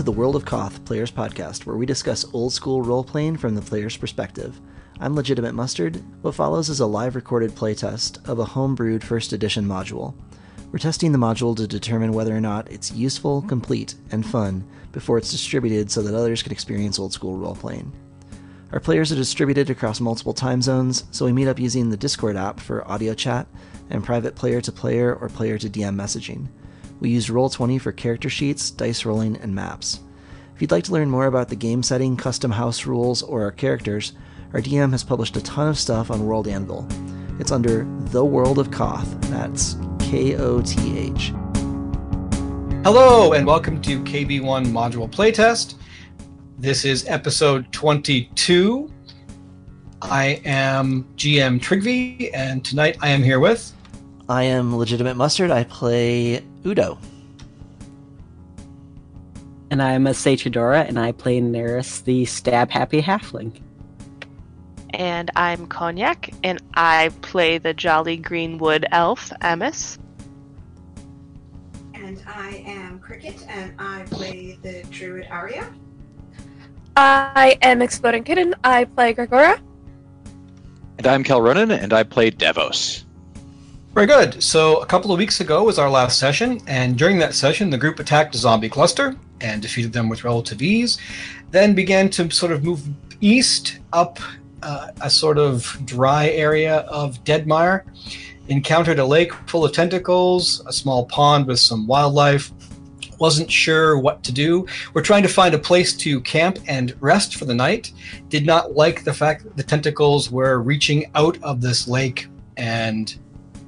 To the World of Koth Players Podcast, where we discuss old school role playing from the player's perspective. I'm Legitimate Mustard. What follows is a live recorded playtest of a homebrewed first edition module. We're testing the module to determine whether or not it's useful, complete, and fun before it's distributed so that others can experience old school role playing. Our players are distributed across multiple time zones, so we meet up using the Discord app for audio chat and private player to player or player to DM messaging. We use Roll20 for character sheets, dice rolling, and maps. If you'd like to learn more about the game setting, custom house rules, or our characters, our DM has published a ton of stuff on World Anvil. It's under The World of Koth. That's K O T H. Hello, and welcome to KB1 Module Playtest. This is episode 22. I am GM Trigby, and tonight I am here with. I am Legitimate Mustard. I play Udo. And I'm a Sechadora, and I play Neris, the stab happy halfling. And I'm Cognac, and I play the jolly greenwood elf, Amos. And I am Cricket, and I play the druid Aria. I am Exploding Kitten. I play Gregora. And I'm Kel Ronan, and I play Devos. Very good. So, a couple of weeks ago was our last session, and during that session, the group attacked a zombie cluster and defeated them with relative ease. Then began to sort of move east up uh, a sort of dry area of Deadmire. Encountered a lake full of tentacles, a small pond with some wildlife. Wasn't sure what to do. We're trying to find a place to camp and rest for the night. Did not like the fact that the tentacles were reaching out of this lake and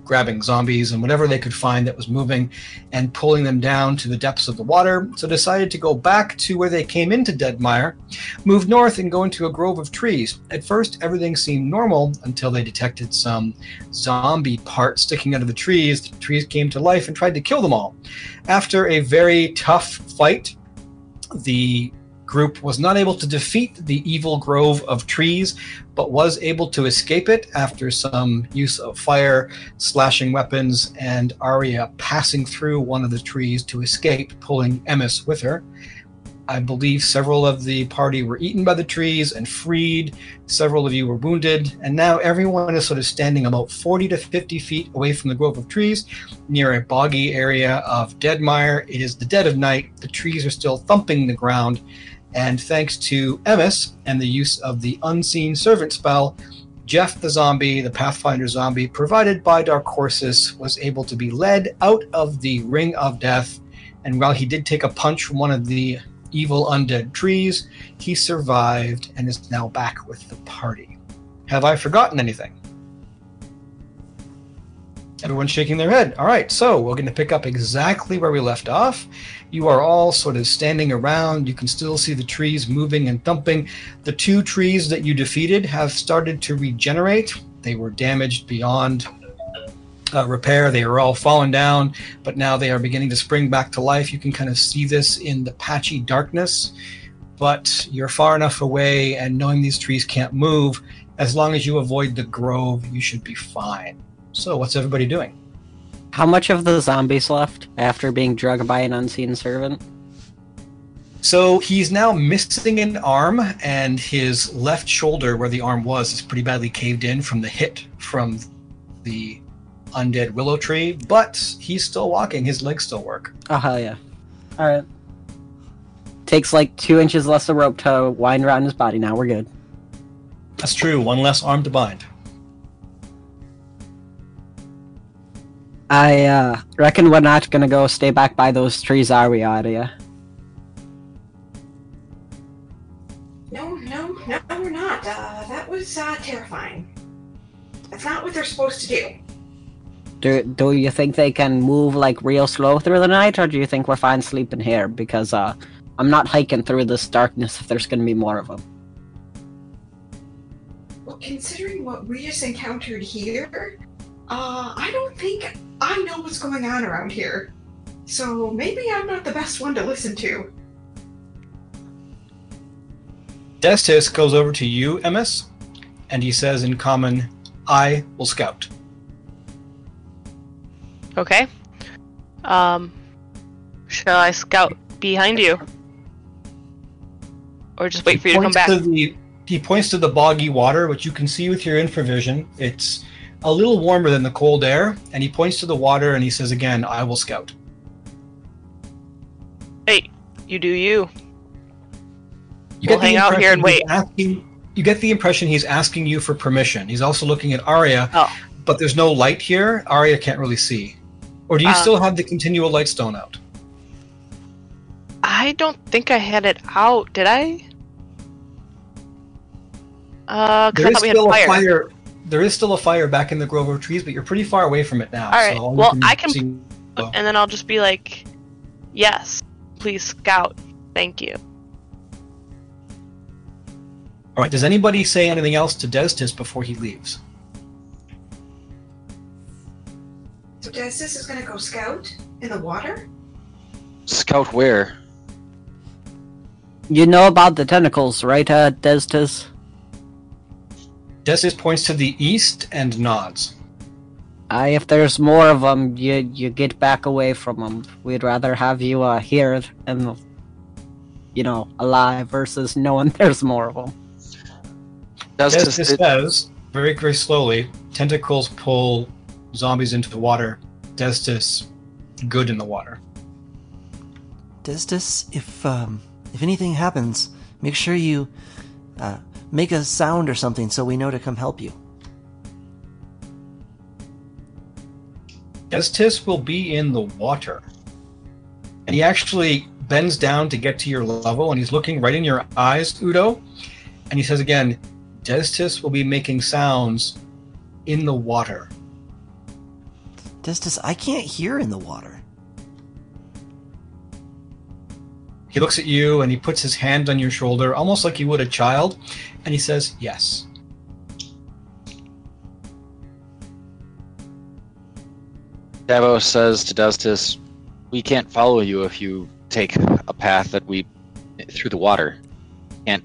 grabbing zombies and whatever they could find that was moving and pulling them down to the depths of the water. So decided to go back to where they came into Deadmire, move north and go into a grove of trees. At first, everything seemed normal until they detected some zombie parts sticking out of the trees. The trees came to life and tried to kill them all. After a very tough fight, the group was not able to defeat the evil grove of trees, but was able to escape it after some use of fire, slashing weapons, and Arya passing through one of the trees to escape, pulling Emis with her. I believe several of the party were eaten by the trees and freed. Several of you were wounded, and now everyone is sort of standing about 40 to 50 feet away from the grove of trees near a boggy area of Deadmire. It is the dead of night. The trees are still thumping the ground, and thanks to Emis and the use of the Unseen Servant spell, Jeff the zombie, the Pathfinder zombie, provided by Darkorsis, was able to be led out of the Ring of Death. And while he did take a punch from one of the evil undead trees, he survived and is now back with the party. Have I forgotten anything? Everyone's shaking their head. All right, so we're going to pick up exactly where we left off. You are all sort of standing around. You can still see the trees moving and thumping. The two trees that you defeated have started to regenerate. They were damaged beyond uh, repair. They are all fallen down, but now they are beginning to spring back to life. You can kind of see this in the patchy darkness, but you're far enough away, and knowing these trees can't move, as long as you avoid the grove, you should be fine. So, what's everybody doing? How much of the zombies left after being drugged by an unseen servant? So he's now missing an arm, and his left shoulder, where the arm was, is pretty badly caved in from the hit from the undead willow tree. But he's still walking; his legs still work. Oh hell yeah! All right. Takes like two inches less of rope to wind around his body. Now we're good. That's true. One less arm to bind. I uh, reckon we're not gonna go stay back by those trees, are we, Aria? No, no, no, we're not. Uh, that was uh, terrifying. That's not what they're supposed to do. Do do you think they can move like real slow through the night, or do you think we're fine sleeping here? Because uh, I'm not hiking through this darkness if there's gonna be more of them. Well, considering what we just encountered here, uh, I don't think I know what's going on around here. So maybe I'm not the best one to listen to. Destis goes over to you, Emis, and he says in common, I will scout. Okay. Um, shall I scout behind you? or just wait He for you to come back? to the- he points to the boggy water, which you can see with your infravision. It's a little warmer than the cold air, and he points to the water and he says again, "I will scout." Hey, you do you. You We'll hang out here and wait. Asking, you get the impression he's asking you for permission. He's also looking at Arya, Oh. but there's no light here. Arya can't really see. Or do you Uh, still have the continual light stone out? I don't think I had it out, did I? Uh, There I is thought we had still fire. a fire. There is still a fire back in the grove of trees, but you're pretty far away from it now. All right, so all you well, I can- see- And then I'll just be like, yes, please scout. Thank you. All right. Does anybody say anything else to Destis before he leaves? So Destis is gonna go scout in the water? Scout where? You know about the tentacles, right, uh, Destis? Destis points to the east and nods. Uh, if there's more of them, you you get back away from them. We'd rather have you uh, here and, you know, alive versus knowing there's more of them. Does Destis this, says very very slowly. Tentacles pull zombies into the water. Destis, good in the water. Destis, if um, if anything happens, make sure you uh, make a sound or something so we know to come help you. Destis will be in the water. And he actually bends down to get to your level and he's looking right in your eyes, Udo. And he says again, Destis will be making sounds in the water. Destis, I can't hear in the water. He looks at you and he puts his hand on your shoulder, almost like he would a child, and he says, Yes. Davos says to Dustus, "We can't follow you if you take a path that we through the water. Can't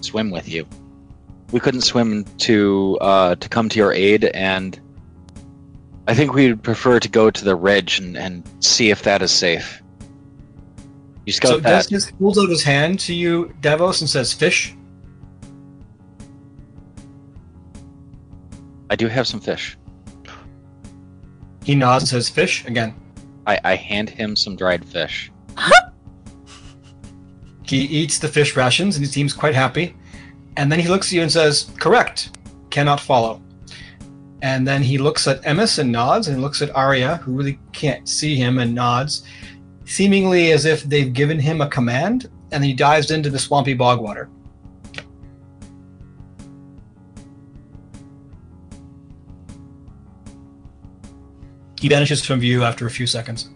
swim with you. We couldn't swim to uh, to come to your aid, and I think we'd prefer to go to the ridge and, and see if that is safe. You scout So that. Destis holds out his hand to you, Davos, and says, Fish. I do have some fish. He nods and says, Fish again. I, I hand him some dried fish. He eats the fish rations and he seems quite happy. And then he looks at you and says, Correct. Cannot follow. And then he looks at Emis and nods, and looks at Arya, who really can't see him, and nods, seemingly as if they've given him a command, and he dives into the swampy bog water. He vanishes from view after a few seconds.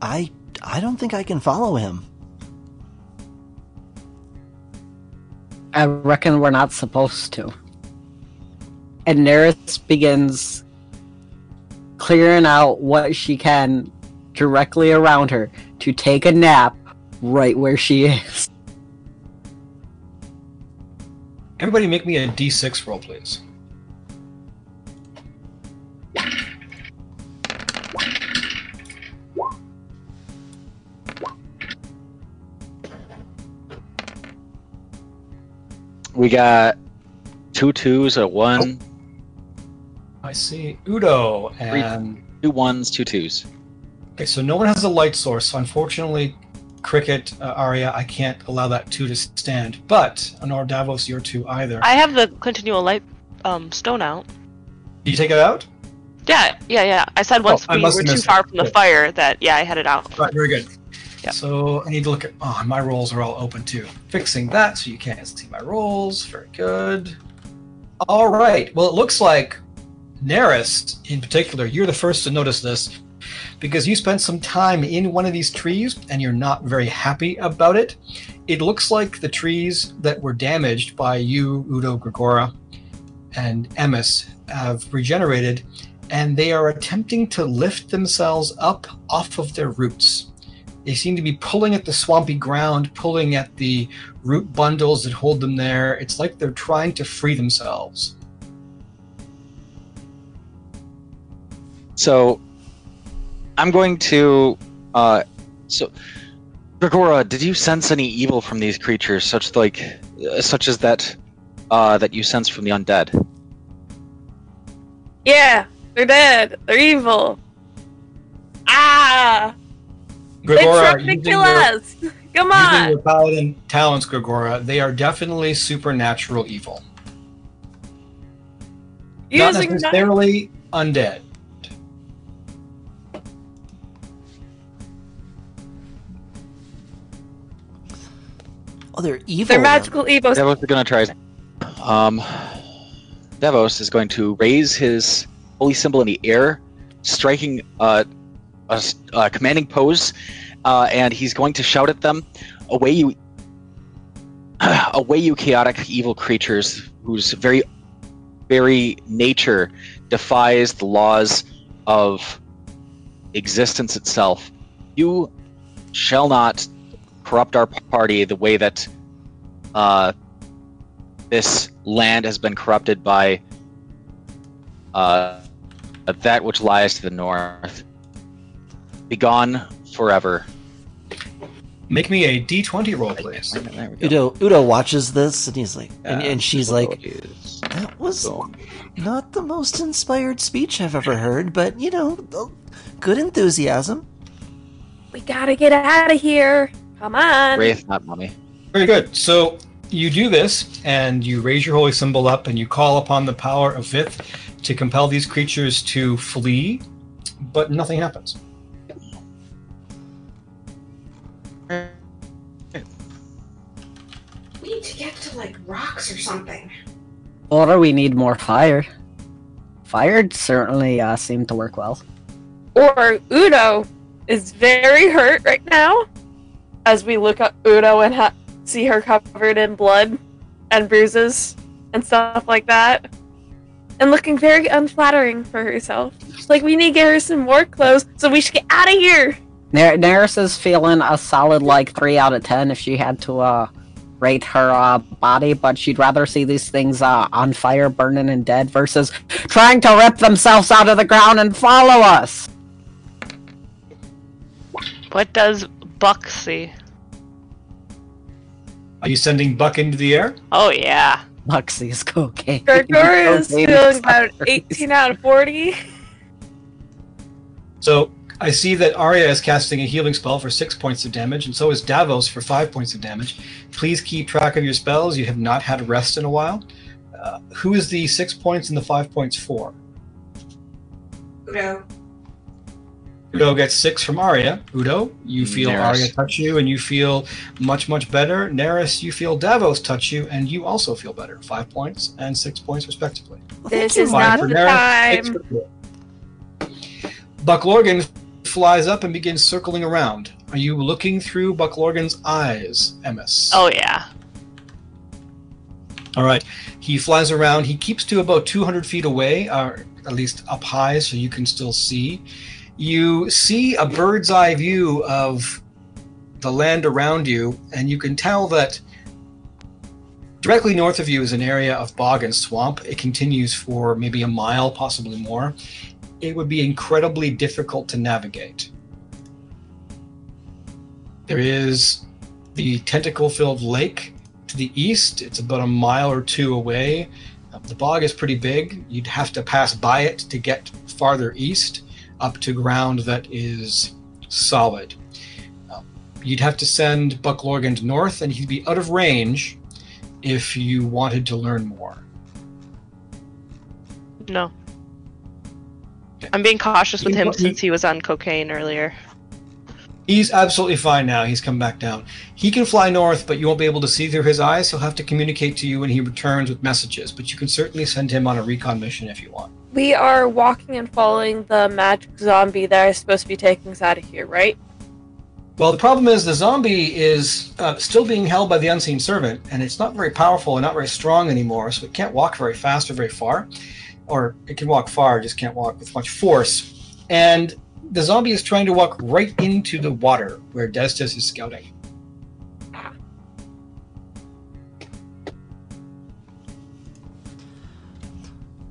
I I don't think I can follow him. I reckon we're not supposed to. And Neris begins clearing out what she can directly around her to take a nap right where she is. Everybody make me a d6 roll, please. We got two twos, a one, I see Udo and two ones, two twos. okay, so no one has a light source. So unfortunately, Cricket, uh, Arya, I can't allow that two to stand. But nor Davos, your two either. I have the continual light um, stone out. Did you take it out? Yeah, yeah, yeah. I said once Oh, we were too far it. from the Good. fire that, yeah, I had it out. Right, very good. Yep. So I need to look at. Oh, my rolls are all open too. Fixing that so you can't see my rolls. Very good. All right. Well, it looks like Neris, in particular, you're the first to notice this because you spent some time in one of these trees and you're not very happy about it. It looks like the trees that were damaged by you, Udo Gregora, and Emis have regenerated and they are attempting to lift themselves up off of their roots. They seem to be pulling at the swampy ground, pulling at the root bundles that hold them there. It's like they're trying to free themselves. So I'm going to Uh, so, Gregora, did you sense any evil from these creatures, such like, uh, such as that, uh, that you sense from the undead? Yeah, they're dead. They're evil. Ah! they Gregora, tried to using kill your- us. Come Using on. your paladin talents, Gregora, they are definitely supernatural evil. Not Using that. necessarily undead. Oh, they're evil. They're then. magical evos. Devos is gonna try. Um, Devos is going to raise his holy symbol in the air, striking uh, a, s- a commanding pose, uh, and he's going to shout at them, "Away you! Away you chaotic evil creatures, whose very, very nature defies the laws of existence itself. You shall not corrupt our party the way that." Uh, this land has been corrupted by uh, that which lies to the north. Begone forever. Make me a d20 roll, please. There we go. Udo Udo watches this and he's like, and, Yeah, and she's like, that was Boom. not the most inspired speech I've ever heard, but you know, good enthusiasm. We gotta get out of here. Come on. Wraith, not mummy. Very good. So you do this, and you raise your holy symbol up, and you call upon the power of Vith to compel these creatures to flee, but nothing happens. We need to get to like rocks or something. Or we need more fire. Fire certainly uh, seemed to work well. Or Udo is very hurt right now. As we look at Udo and ha- see her covered in blood and bruises and stuff like that. And looking very unflattering for herself. She's like, we need to get her some more clothes, so we should get out of here. Nar- Naris is feeling a solid like three out of ten if she had to uh, rate her uh, body, but she'd rather see these things uh, on fire, burning and dead, versus trying to rip themselves out of the ground and follow us. What does Buck see? Are you sending Buck into the air? Oh yeah. Luxie's cocaine. Gregor is Cocaine feeling about 18 out of 40. So I see that Arya is casting a healing spell for six points of damage, and so is Davos for five points of damage. Please keep track of your spells. You have not had a rest in a while. Uh, who is the six points and the five points for? Udo. Udo gets six from Arya. Udo, you feel Neris. Arya touch you, and you feel much, much better. Neris, you feel Davos touch you, and you also feel better. Five points and six points, respectively. This you, is Five not for the Neris, time. Buck Lorgan flies up and begins circling around. Are you looking through Buck Lorgan's eyes, Emis? Oh yeah. All right. He flies around. He keeps to about 200 feet away, or at least up high, so you can still see. You see a bird's eye view of the land around you, and you can tell that directly north of you is an area of bog and swamp. It continues for maybe a mile, possibly more. It would be incredibly difficult to navigate. There is the tentacle filled lake to the east. It's about a mile or two away. The bog is pretty big. You'd have to pass by it to get farther east up to ground that is solid. Uh, you'd have to send Buck Lorgan north, and he'd be out of range if you wanted to learn more. No. I'm being cautious with You- him you- since he was on cocaine earlier. He's absolutely fine now. He's come back down. He can fly north, but you won't be able to see through his eyes. He'll have to communicate to you when he returns with messages. But you can certainly send him on a recon mission if you want. We are walking and following the magic zombie that is supposed to be taking us out of here, right? Well, the problem is the zombie is uh, still being held by the unseen servant, and it's not very powerful and not very strong anymore, so it can't walk very fast or very far. Or it can walk far, just can't walk with much force. And the zombie is trying to walk right into the water where Destus is scouting.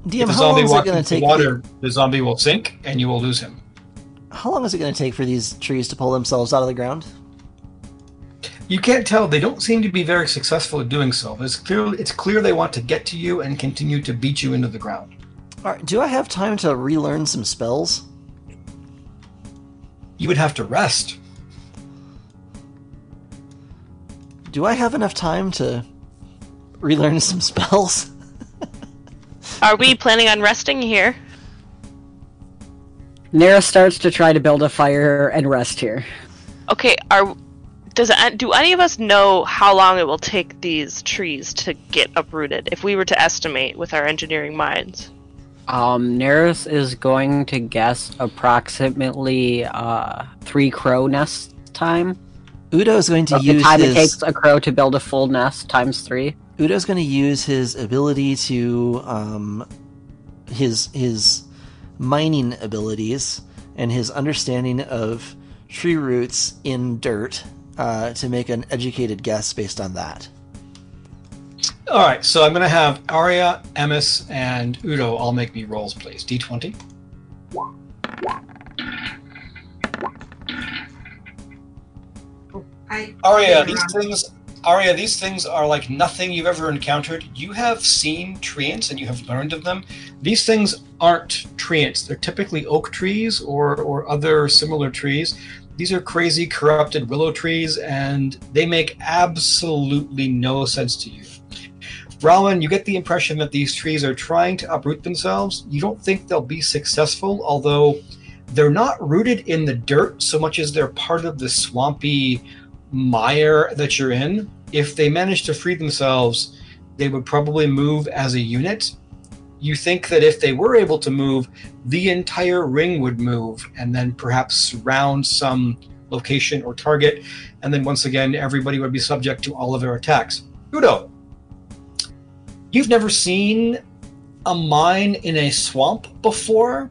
DM, if the zombie walks into to the take? water, the zombie will sink, and you will lose him. How long is it going to take for these trees to pull themselves out of the ground? You can't tell. They don't seem to be very successful at doing so. It's clear. It's clear they want to get to you and continue to beat you into the ground. All right, do I have time to relearn some spells? You would have to rest. Do I have enough time to relearn some spells? Are we planning on resting here? Nera starts to try to build a fire and rest here. Okay, are does it, do any of us know how long it will take these trees to get uprooted if we were to estimate with our engineering minds? Um, Neris is going to guess approximately uh, three crow nest time. Udo is going to the use the time his it takes a crow to build a full nest times three. Udo's going to use his ability to um, his his mining abilities and his understanding of tree roots in dirt uh, to make an educated guess based on that. All right, so I'm going to have Arya, Emis, and Udo all make me rolls, please. D20. I Arya, these things, Arya, these things are like nothing you've ever encountered. You have seen treants and you have learned of them. These things aren't treants. They're typically oak trees or or other similar trees. These are crazy, corrupted willow trees, and they make absolutely no sense to you. Rowan, you get the impression that these trees are trying to uproot themselves. You don't think they'll be successful, although they're not rooted in the dirt so much as they're part of the swampy mire that you're in. If they manage to free themselves, they would probably move as a unit. You think that if they were able to move, the entire ring would move and then perhaps surround some location or target, and then once again, everybody would be subject to all of their attacks. Udo, you've never seen a mine in a swamp before,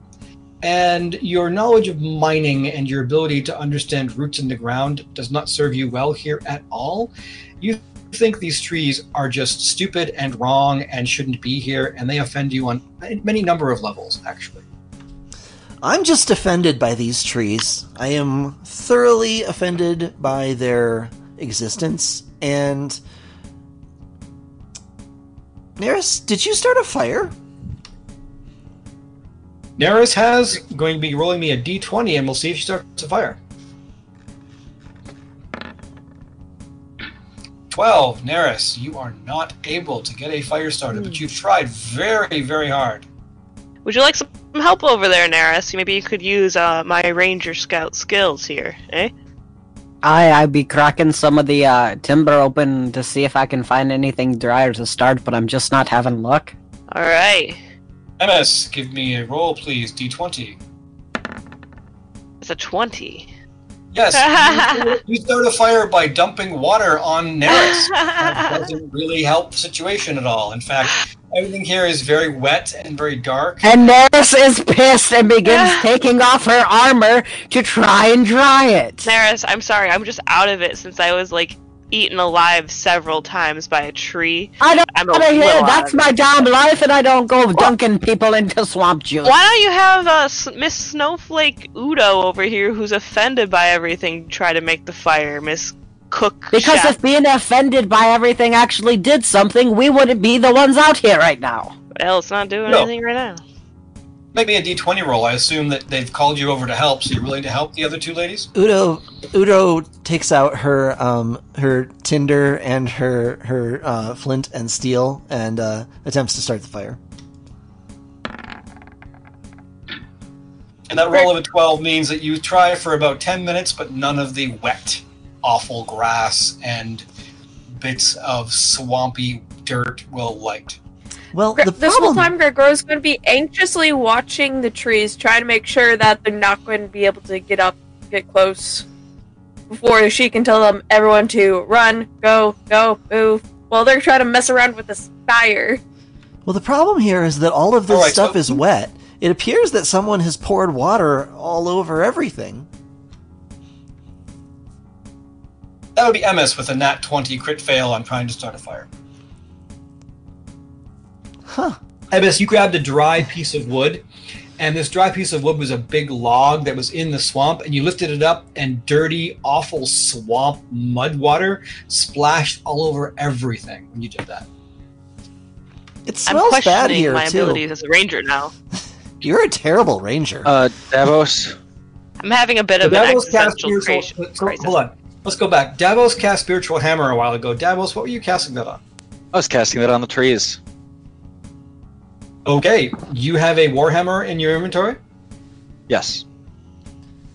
and your knowledge of mining and your ability to understand roots in the ground does not serve you well here at all. You think these trees are just stupid and wrong and shouldn't be here, and they offend you on many number of levels, actually. I'm just offended by these trees. I am thoroughly offended by their existence. And. Neris, did you start a fire? Neris has going to be rolling me a d20, and we'll see if she starts a fire. 12. Neris, you are not able to get a fire started, but you've tried very, very hard. Would you like some help over there, Naris? Maybe you could use uh, my ranger scout skills here, eh? I I'd be cracking some of the uh, timber open to see if I can find anything drier to start, but I'm just not having luck. All right. Emis, give me a roll, please. D20. It's a twenty. Yes, you, you start a fire by dumping water on Neris. That doesn't really help the situation at all. In fact, everything here is very wet and very dark. And Neris is pissed and begins taking off her armor to try and dry it. Naris, I'm sorry. I'm just out of it since I was like eaten alive several times by a tree. I don't I'm want to hear. That's my damn life, and I don't go dunking people into swamp juice. Why don't you have uh, S- Miss Snowflake Udo over here, who's offended by everything, try to make the fire, Miss Cook? Because Chef- if being offended by everything actually did something, we wouldn't be the ones out here right now. well, it's not doing No. anything right now. Make me a D20 roll. I assume that they've called you over to help, so you're willing to help the other two ladies? Udo Udo takes out her um her tinder and her her uh, flint and steel and uh, attempts to start the fire. And that roll of a 12 means that you try for about 10 minutes, but none of the wet, awful grass and bits of swampy dirt will light. Well, Gre- the this whole problem time, Gregor's going to be anxiously watching the trees, trying to make sure that they're not going to be able to get up, get close, before she can tell them everyone to run, go, go, move. While they're trying to mess around with this fire. well the problem here is that all of this All right, stuff so- is wet. It appears that someone has poured water all over everything. That would be Emis with a nat 20 crit fail on trying to start a fire. Huh. Emis, you grabbed a dry piece of wood and this dry piece of wood was a big log that was in the swamp, and you lifted it up, and dirty, awful swamp mud water splashed all over everything when you did that. It smells I'm smells bad questioning here my too. abilities as a ranger now. You're a terrible ranger. Uh, Davos. I'm having a bit So of an Davos cast existential spiritual. cra- crisis. hold on, let's go back. Davos cast spiritual hammer a while ago. Davos, what were you casting that on? I was casting that on the trees. Okay, you have a warhammer in your inventory. Yes.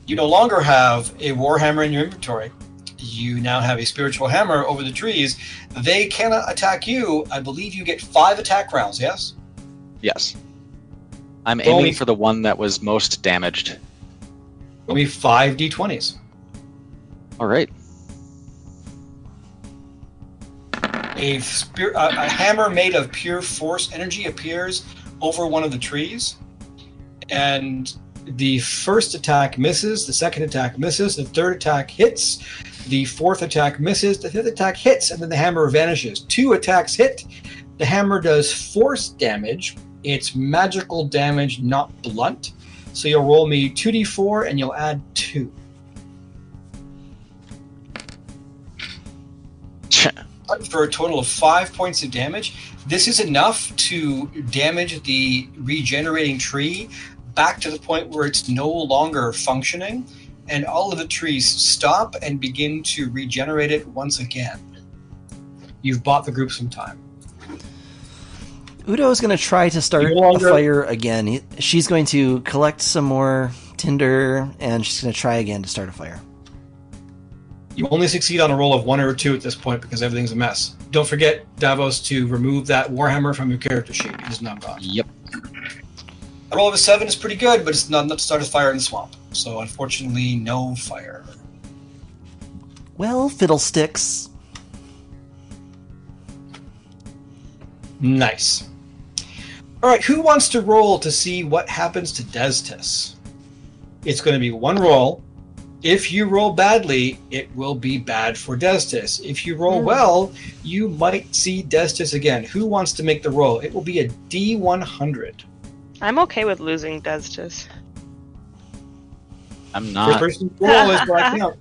You no longer have a warhammer in your inventory. You now have a spiritual hammer over the trees. They cannot attack you. I believe you get five attack rounds. Yes. Yes. I'm Only- aiming for the one that was most damaged. Only five d20s. All right. A, spir- a, a hammer made of pure force energy appears over one of the trees, and the first attack misses. The second attack misses. The third attack hits. The fourth attack misses. The fifth attack hits, and then the hammer vanishes. Two attacks hit. The hammer does force damage. It's magical damage, not blunt. So you'll roll me 2d4 and you'll add 2. for a total of five points of damage. This is enough to damage the regenerating tree back to the point where it's no longer functioning, and all of the trees stop and begin to regenerate it once again. You've bought the group some time. Udo is going to try to start You a fire again. She's going to collect some more tinder, and she's going to try again to start a fire. You only succeed on a roll of one or two at this point because everything's a mess. Don't forget, Davos, to remove that Warhammer from your character sheet. It is not gone. Yep. A roll of a seven is pretty good, but it's not enough to start a fire in the swamp. So unfortunately, no fire. Well, fiddlesticks. Nice. All right, who wants to roll to see what happens to Destis? It's going to be one roll. If you roll badly, it will be bad for Destis. If you roll Hmm. well, you might see Destis again. Who wants to make the roll? It will be a D100. I'm okay with losing Destis. I'm First not. person to roll is what I count.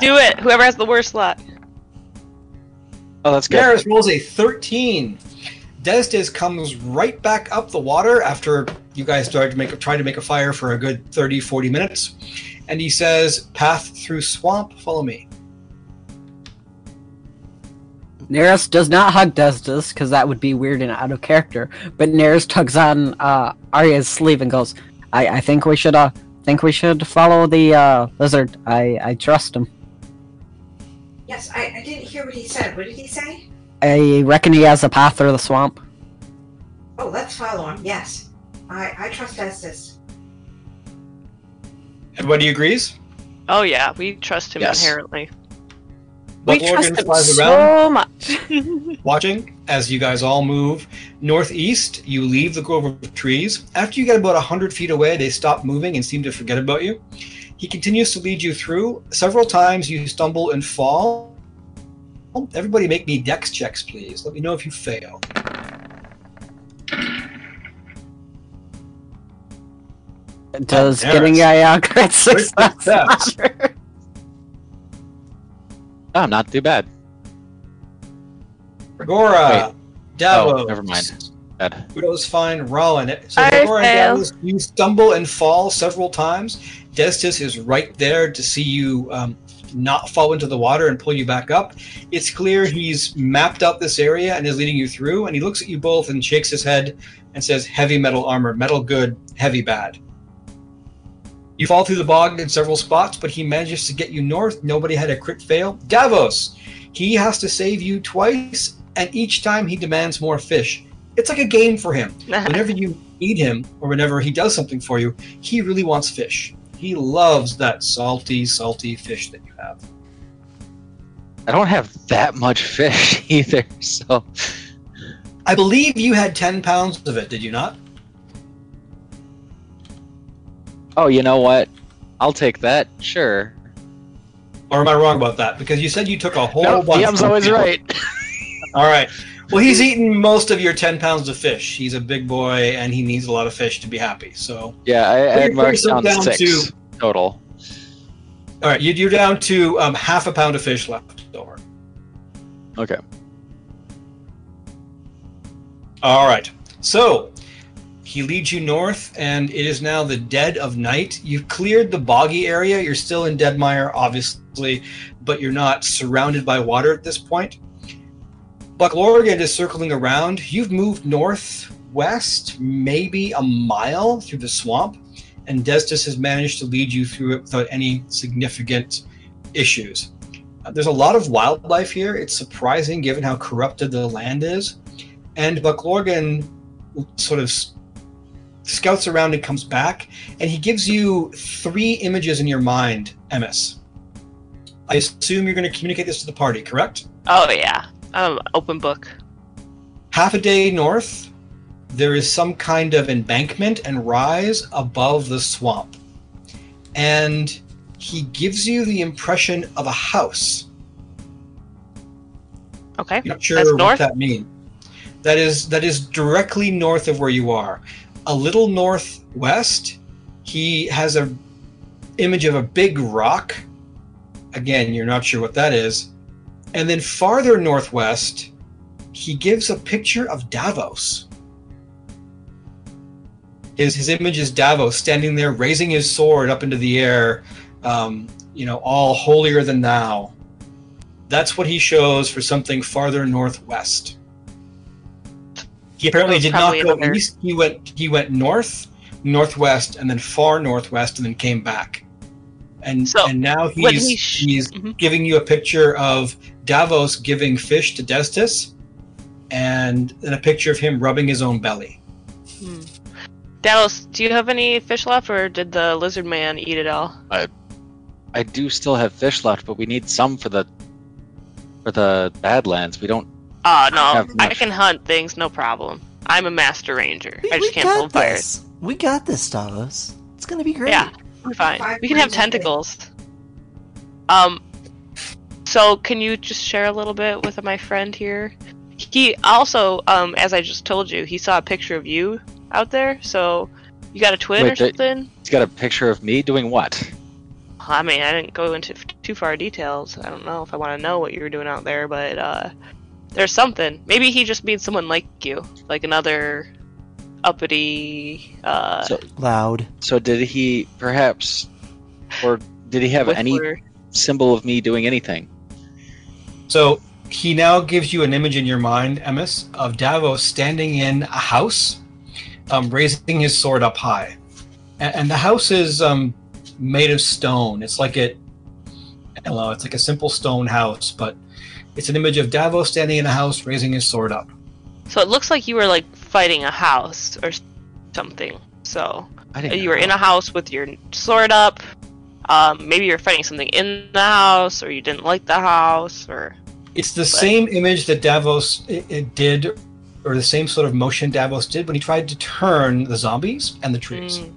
Do it. Whoever has the worst luck. Oh, that's good. Garrus rolls a 13. Destis comes right back up the water after you guys started to make try to make a fire for a good 30, 40 minutes. And he says, Path through swamp, follow me. Neris does not hug Destus because that would be weird and out of character. But Neris tugs on uh, Arya's sleeve and goes, "I, I think we should uh think we should follow the uh, lizard. I I trust him. Yes, I, I didn't hear what he said. What did he say? I reckon he has a path through the swamp. Oh, let's follow him. Yes. I, I trust Estes. Everybody agrees? Oh yeah, we trust him Yes. inherently. We Buck trust Morgan him flies around, so much. watching as you guys all move northeast. You leave the grove of trees. After you get about 100 feet away, they stop moving and seem to forget about you. He continues to lead you through. Several times you stumble and fall. Everybody make me dex checks, please. Let me know if you fail. Does Neris. getting a uh, crit success? success. Oh, not too bad. Gregora, Davos. Oh, never mind. Bad. Udo's fine. Rollin. So I Gregora and. Davos, you stumble and fall several times. Destis is right there to see you um, not fall into the water and pull you back up. It's clear he's mapped out this area and is leading you through. And he looks at you both and shakes his head and says, "Heavy metal armor, metal good, heavy bad." You fall through the bog in several spots, but he manages to get you north. Nobody had a crit fail. Davos, he has to save you twice, and each time he demands more fish. It's like a game for him. Whenever you need him, or whenever he does something for you, he really wants fish. He loves that salty, salty fish that you have. I don't have that much fish either, so I believe you had 10 pounds of it, did you not? Oh, you know what? I'll take that. Sure. Or am I wrong about that? Because you said you took a whole No, bunch. DM's always people. right. All right. Well, he's eaten most of your 10 pounds of fish. He's a big boy and he needs a lot of fish to be happy. So, Yeah, I, I had marked down down six to- total. all right, you- you're down to um, half a pound of fish left over. Okay. All right. So he leads you north, and it is now the dead of night. You've cleared the boggy area. You're still in Deadmire, obviously, but you're not surrounded by water at this point. Bucklorgan is circling around. You've moved northwest, maybe a mile through the swamp, and Destus has managed to lead you through it without any significant issues. Uh, There's a lot of wildlife here. It's surprising given how corrupted the land is. And Bucklorgan sort of scouts around and comes back, and he gives you three images in your mind, Emis. I assume you're going to communicate this to the party, correct? Oh yeah. Um, open book. Half a day north, there is some kind of embankment and rise above the swamp. And he gives you the impression of a house. Okay. Not sure That's what north? that means. That is that is directly north of where you are. A little northwest, he has a image of a big rock. Again, you're not sure what that is. And then farther northwest, he gives a picture of Davos. His his image is Davos standing there, raising his sword up into the air, um, you know, all holier than thou. That's what he shows for something farther northwest. He apparently did not go another- east. He went he went north, northwest, and then far northwest, and then came back. And So, and now he's he sh- he's Mhm. giving you a picture of Davos giving fish to Destus, and then a picture of him rubbing his own belly. Hmm. Dallas, do you have any fish left, or did the lizard man eat it all? I, I do still have fish left, but we need some for the for the Badlands. We don't. Oh no, Have I can hunt things, no problem. I'm a master ranger. We, I just can't got pull fires. this. We got this, Davos. It's gonna be great. Yeah. We're fine. Five We can have pounds a day. tentacles. Um, so can you just share a little bit with my friend here? He also, um, as I just told you, he saw a picture of you out there. So you got a twin Wait, or that- something? He's got a picture of me doing what? I mean, I didn't go into f- too far details. I don't know if I want to know what you were doing out there, but uh, there's something. Maybe he just means someone like you, like another uppity. Uh, So- Loud. So did he perhaps, or did he have any whistler. symbol of me doing anything? So he now gives you an image in your mind, Emis, of Davos standing in a house, um, raising his sword up high, and, and the house is um, made of stone. It's like it, I don't know, it's like a simple stone house, but it's an image of Davos standing in a house, raising his sword up. So it looks like you were like fighting a house or something. So I didn't. you were in a house with your sword up. Um, maybe you're fighting something in the house, or you didn't like the house, or It's the same image that Davos it did, or the same sort of motion Davos did when he tried to turn the zombies and the trees. Mm.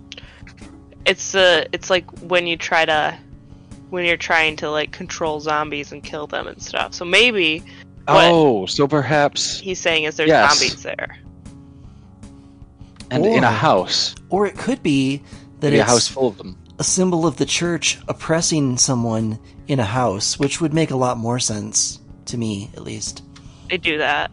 it's uh, it's like when you try to, when you're trying to like control zombies and kill them and stuff. So maybe Oh, so perhaps, he's saying is there's Yes. zombies there. and in a house, Or it could be that maybe a house full of them. a symbol of the church oppressing someone in a house, which would make a lot more sense to me, at least. They do that.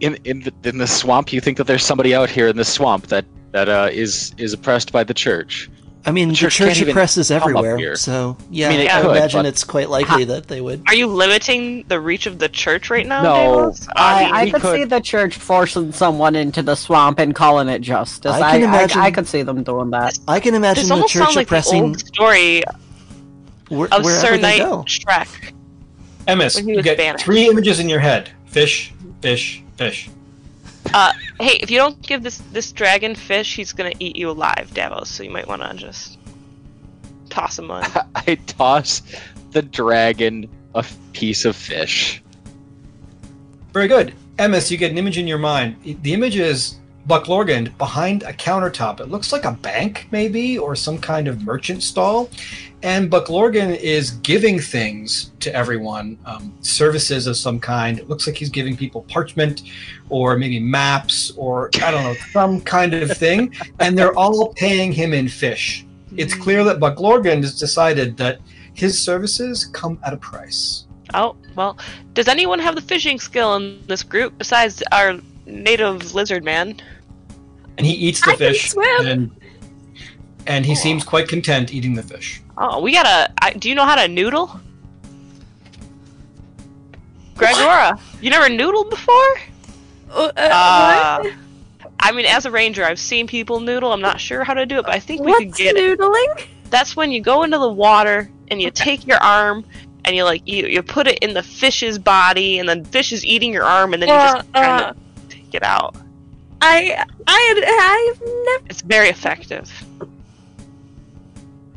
In in the, in the swamp, you think that there's somebody out here in the swamp that that uh, is is oppressed by the church. I mean, The the church church, can't oppresses everywhere, so yeah, I mean, it I could, imagine it's quite likely that they would. Are you limiting the reach of the church right now? No. Davos? I, I could, could- see the church forcing someone into the swamp and calling it justice. I I, can I, imagine- I, could see them doing that. I can imagine this the almost church sounds like the old story where, of wherever Sir Knight. Shrek. Emis, When he you get banished. three images in your head: fish, fish, fish. Uh, hey, if you don't give this this dragon fish, he's gonna eat you alive, Davos. So you might want to just toss him on. I toss the dragon a piece of fish. Very good. Emis, you get an image in your mind. The image is Buck Lorgan behind a countertop. It looks like a bank, maybe, or some kind of merchant stall. And Buck Lorgan is giving things to everyone, um, services of some kind. It looks like he's giving people parchment or maybe maps or, I don't know, some kind of thing. And they're all paying him in fish. It's clear that Buck Lorgan has decided that his services come at a price. Oh, well, does anyone have the fishing skill in this group besides our native lizard man? And he eats the I can fish. swim. And, and he seems quite content eating the fish. Oh, we gotta. I, do you know how to noodle? Gregora, you never noodled before? Uh, Uh, what? I mean, as a ranger, I've seen people noodle. I'm not sure how to do it, but I think we What's could get it. noodling? That's when you go into the water and you take your arm and you like you, you put it in the fish's body, and then fish is eating your arm, and then you Uh, just kind of take it out. I I I've never. It's very effective.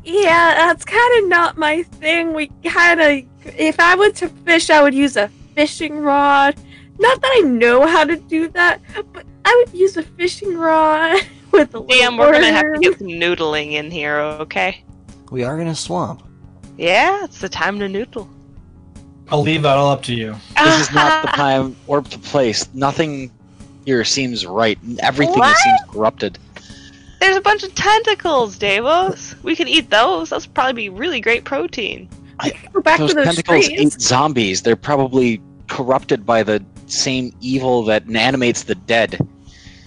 Yeah, that's kind of not my thing. We kind of. If I were to fish, I would use a fishing rod. Not that I know how to do that, but I would use a fishing rod with a little DM, we're gonna have to worm. get some noodling in here, okay? We are in a swamp. Yeah, it's the time to noodle. I'll leave that all up to you. Ah. This is not the time or the place. Nothing here seems right. Everything What? seems corrupted. There's a bunch of tentacles, Davos. We could eat those. That's probably be really great protein. Go back those to those tentacles trees. ate zombies. They're probably corrupted by the same evil that animates the dead.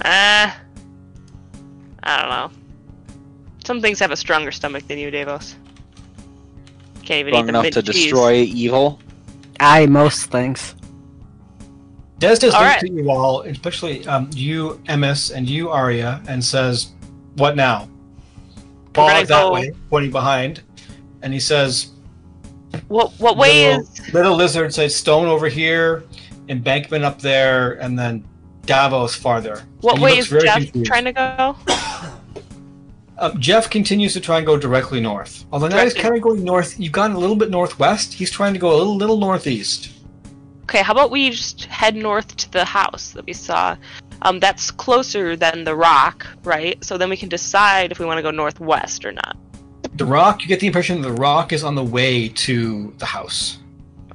Ah, I don't know. Some things have a stronger stomach than you, Davos. Can't even eat Strong the enough to cheese. destroy evil. I most things. Des just All looks right. at you all, especially um, you, Emis, and you, Arya, and says, "What now?" Gonna that go- way, pointing behind, and he says, What what way little, is little lizard says stone over here, embankment up there, and then Davos farther. what way is Jeff confused. trying to go? Uh, Jeff continues to try and go directly north. Although now he's kind of going north. You've gone a little bit northwest. He's trying to go a little, little northeast. Okay, how about we just head north to the house that we saw? Um, that's closer than the rock, right? So then we can decide if we want to go northwest or not. The rock. You get the impression the rock is on the way to the house.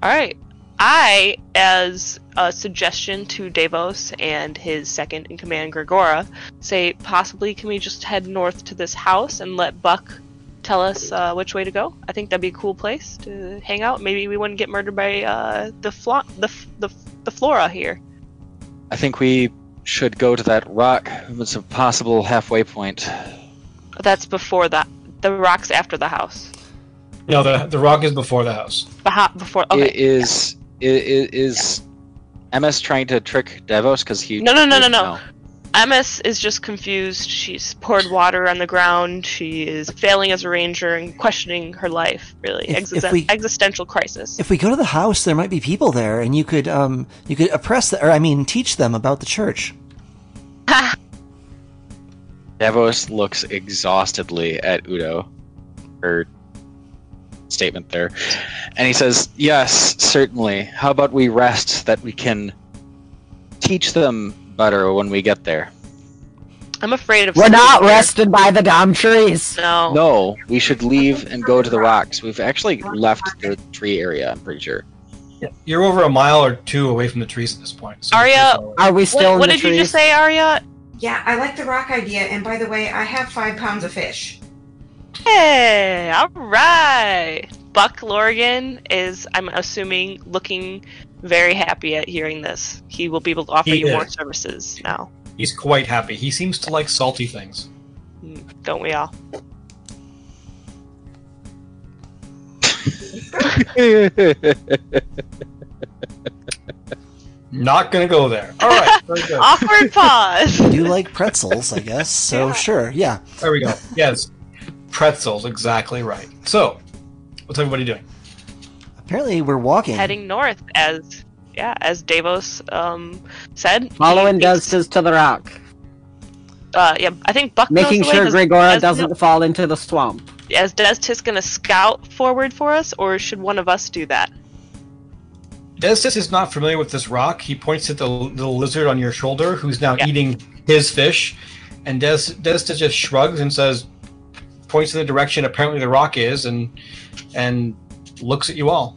All right. I, as a suggestion to Davos and his second in command, Gregora, say possibly can we just head north to this house and let Buck tell us uh, which way to go? I think that'd be a cool place to hang out. Maybe we wouldn't get murdered by uh, the, flo- the, f- the f- the flora here. I think we should go to that rock. It's a possible halfway point. That's before that. The rock's after the house. No, the the rock is before the house. Behi- before. I- Okay. Is i- i- is Emis trying to trick Davos because he? No, no, no, no, no. Emis is just confused. She's poured water on the ground. She is failing as a ranger and questioning her life. Really, If- if we- existential crisis. If we go to the house, there might be people there, and you could um you could oppress the, or I mean teach them about the church. Davos looks exhaustedly at Udo. Her statement there. And he says, Yes, certainly. How about we rest that we can teach them better when we get there? I'm afraid of. We're not here. rested by the damn trees. No. No, we should leave and go to the rocks. We've actually left the tree area, I'm pretty sure. You're over a mile or two away from the trees at this point. so you're Arya- pretty far away. Are we still What, what in the did trees? you just say, Arya? Yeah, I like the rock idea. And by the way, I have five pounds of fish. Hey, all right. Buck Lorgan is, I'm assuming, looking very happy at hearing this. He will be able to offer He you more is. services now. He's quite happy. He seems to like salty things. Mm, Don't we all? Not gonna go there. All right, very good. Awkward pause. I do like pretzels, I guess. So Yeah. sure, yeah. There we go. Yes, pretzels. Exactly right. So, what's everybody doing? Apparently, we're walking. Heading north, as yeah, as Davos um said. Following thinks- to the rock, Uh, yeah, I think Buck making the sure Gregora does doesn't know- fall into the swamp. Is Destis gonna scout forward for us, or should one of us do that? Destis is not familiar with this rock. He points at the little lizard on your shoulder, who's now Yeah. eating his fish, and Des Des just shrugs and says, points in the direction apparently the rock is, and and looks at you all.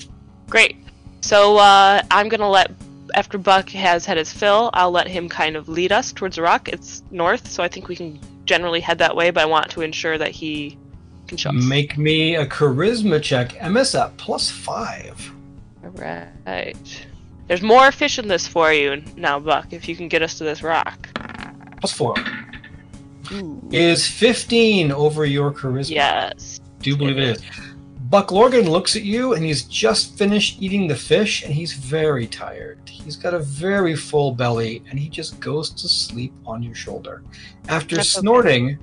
Great. So uh, I'm gonna let after Buck has had his fill, I'll let him kind of lead us towards the rock. It's north, so I think we can generally head that way. But I want to ensure that he can show us. Make me a charisma check. Emis at plus five. All right. There's more fish in this for you now, Buck. If you can get us to this rock. Plus four. Is 15 over your charisma? Yes. Do you believe it is? Buck Lorgan looks at you and he's just finished eating the fish and he's very tired. He's got a very full belly and he just goes to sleep on your shoulder after That's okay. snorting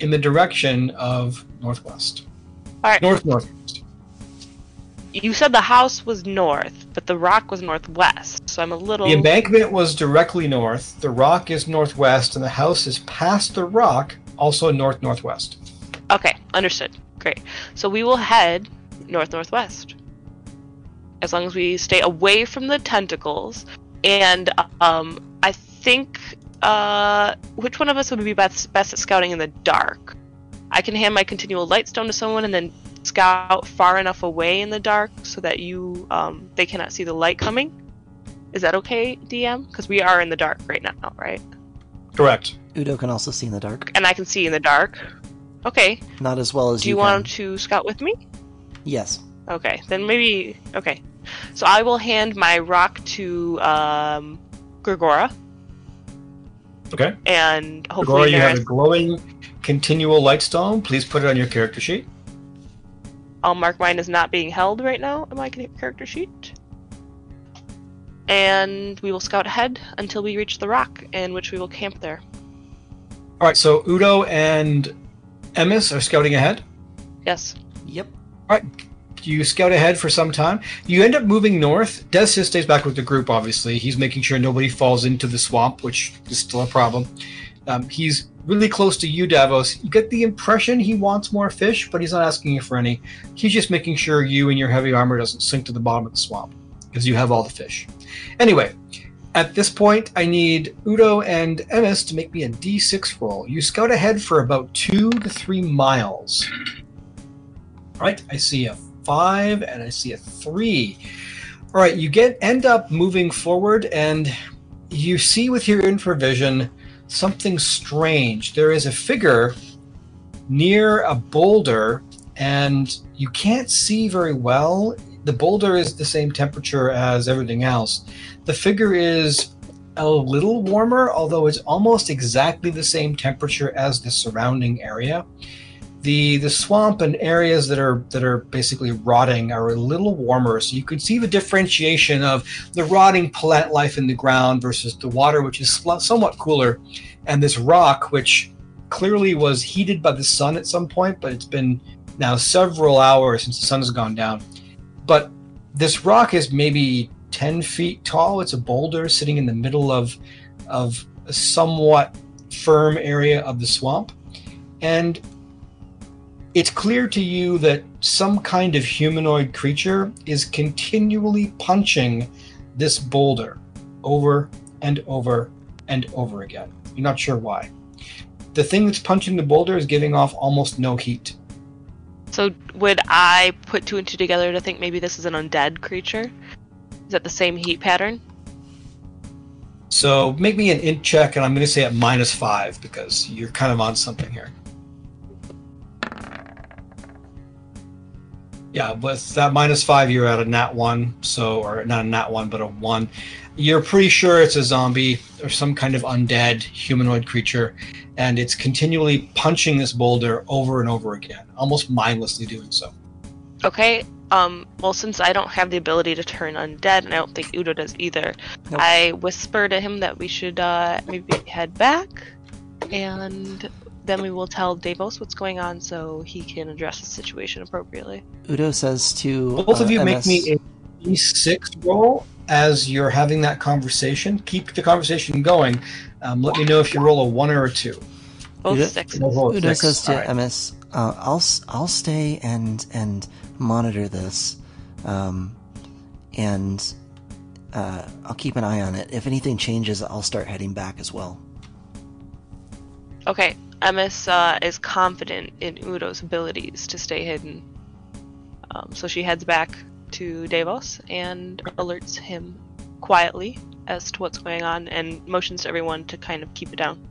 in the direction of northwest. All right. North northwest. You said the house was north, but the rock was northwest. So I'm a little. The embankment was directly north, the rock is northwest, and the house is past the rock, also north northwest. Okay, understood. Great. So we will head north northwest. As long as we stay away from the tentacles. And um I think uh which one of us would be best best at scouting in the dark? I can hand my continual light stone to someone and then scout far enough away in the dark so that you um they cannot see the light coming. Is that okay, DM? Because we are in the dark right now, right? Correct. Udo can also see in the dark. And I can see in the dark. Okay. Not as well as you Do you can. want to scout with me? Yes. Okay, then maybe. Okay, so I will hand my rock to um, Gregora, Okay. and Agora, hopefully you have a glowing continual light stone. Please put it on your character sheet. I'll mark mine as not being held right now on my character sheet. And we will scout ahead until we reach the rock, in which we will camp there. All right, so Udo and Emis are scouting ahead. Yes. Yep. All right. You scout ahead for some time. You end up moving north. Destis stays back with the group, obviously. He's making sure nobody falls into the swamp, which is still a problem. Um, he's really close to you, Davos. You get the impression he wants more fish, but he's not asking you for any. He's just making sure you and your heavy armor doesn't sink to the bottom of the swamp because you have all the fish. Anyway, at this point, I need Udo and Emis to make me a d6 roll. You scout ahead for about two to three miles. All right, I see a five and I see a three. All right, you get end up moving forward, and you see with your infravision something strange. There is a figure near a boulder, and you can't see very well. The boulder is the same temperature as everything else. The figure is a little warmer, although it's almost exactly the same temperature as the surrounding area. The the swamp and areas that are that are basically rotting are a little warmer, so you can see the differentiation of the rotting plant life in the ground versus the water, which is somewhat cooler, and this rock, which clearly was heated by the sun at some point, but it's been now several hours since the sun has gone down. But this rock is maybe 10 feet tall. It's a boulder sitting in the middle of, of a somewhat firm area of the swamp. And it's clear to you that some kind of humanoid creature is continually punching this boulder over and over and over again. You're not sure why. The thing that's punching the boulder is giving off almost no heat. So would I put two and two together to think maybe this is an undead creature? Is that the same heat pattern? So make me an int check, and I'm going to say at minus five because you're kind of on something here. Yeah, with that minus five, you're at a nat one, so or not a nat one, but a one. You're pretty sure it's a zombie or some kind of undead humanoid creature, and it's continually punching this boulder over and over again, almost mindlessly doing so. Okay. Um. Well, since I don't have the ability to turn undead, and I don't think Udo does either, Nope. I whisper to him that we should uh, maybe head back, and then we will tell Davos what's going on so he can address the situation appropriately. Udo says to Both of uh, you make me a d6 roll as you're having that conversation. Keep the conversation going. Um, let me know if you roll a one or a two. Both Udo- sixes. We'll roll a Udo six. says to All right. Emis, uh, "I'll s- I'll stay and and monitor this, um, and uh, I'll keep an eye on it. If anything changes, I'll start heading back as well." Okay, Emis uh, is confident in Udo's abilities to stay hidden. Um, so she heads back to Davos and alerts him quietly as to what's going on and motions to everyone to kind of keep it down.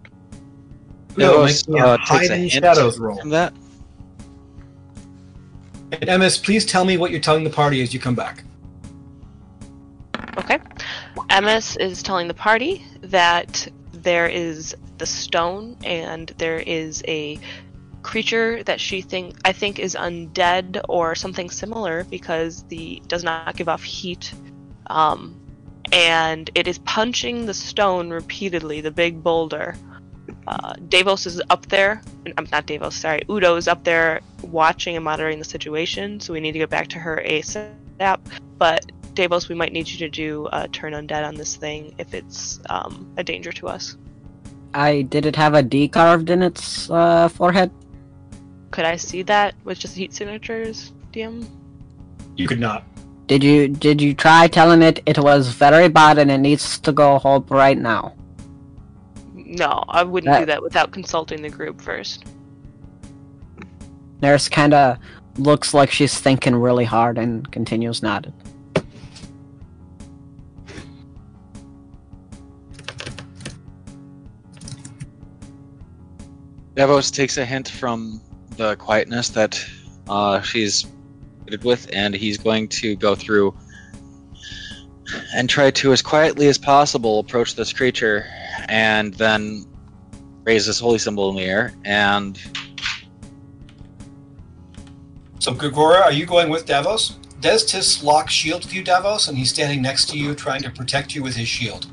Udo, Davos, make me a uh, takes a hint shadows roll. From that, And Emis, please tell me what you're telling the party as you come back. Okay. Emis is telling the party that there is the stone and there is a creature that she think I think is undead or something similar because the does not give off heat. Um, and it is punching the stone repeatedly, the big boulder. Uh, Davos is up there. I'm not Davos, sorry. Udo is up there watching and monitoring the situation, so we need to get back to her ASAP. But Davos, we might need you to do a turn undead on this thing if it's um, a danger to us. I did it have a D carved in its uh, forehead? Could I see that with just heat signatures, DM? You could not. Did you did you try telling it it was very bad and it needs to go home right now? No, I wouldn't That- do that without consulting the group first. Nurse kind of looks like she's thinking really hard and continues nodding. Davos takes a hint from the quietness that uh, she's good with, and he's going to go through and try to, as quietly as possible, approach this creature, and then raise this holy symbol in the air. And So, Gregora, are you going with Davos? Does Tis lock shield with you, Davos, and he's standing next to you trying to protect you with his shield?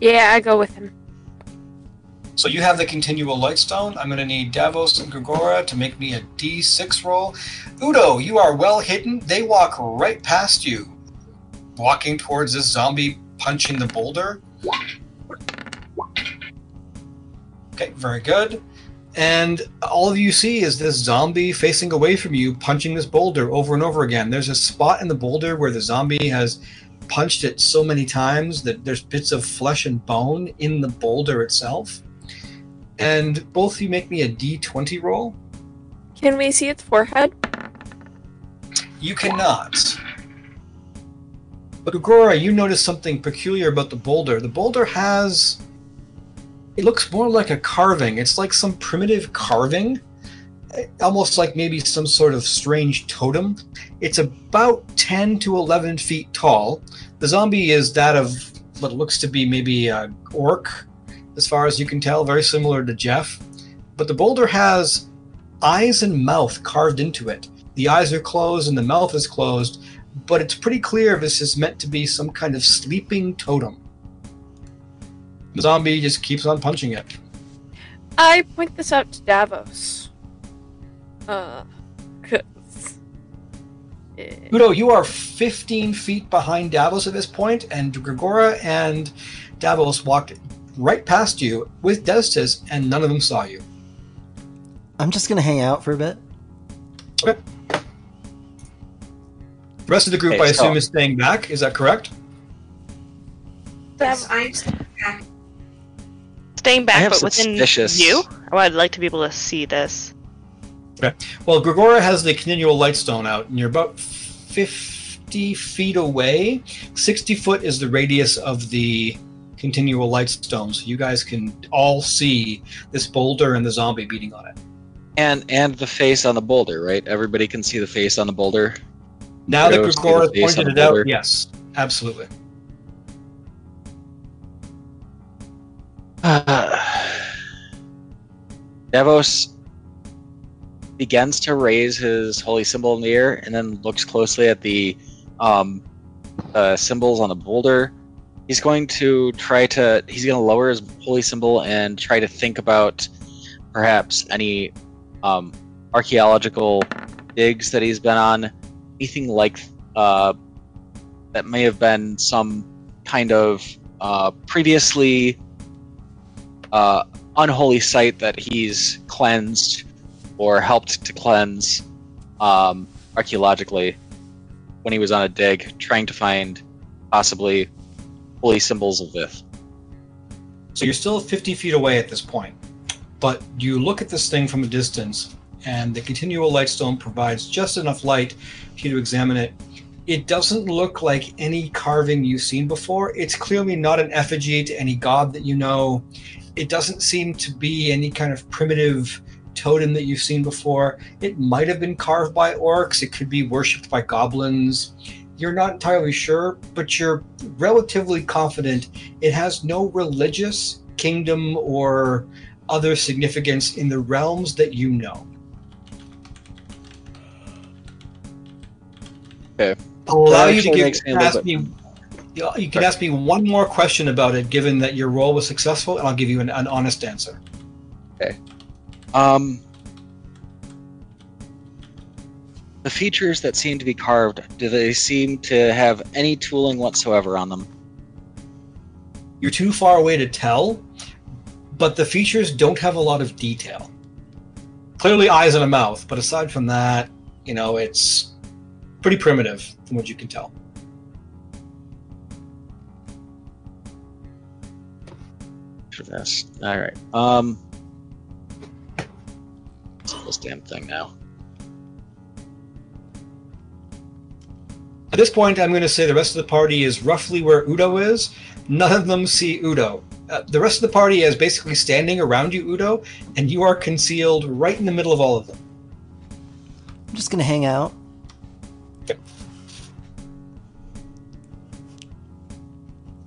Yeah, I go with him. So you have the continual light stone. I'm going to need Davos and Gregora to make me a D6 roll. Udo, you are well hidden. They walk right past you, walking towards this zombie punching the boulder. Okay, very good. And all you see is this zombie facing away from you, punching this boulder over and over again. There's a spot in the boulder where the zombie has punched it so many times that there's bits of flesh and bone in the boulder itself. And both of you make me a d20 roll. Can we see its forehead? You cannot. But Agora, you notice something peculiar about the boulder. The boulder has. It looks more like a carving. It's like some primitive carving, almost like maybe some sort of strange totem. It's about 10 to 11 feet tall. The zombie is that of what looks to be maybe a orc, as far as you can tell, very similar to Jeff. But the boulder has eyes and mouth carved into it. The eyes are closed and the mouth is closed, but it's pretty clear this is meant to be some kind of sleeping totem. The zombie just keeps on punching it. I point this out to Davos. Uh, cause. Udo, you are 15 feet behind Davos at this point, and Gregora and Davos walked right past you with Destis, and none of them saw you. I'm just gonna hang out for a bit. The rest of the group, Okay, I so- assume, is staying back. Is that correct? Yes, I'm staying back. Staying back, have but within suspicious- view. I would like to be able to see this. Okay. Well, Gregora has the continual light stone out, and you're about 50 feet away. 60 foot is the radius of the continual light stone, so you guys can all see this boulder and the zombie beating on it. and and the face on the boulder, right? Everybody can see the face on the boulder. Now that Gregora see the face pointed it out, yes, absolutely. Davos begins to raise his holy symbol in the air and then looks closely at the um, uh, symbols on the boulder. He's going to try to. He's going to lower his holy symbol and try to think about perhaps any um, archaeological digs that he's been on, anything like uh, that may have been some kind of uh, previously uh, unholy site that he's cleansed or helped to cleanse um, archaeologically when he was on a dig, trying to find possibly holy symbols of this. So you're still 50 feet away at this point. but you look at this thing from a distance, and the continual light stone provides just enough light for you to examine it. It doesn't look like any carving you've seen before. It's clearly not an effigy to any god that you know. It doesn't seem to be any kind of primitive totem that you've seen before. It might have been carved by orcs, it could be worshipped by goblins. You're not entirely sure, but you're relatively confident it has no religious kingdom or other significance in the realms that you know. Okay. I'll allow you to give, makes me a little ask me. You you can ask me one more question about it, given that your role was successful, and I'll give you an, an honest answer. Okay. Um, the features that seem to be carved, do they seem to have any tooling whatsoever on them? You're too far away to tell, but the features don't have a lot of detail. Clearly, eyes and a mouth, but aside from that, you know, it's pretty primitive from what you can tell. For this, all right. Um, this damn thing now? At this point, I'm going to say the rest of the party is roughly where Udo is. None of them see Udo. Uh, the rest of the party is basically standing around you, Udo, and you are concealed right in the middle of all of them. I'm just gonna hang out.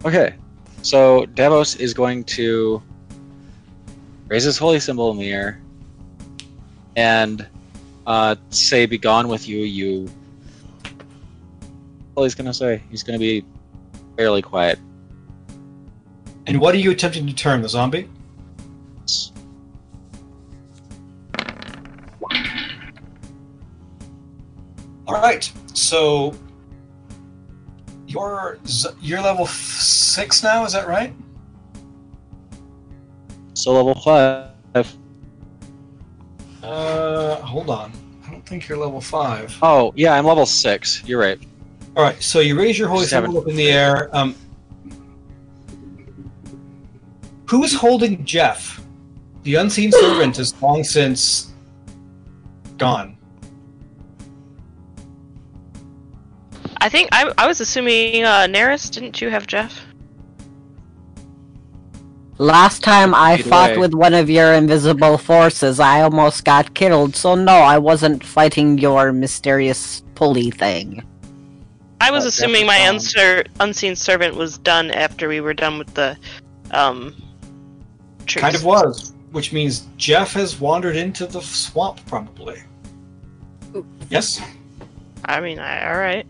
Okay, so Davos is going to raise his holy symbol in the air and uh, say, "Be gone with you, you." Well, he's gonna say he's gonna be fairly quiet. And what are you attempting to turn, the zombie? All right, so you're you're level six now. Is that right? So level five. Uh, hold on. I don't think you're level five. Oh yeah, I'm level six. You're right. All right, so you raise your holy Just haven't- symbol up in the air. Um, who is holding Jeff? The unseen servant is long since gone. I think I, I was assuming uh, Neris. Didn't you have Jeff? Last time I Either fought way. with one of your invisible forces, I almost got killed, so no, I wasn't fighting your mysterious pulley thing. I was Uh, assuming my is unser- unseen servant was done after we were done with the um. Trees. Kind of was, which means Jeff has wandered into the swamp, probably. Yes. I mean, I, all right.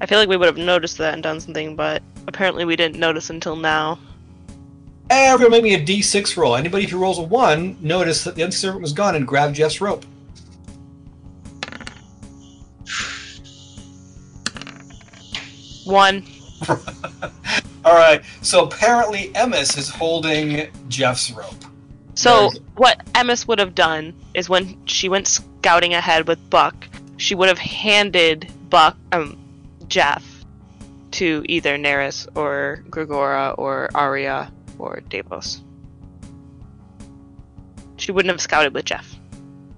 I feel like we would have noticed that and done something, but apparently we didn't notice until now. Everyone make me a D6 roll. Anybody who rolls a one, notice that the unseen servant was gone and grabbed Jeff's rope. One. All right. So apparently, Emis is holding Jeff's rope. So Very what Emis would have done is when she went scouting ahead with Buck, she would have handed Buck, um, Jeff, to either Neris or Gregora or Arya or Davos. She wouldn't have scouted with Jeff.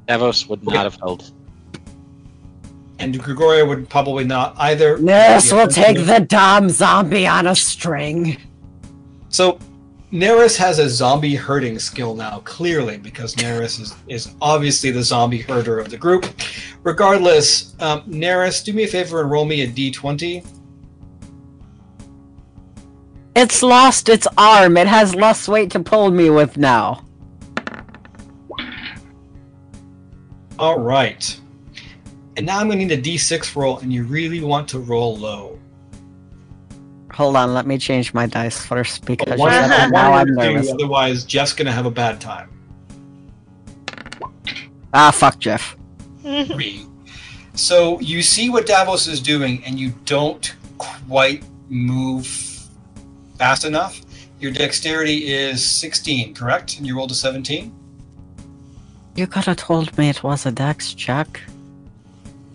Davos would Okay. not have held. And Gregoria would probably not either. Neris will take the dumb zombie on a string. So, Neris has a zombie herding skill now, clearly, because Neris is, is obviously the zombie herder of the group. Regardless, um, Neris, do me a favor and roll me a d20. It's lost its arm. It has less weight to pull me with now. All right. And now I'm going to need a d6 roll, and you really want to roll low. Hold on, let me change my dice first because One- now one now I'm two, nervous. Otherwise, Jeff's going to have a bad time. Ah, fuck Jeff. Three. So you see what Davos is doing, and you don't quite move fast enough. Your dexterity is 16, correct? And you rolled a 17? You could have told me it was a dex check.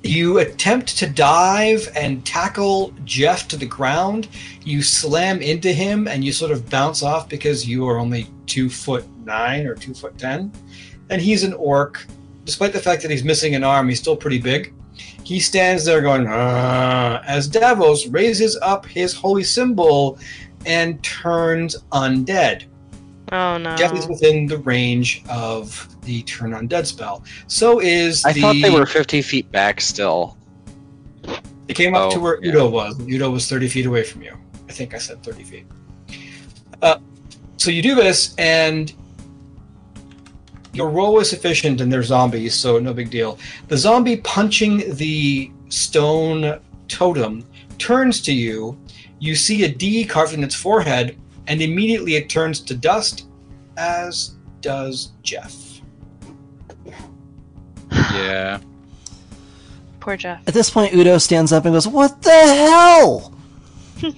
You attempt to dive and tackle Jeff to the ground. You slam into him and you sort of bounce off because you are only two foot nine or two foot ten. And he's an orc. Despite the fact that he's missing an arm, he's still pretty big. He stands there going, as Davos raises up his holy symbol and turns undead. Oh no. Jeff is within the range of the turn undead spell. So is I the. thought they were 50 feet back still. They came up to Oh, where yeah. Udo was. Udo was 30 feet away from you. I think I said 30 feet. Uh, so you do this, and your roll is sufficient, and they're zombies, so no big deal. The zombie punching the stone totem turns to you. You see a D carved in its forehead, and immediately it turns to dust, as does Jeff. Yeah. Poor Jeff. At this point, Udo stands up and goes, What the hell?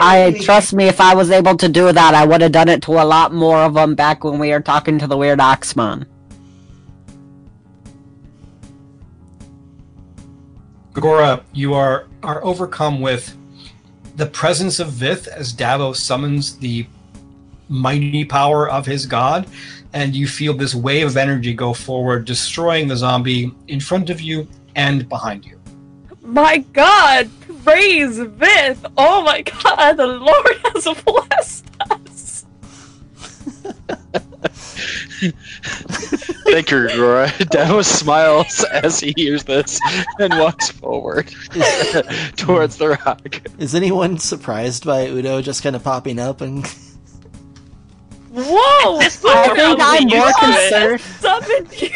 I trust me, if I was able to do that, I would have done it to a lot more of them back when we were talking to the weird Oxman. Gora, you are are overcome with the presence of Vith as Davos summons the mighty power of his god, and you feel this wave of energy go forward, destroying the zombie in front of you and behind you. My God! Praise Vith! Oh my God! The Lord has blessed us. Thank you, Gora. Davos smiles as he hears this and walks forward towards the rock. Is anyone surprised by Udo just kind of popping up and Whoa! This I think I'm more used to it. concerned. Summoned you,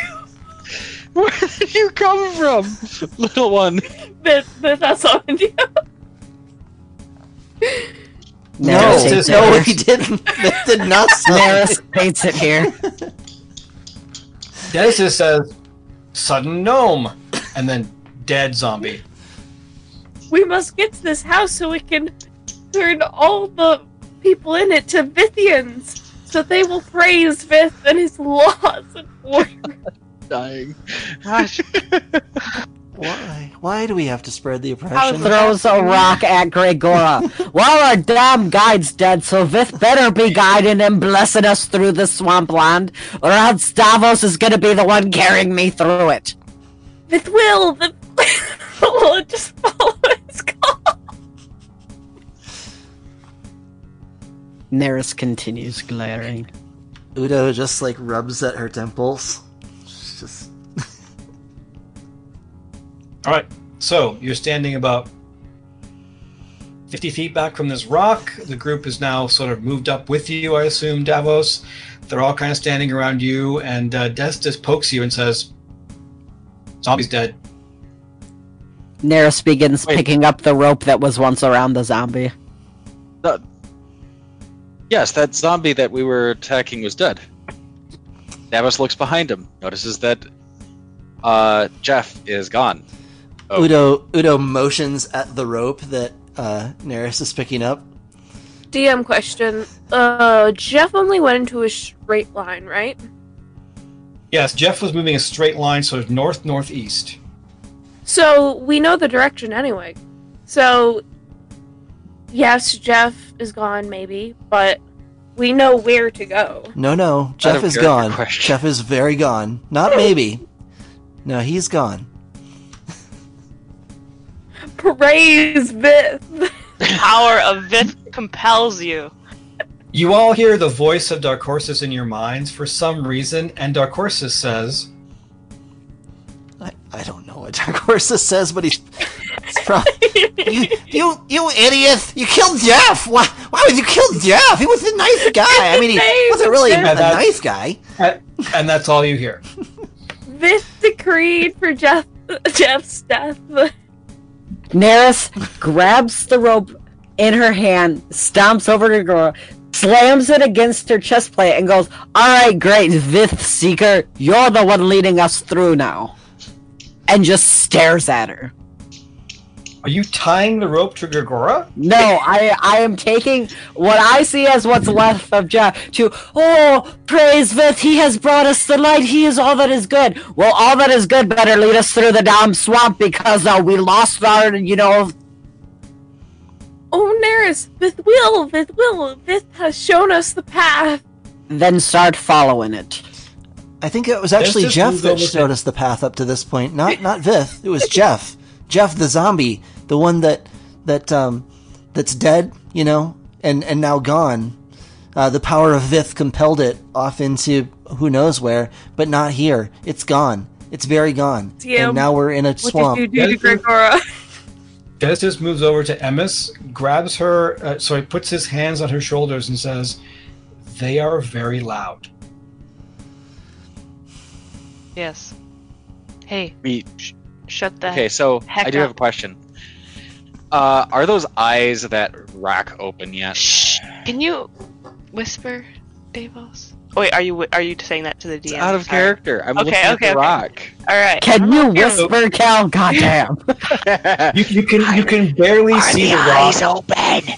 Where did you come from, little one? Vith. Vith has summoned you. No, Neris Just hates no, it he didn't. That did not sound Neris hates it here. Dennis says, "Sudden gnome," and then dead zombie. We must get to this house so we can turn all the people in it to Vithians, so they will praise Vith and his laws and order. Dying. Gosh. Why? Why do we have to spread the How oppression? Throws a rock at Gregora. well, our damn guide's dead, so Vith better be guiding and blessing us through the swampland, or else Davos is gonna be the one carrying me through it. Vith will. The will just follow his call. Neris continues glaring. Udo just like rubs at her temples. All right, so you're standing about 50 feet back from this rock. The group is now sort of moved up with you, I assume, Davos. They're all kind of standing around you, and uh, Destis pokes you and says, Zombie's dead. Neris begins Wait. picking up the rope that was once around the zombie. Yes, that zombie that we were attacking was dead. Davos looks behind him, notices that uh, Jeff is gone. Oh. Udo. Udo motions at the rope that uh, Neris is picking up. DM question. Uh, Jeff only went into a straight line, right? Yes, Jeff was moving a straight line, so of north northeast. So we know the direction anyway. So yes, Jeff is gone, maybe, but we know where to go. No, no, Jeff is gone. question. Jeff is very gone. Not maybe. No, he's gone. Praise Vith. The Power of Vith compels you. You all hear the voice of Darkorsus in your minds for some reason, and Darkorsus says, I, I don't know what Dark Horse says, but he's, he's probably you, you you idiot! You killed Jeff. Why why would you kill Jeff? He was a nice guy. I mean, he wasn't really a, a nice guy. and that's all you hear. Vith decreed for Jeff Jeff's death. Neris grabs the rope in her hand, stomps over to Gora, slams it against her chest plate, and goes, Alright, great, Vith Seeker, you're the one leading us through now. And just stares at her. Are you tying the rope to Gregora? No, I I am taking what I see as what's left of Jeff to oh praise Vith, he has brought us the light, he is all that is good. Well all that is good better lead us through the damn swamp because uh, we lost our you know Oh, Neris, Vith will, Vith will, Vith has shown us the path. then start following it. I think it was actually just Jeff that showed us the path up to this point. Not not Vith. It was Jeff. Jeff the zombie, the one that that um that's dead, you know, and and now gone. Uh, the power of Vith compelled it off into who knows where, but not here. It's gone. It's very gone. Yeah, and now we're in a What swamp. did you do to Yes, Gregora? Destis moves over to Emis, grabs her, uh, he puts his hands on her shoulders and says, They are very loud. Yes. Hey, We, shut the okay, so heck I do have a question. Uh, are those eyes that rock open yet? Shh. Can you whisper, Davos? Wait, are you are you saying that to the It's DM? out of Sorry. character. I'm Okay, looking at the okay. rock. All right. Can you whisper, Cal? Goddamn. You, you can you can barely see the, rock. open?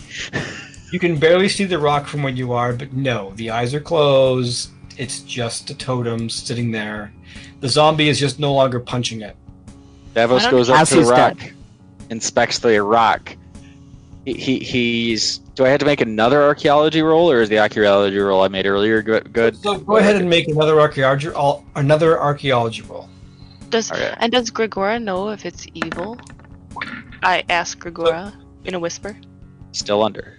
You can barely see the rock from where you are, but no, the eyes are closed. It's just a totem sitting there. The zombie is just no longer punching it. Davos goes up to the he's rock, dead. Inspects the rock. He, he he's. Do I have to make another archaeology roll, or is the archaeology roll I made earlier good? Good. So go ahead and make another archaeology another archaeology roll. Does Okay. and does Gregora know if it's evil? I ask Gregora in a whisper. Still under.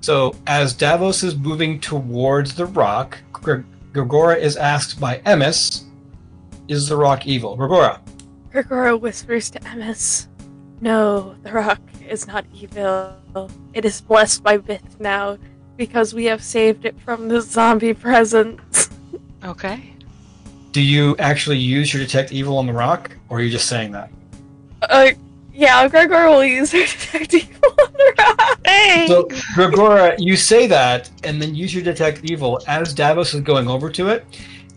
So as Davos is moving towards the rock, Gre- Gregora is asked by Emis, "Is the rock evil?" Gregora, Gregora whispers to Emis, No, the rock is not evil. It is blessed by Vith now because we have saved it from the zombie presence. Okay. do you actually use your detect evil on the rock, or are you just saying that? Uh, yeah, Gregora will use her detect evil on the rock. Hey. So, Gregora, you say that, and then use your detect evil as Davos is going over to it.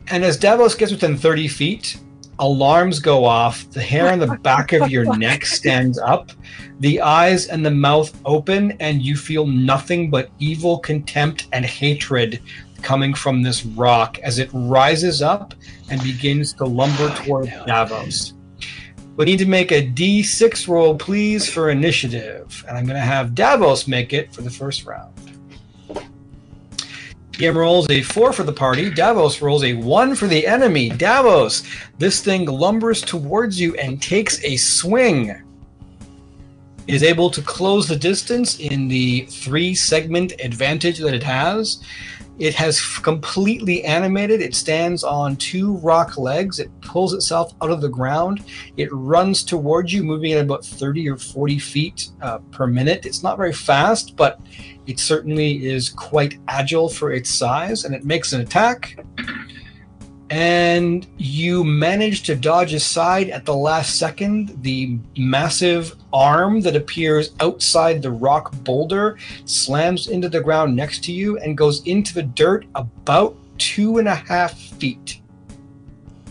And as Davos gets within 30 feet, alarms go off. The hair on the back of your neck stands up. The eyes and the mouth open, and you feel nothing but evil contempt and hatred coming from this rock as it rises up and begins to lumber toward Davos. We need to make a D6 roll, please, for initiative. And I'm going to have Davos make it for the first round. DM rolls a 4 for the party. Davos rolls a 1 for the enemy. Davos, this thing lumbers towards you and takes a swing. Is able to close the distance in the three segment advantage that it has. It has completely animated. It stands on two rock legs. It pulls itself out of the ground. It runs towards you, moving at about 30 or 40 feet uh, per minute. It's not very fast, but it certainly is quite agile for its size, and it makes an attack. And you manage to dodge aside at the last second. The massive arm that appears outside the rock boulder slams into the ground next to you and goes into the dirt about two and a half feet.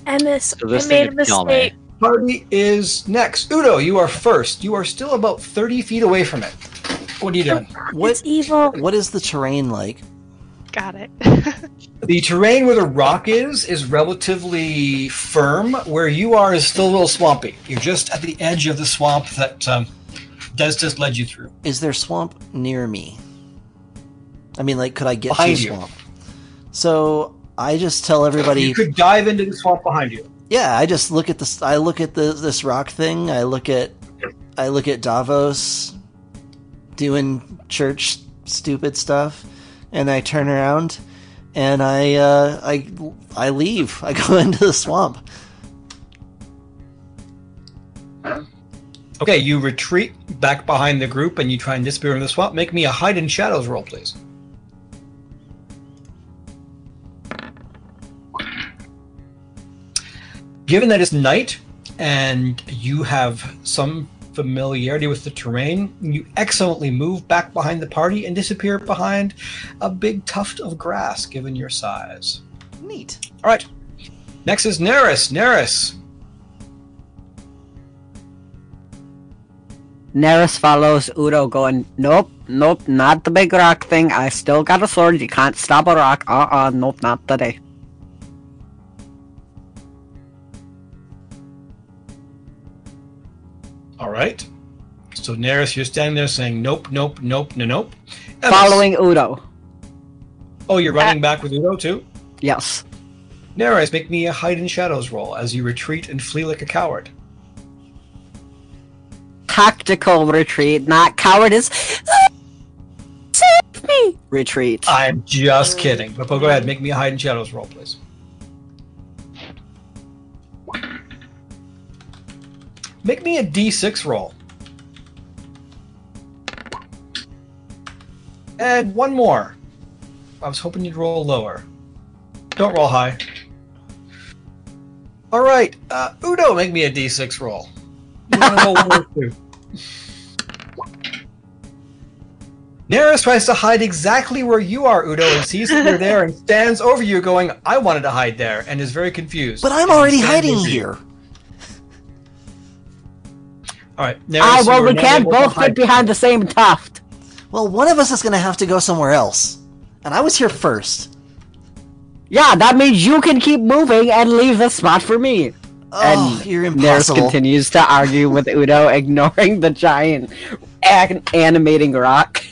Emis, So this I thing made a could kill me. mistake. Party is next. Udo, you are first. You are still about 30 feet away from it. What are you doing? What It's evil. what is the terrain like? Got it. The terrain where the rock is is relatively firm. Where you are is still a little swampy. You're just at the edge of the swamp that um, Destis led you through. Is there swamp near me? I mean, like, could I get Behind to you. swamp? So I just tell everybody, You could dive into the swamp behind you. yeah. I just look at this. I look at the this rock thing. I look at, I look at Davos doing church stupid stuff, and I turn around, and I uh, I I leave. I go into the swamp. Okay, you retreat back behind the group and you try and disappear in the swamp. Make me a hide in shadows roll, please. Given that it's night and you have some familiarity with the terrain, you excellently move back behind the party and disappear behind a big tuft of grass, given your size. Neat. All right. Next is Neris. Neris. Neris follows Udo, going, Nope, nope, not the big rock thing. I still got a sword. You can't stop a rock. Uh uh, nope, not today. All right. So Neris, you're standing there saying nope, nope, nope, no, nope. Following Udo. Oh, you're running back with Udo too. Yes. Neris, make me a hide in shadows roll as you retreat and flee like a coward. Tactical retreat, not cowardice. Save me! Retreat. I'm just kidding. But, but go ahead, make me a hide in shadows roll, please. Make me a d6 roll. And one more. I was hoping you'd roll lower. Don't roll high. All right, uh, Udo, make me a d6 roll. You wanna roll one or two? Neris tries to hide exactly where you are, Udo, and sees that you're there and stands over you, going, "I wanted to hide there," and is very confused. But I'm already hiding here. you. Here. All right, Neris, Ah, well, we can't both hide. fit behind the same tuft. Well, one of us is going to have to go somewhere else. And I was here first. Yeah, that means you can keep moving and leave the spot for me. Oh, And you're Neris impossible. continues to argue with Udo, ignoring the giant an- animating rock.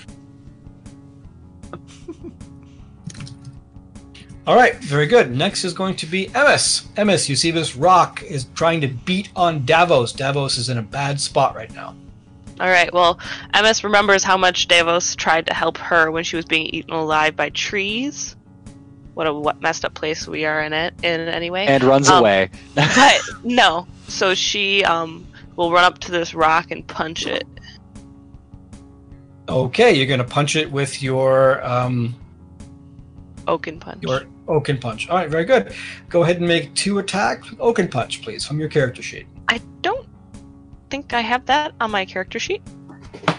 All right, very good. Next is going to be Emis. Emis, you see this rock is trying to beat on Davos. Davos is in a bad spot right now. All right. Well, Emis remembers how much Davos tried to help her when she was being eaten alive by trees. What a what messed up place we are in it in anyway. And runs Um, away. but no. So she um will run up to this rock and punch it. Okay, you're going to punch it with your um, Oaken punch. your Oaken Punch. All right, very good. Go ahead and make two attacks with Oaken Punch, please, from your character sheet. I don't think I have that on my character sheet.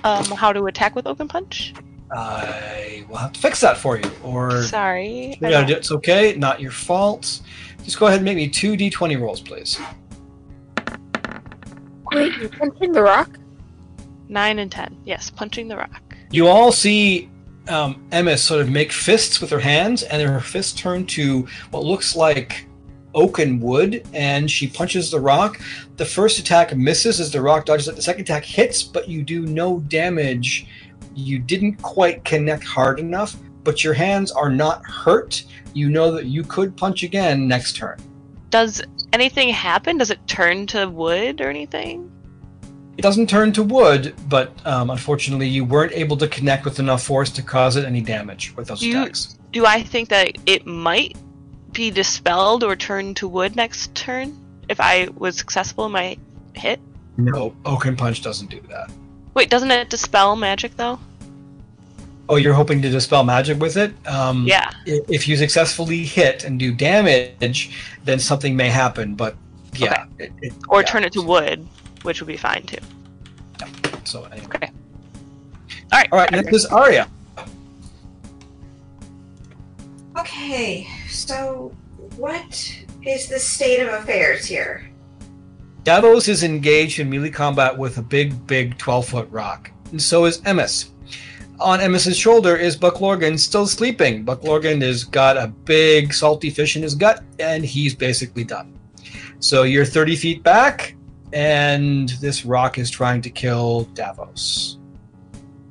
Um, how to attack with oaken punch? I will have to fix that for you. Or Sorry. I yeah, don't- it's okay. Not your fault. Just go ahead and make me two d20 rolls, please. Wait, you're punching the rock? Nine and ten. Yes, punching the rock. You all see um, Emis sort of make fists with her hands, and her fists turn to what looks like oaken wood, and she punches the rock. The first attack misses as the rock dodges it. The second attack hits, but you do no damage. You didn't quite connect hard enough, but your hands are not hurt. You know that you could punch again next turn. Does anything happen? Does it turn to wood or anything? It doesn't turn to wood, but um, unfortunately, you weren't able to connect with enough force to cause it any damage with those Do you- attacks. Do I think that it might be dispelled or turn to wood next turn if I was successful in my hit? No, Oaken Punch doesn't do that. Wait, doesn't it dispel magic though? Oh, you're hoping to dispel magic with it? Um, Yeah. If you successfully hit and do damage, then something may happen. But yeah, it, it, Or yeah. turn it to wood, which would be fine too. So anyway. Okay. All right. All right, next is Arya. Okay, so what is the state of affairs here? Davos is engaged in melee combat with a big, big 12 foot rock, and so is Emis. On Emis's shoulder is Buck Lorgan still sleeping. Buck Lorgan has got a big salty fish in his gut, and he's basically done. So you're 30 feet back, and this rock is trying to kill Davos.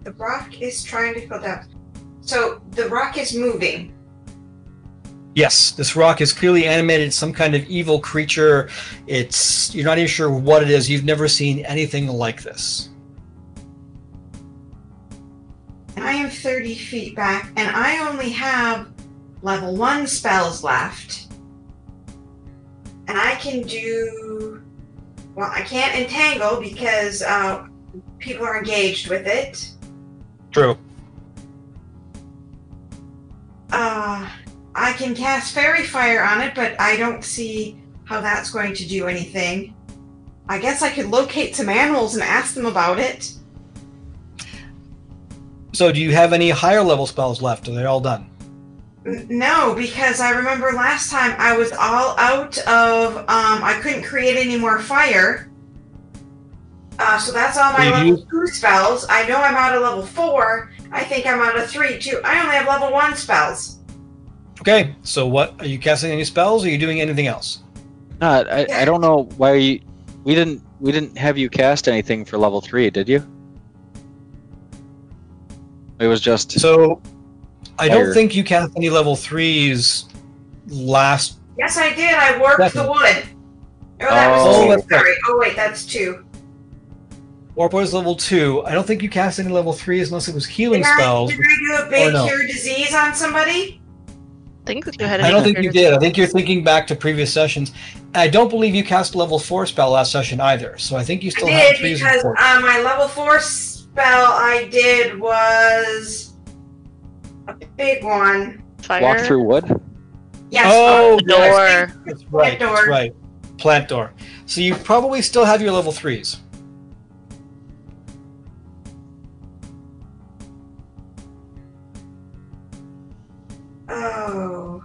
The rock is trying to kill Davos. So the rock is moving. Yes, this rock is clearly animated. Some kind of evil creature. It's you're not even sure what it is. You've never seen anything like this. And I am 30 feet back, and I only have level 1 spells left. And I can do. Well, I can't entangle because uh, people are engaged with it. True. Uh, I can cast Faerie Fire on it, but I don't see how that's going to do anything. I guess I could locate some animals and ask them about it. So, do you have any higher level spells left? Are they all done? N- No, because I remember last time I was all out of. Um, I couldn't create any more fire. Uh, so that's all my You level use- two spells. I know I'm out of level four. I think I'm out of three too. I only have level one spells. Okay, so what are you casting any spells? Or are you doing anything else? No, I, I don't know why you, we didn't we didn't have you cast anything for level three, did you? It was just So, I don't think you cast any level threes last. Yes, I did. I warped the Definitely. wood. Oh, that Oh, was two. that's right. Sorry. Oh, wait, that's two. Warp was level two. I don't think you cast any level threes unless it was healing Did I, spells. did I do a big no. cure disease on somebody? I think you had. I don't think you did. I think you're thinking back to previous sessions. I don't believe you cast a level four spell last session either. So I think you I still have did threes because uh, my level four spell I did was a big one. Fire. walk through wood. Yes. Oh, door. That's right. door. That's right. Plant door. So you probably still have your level threes. Oh.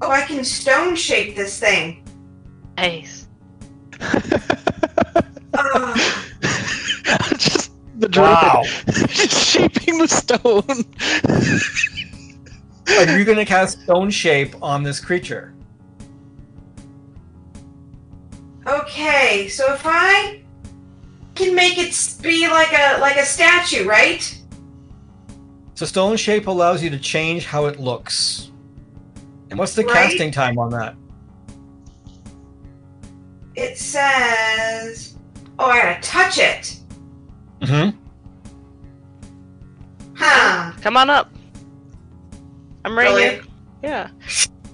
Oh, I can stone shape this thing. Nice. Oh, just the druid Wow. just shaping the stone. Are you going to cast stone shape on this creature? okay, so if I can make it be like a like a statue, right? So stone shape allows you to change how it looks. And what's the Right. casting time on that? It says, "Oh, I gotta touch it." Mm-hmm. Huh? Come on up. I'm right Really? here. Yeah.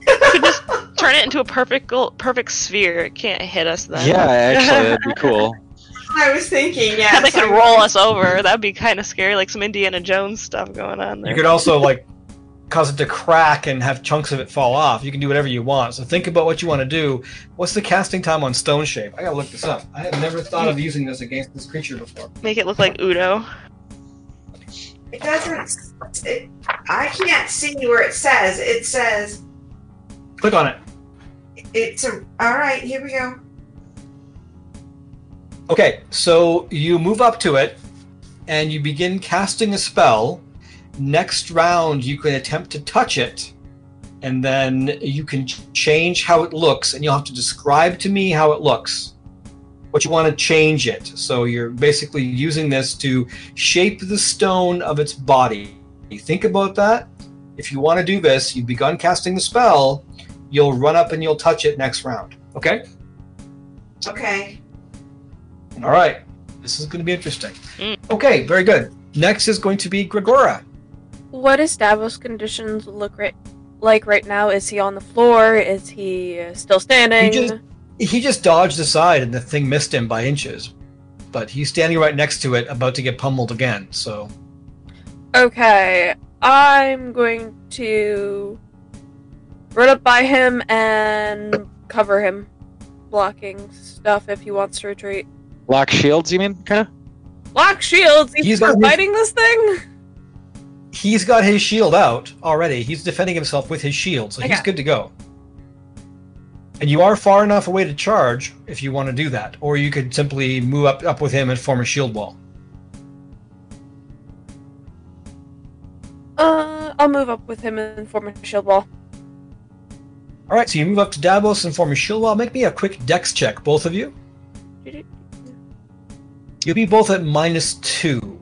could just turn it into a perfect perfect sphere. It can't hit us then. yeah, actually, that'd be cool. I was thinking, yeah. Yeah, they could roll us over. That'd be kind of scary, like some Indiana Jones stuff going on there. You could also like cause it to crack and have chunks of it fall off. You can do whatever you want. So think about what you want to do. What's the casting time on stone shape? I gotta look this up. I have never thought of using this against this creature before. Make it look like Udo. It doesn't. It, I can't see where it says. It says Click on it. it's a. All right, here we go. Okay, so you move up to it and you begin casting a spell. Next round, you can attempt to touch it, and then you can change how it looks, and you'll have to describe to me how it looks. What you want to change it. So you're basically using this to shape the stone of its body. You think about that. If you want to do this, you've begun casting the spell, you'll run up and you'll touch it next round. Okay? Okay. All right. This is going to be interesting. Mm. Okay, very good. Next is going to be Gregora. What does Davos' conditions look right like right now? Is he on the floor? Is he uh, still standing? He just- He just dodged aside and the thing missed him by inches. But he's standing right next to it, about to get pummeled again. So, Okay, I'm going to run up by him and cover him, blocking stuff if he wants to retreat. Lock shields, you mean? Kind of. Lock shields. He's, He's still got his- fighting this thing. He's got his shield out already. He's defending himself with his shield, so he's good to go. And you are far enough away to charge if you want to do that, or you could simply move up up with him and form a shield wall. Uh, I'll move up with him and form a shield wall. All right, so you move up to Davos and form a shield wall. Make me a quick dex check, both of you. You'll be both at minus two.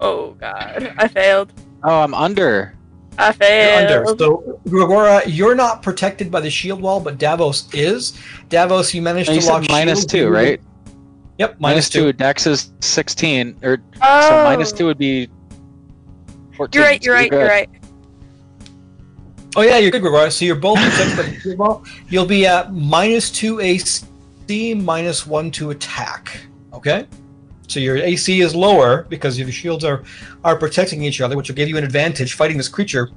Oh god, I failed. Oh, I'm under. I You're failed. under. So, Gregora, you're not protected by the shield wall, but Davos is. Davos, you managed You to lock minus shield. two, right? Yep, Minus two. Dex is sixteen, or oh, so minus two would be fourteen. You're right. so You're right. good. You're right. Oh yeah, you're good, Gregora. So you're both protected by the shield wall. You'll be at minus two AC, minus one to attack. Okay. So your AC is lower because your shields are are protecting each other, which will give you an advantage fighting this creature.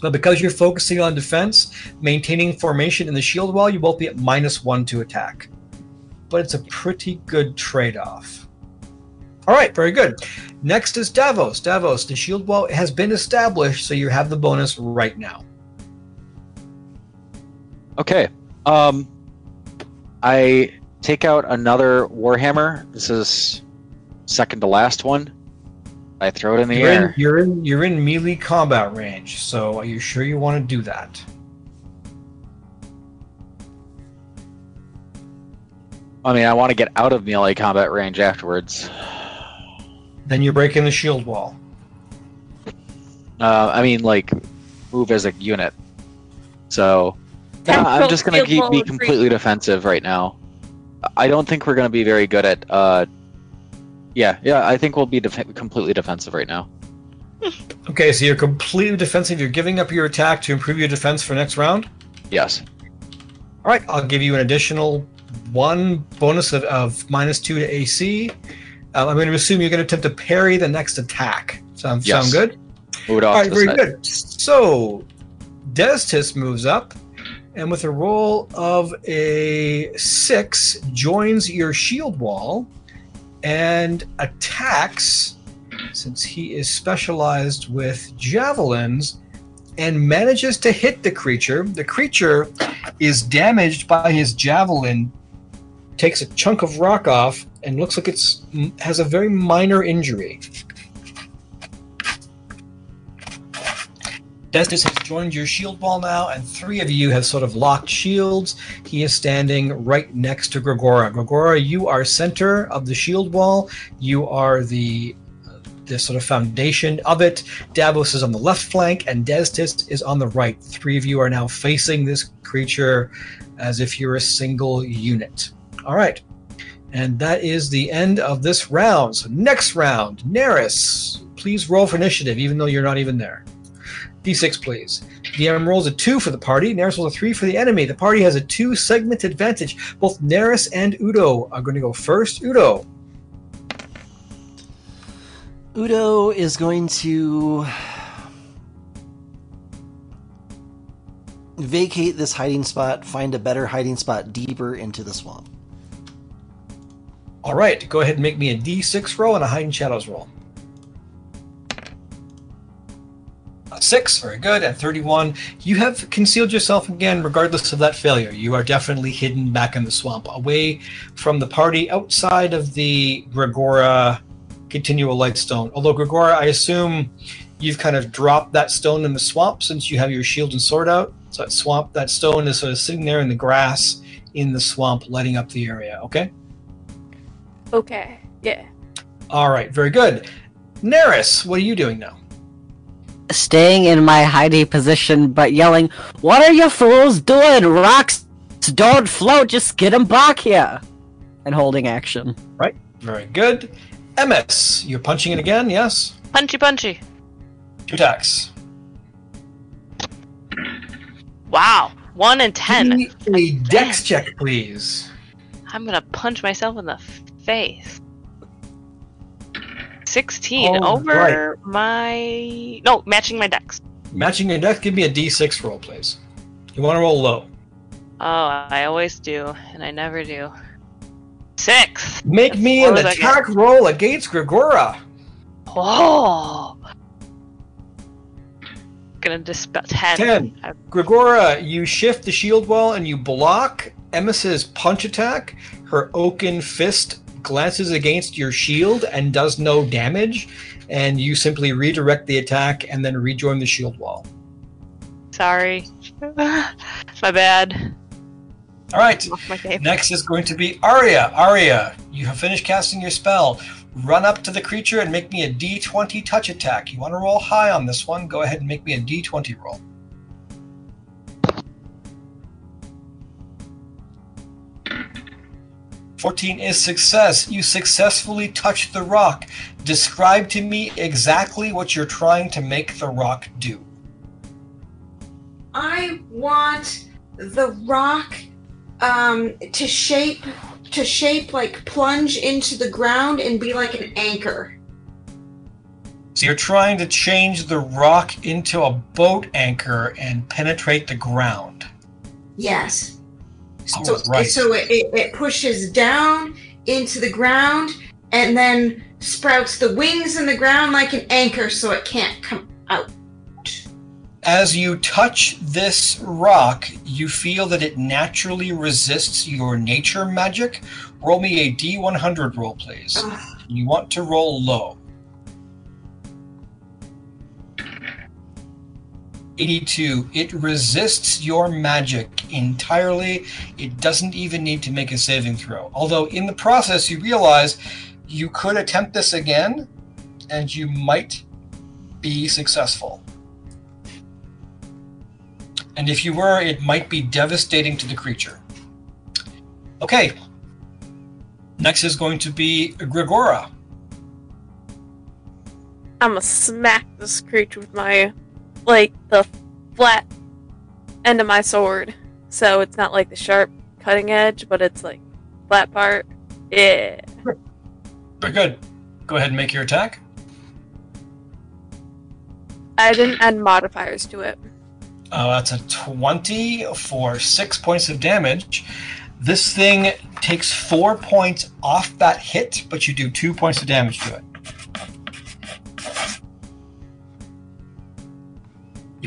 But because you're focusing on defense, maintaining formation in the shield wall, you both be at minus one to attack. But it's a pretty good trade-off. All right, very good. Next is Davos. Davos, the shield wall has been established, so you have the bonus right now. Okay. Um, I take out another warhammer. This is second to last one. I throw it in the You're in, air. you're in you're in melee combat range, so are you sure you want to do that? I mean, I want to get out of melee combat range afterwards. Then you're breaking the shield wall. Uh, I mean, like, move as a unit. So, no, I'm just gonna keep be completely defensive right now. I don't think we're gonna be very good at. Uh, yeah, yeah, I think we'll be def- completely defensive right now. Okay, so you're completely defensive. You're giving up your attack to improve your defense for next round. Yes. All right, I'll give you an additional one bonus of, of minus two to AC. Uh, I'm going to assume you're going to attempt to parry the next attack. Sound Yes. sound good? Move it off All right, very side. good. So, Destis moves up, and with a roll of a six, joins your shield wall and attacks. Since he is specialized with javelins, and manages to hit the creature. The creature is damaged by his javelin, takes a chunk of rock off, and looks like it's mm, has a very minor injury. Destis has joined your shield wall now, and three of you have sort of locked shields. He is standing right next to Gregora. Gregora, you are center of the shield wall. You are the uh, the sort of foundation of it. Davos is on the left flank, and Destis is on the right. Three of you are now facing this creature as if you're a single unit. All right. And that is the end of this round. So next round, Neris, please roll for initiative, even though you're not even there. D6, please. DM rolls a 2 for the party. Neris rolls a 3 for the enemy. The party has a 2 segment advantage. Both Neris and Udo are going to go first. Udo, Udo is going to vacate this hiding spot, find a better hiding spot deeper into the swamp. all right, go ahead and make me a D6 roll and a hiding shadows roll. 6, very good. At 31, you have concealed yourself again, regardless of that failure. You are definitely hidden back in the swamp, away from the party, outside of the Gregora continual light stone. Although, Gregora, I assume you've kind of dropped that stone in the swamp since you have your shield and sword out. So that swamp, that stone is sort of sitting there in the grass in the swamp, lighting up the area, okay? Okay. Yeah. All right, very good. Neris, what are you doing now? Staying in my hiding position, but yelling, What are you fools doing? Rocks don't float, just get them back here! And holding action. Right, very good. Emis, you're punching it again, yes? Punchy punchy. Two attacks. Wow. One and ten. Give me a dex check, please. I'm gonna punch myself in the face. 16 All over my. No, matching my dex. Matching your dex, give me a d6 roll, please. You want to roll low. Oh, I always do, and I never do. Six! Make me an attack roll against Gregora. Oh! Gonna dispel. Ten. Ten. I- Gregora, you shift the shield wall and you block Emis's punch attack. Her oaken fist glances against your shield and does no damage, and you simply redirect the attack and then rejoin the shield wall. Sorry. my bad. All right. Off my cape. Next is going to be Arya. Arya, you have finished casting your spell. Run up to the creature and make me a d20 touch attack. You want to roll high on this one? Go ahead and make me a d20 roll. Fourteen is success. You successfully touch the rock. Describe to me exactly what you're trying to make the rock do. I want the rock um, to shape to shape like plunge into the ground and be like an anchor. So you're trying to change the rock into a boat anchor and penetrate the ground. Yes. Oh, So, right. so it, it, pushes down into the ground and then sprouts the wings in the ground like an anchor so it can't come out. As you touch this rock, you feel that it naturally resists your nature magic. Roll me a D100 roll, please. You want to roll low. 82. It resists your magic entirely. It doesn't even need to make a saving throw. Although, in the process, you realize you could attempt this again and you might be successful. And if you were, it might be devastating to the creature. Okay. Next is going to be Gregora. I'm gonna smack this creature with my, like, the flat end of my sword. So it's not like the sharp cutting edge, but it's like flat part. Yeah. Very good. Go ahead and make your attack. I didn't add modifiers to it. Uh, that's a 20 for six points of damage. This thing takes four points off that hit, but you do two points of damage to it.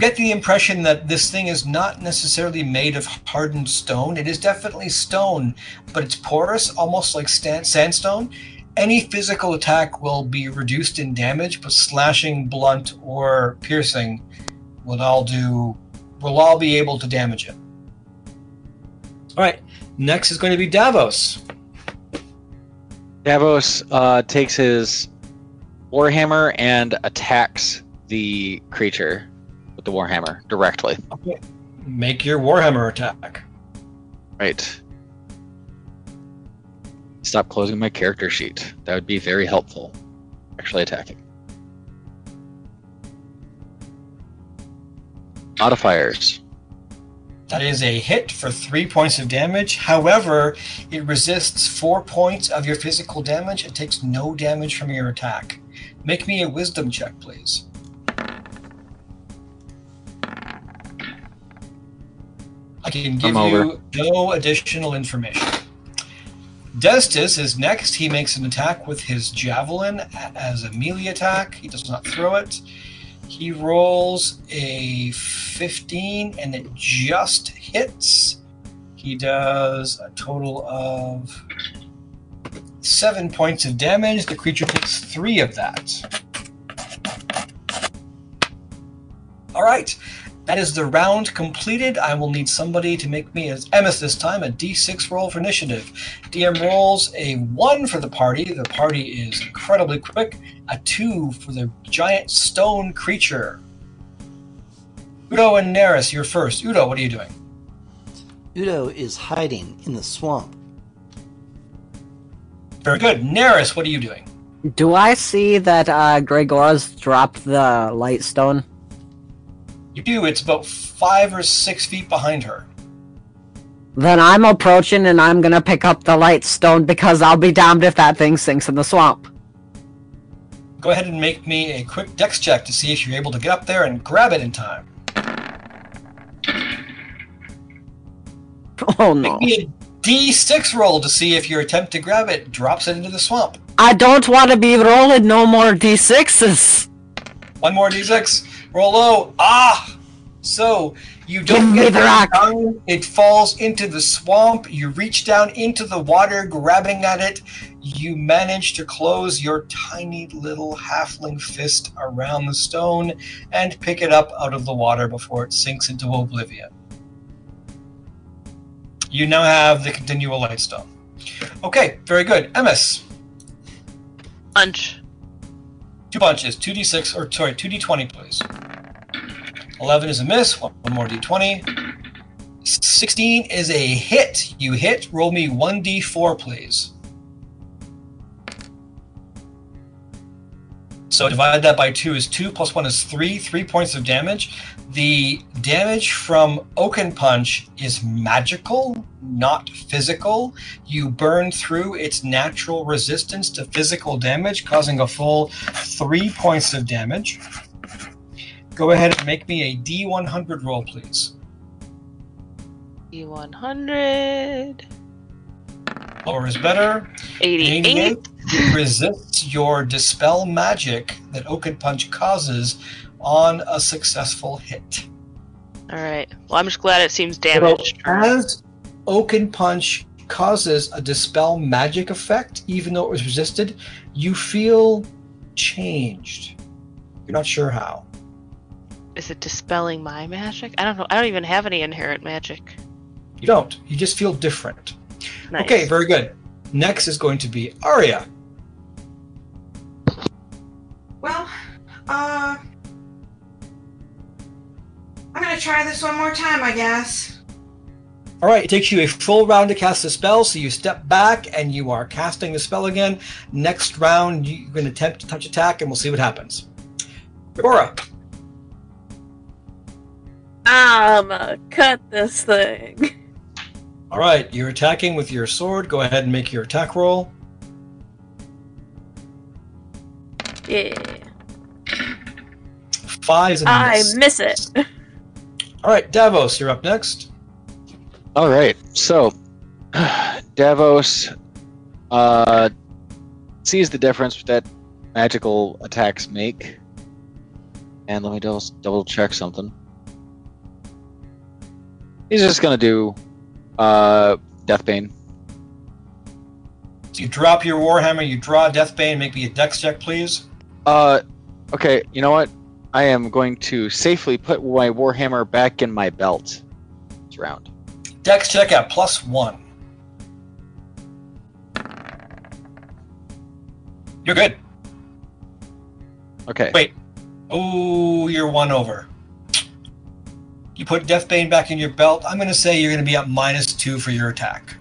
Get the impression that this thing is not necessarily made of hardened stone. It is definitely stone, but it's porous, almost like sandstone. Any physical attack will be reduced in damage, but slashing, blunt, or piercing will all do will all be able to damage it. All right. Next is going to be Davos. Davos uh, takes his warhammer and attacks the creature with the warhammer directly. Make your Warhammer attack. Right. Stop closing my character sheet. That would be very helpful. Actually attacking. Modifiers. That is a hit for three points of damage. However, it resists four points of your physical damage and takes no damage from your attack. Make me a wisdom check, please. I can give you no additional information. Destis is next. He makes an attack with his javelin as a melee attack. He does not throw it. He rolls a 15 and it just hits. He does a total of seven points of damage. The creature takes three of that. All right, that is the round completed. I will need somebody to make me, as Emis this time, a d6 roll for initiative. DM rolls a 1 for the party. The party is incredibly quick. A 2 for the giant stone creature. Udo and Neris, you're first. Udo, what are you doing? Udo is hiding in the swamp. Very good. Neris, what are you doing? Do I see that uh, Gregora's dropped the light stone? You do. It's about five or six feet behind her. Then I'm approaching and I'm gonna pick up the light stone because I'll be damned if that thing sinks in the swamp. Go ahead and make me a quick dex check to see if you're able to get up there and grab it in time. Oh no. Make me a d6 roll to see if your attempt to grab it drops it into the swamp. I don't want to be rolling no more d6s. One more d6. Roll low. Ah! So you don't Give get the it rock. down. It falls into the swamp. You reach down into the water, grabbing at it. You manage to close your tiny little halfling fist around the stone and pick it up out of the water before it sinks into oblivion. You now have the continual light stone. Okay, very good. Emis, Punch. Two punches, 2d6, or sorry, 2d20, please. 11 is a miss, one one more d20. 16 is a hit. You hit, roll me 1d4, please. So divide that by 2 is 2, plus 1 is 3, 3 points of damage. The damage from Oaken Punch is magical, not physical. You burn through its natural resistance to physical damage, causing a full 3 points of damage. Go ahead and make me a D100 roll, please. D100. Lower is better. 88. 88 resists your dispel magic that Oaken Punch causes on a successful hit. All right. Well, I'm just glad it seems damaged. So as Oaken Punch causes a dispel magic effect, even though it was resisted, you feel changed. You're not sure how. Is it dispelling my magic? I don't know. I don't even have any inherent magic. You don't. You just feel different. Nice. Okay, very good. Next is going to be Arya. Try this one more time, I guess. All right, it takes you a full round to cast the spell, so you step back and you are casting the spell again. Next round, you're going to attempt to touch attack, and we'll see what happens. Aura. I'm gonna cut this thing. All right, you're attacking with your sword. Go ahead and make your attack roll. Yeah. Five is a I miss. miss it. All right, Davos, you're up next. All right, so Davos uh, sees the difference that magical attacks make, and let me double, double check something. He's just gonna do uh, Deathbane. So you drop your warhammer, you draw Deathbane. Make me a dex check, please. Uh, okay, you know what? I am going to safely put my warhammer back in my belt. It's round. Dex check at plus one. You're good. Okay. Wait. Oh, you're one over. You put Deathbane back in your belt. I'm going to say you're going to be at minus two for your attack.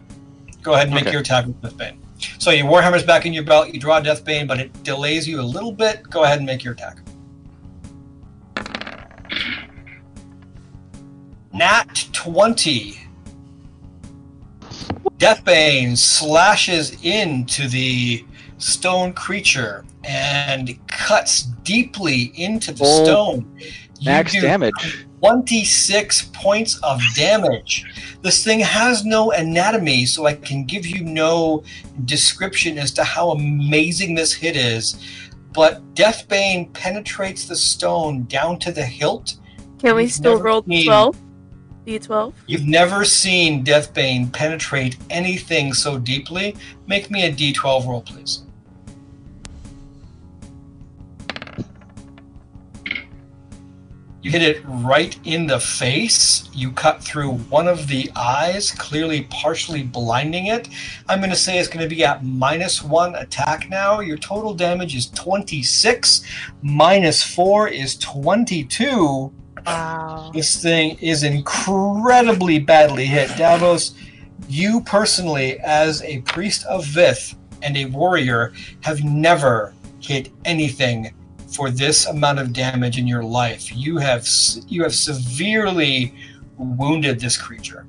Go ahead and make Okay. your attack with Deathbane. So your Warhammer's back in your belt. You draw Deathbane, but it delays you a little bit. Go ahead and make your attack. Nat 20. Deathbane slashes into the stone creature and cuts deeply into the Oh, stone. You Max do damage. 26 points of damage. This thing has no anatomy, so I can give you no description as to how amazing this hit is. But Deathbane penetrates the stone down to the hilt. Can we still roll 12? D12? You've never seen Deathbane penetrate anything so deeply. Make me a d12 roll, please. You hit it right in the face. You cut through one of the eyes, clearly partially blinding it. I'm going to say it's going to be at minus one attack now. Your total damage is 26, minus four is 22. Wow. This thing is incredibly badly hit. Davos, you personally, as a priest of Vith and a warrior, have never hit anything for this amount of damage in your life. You have you have severely wounded this creature.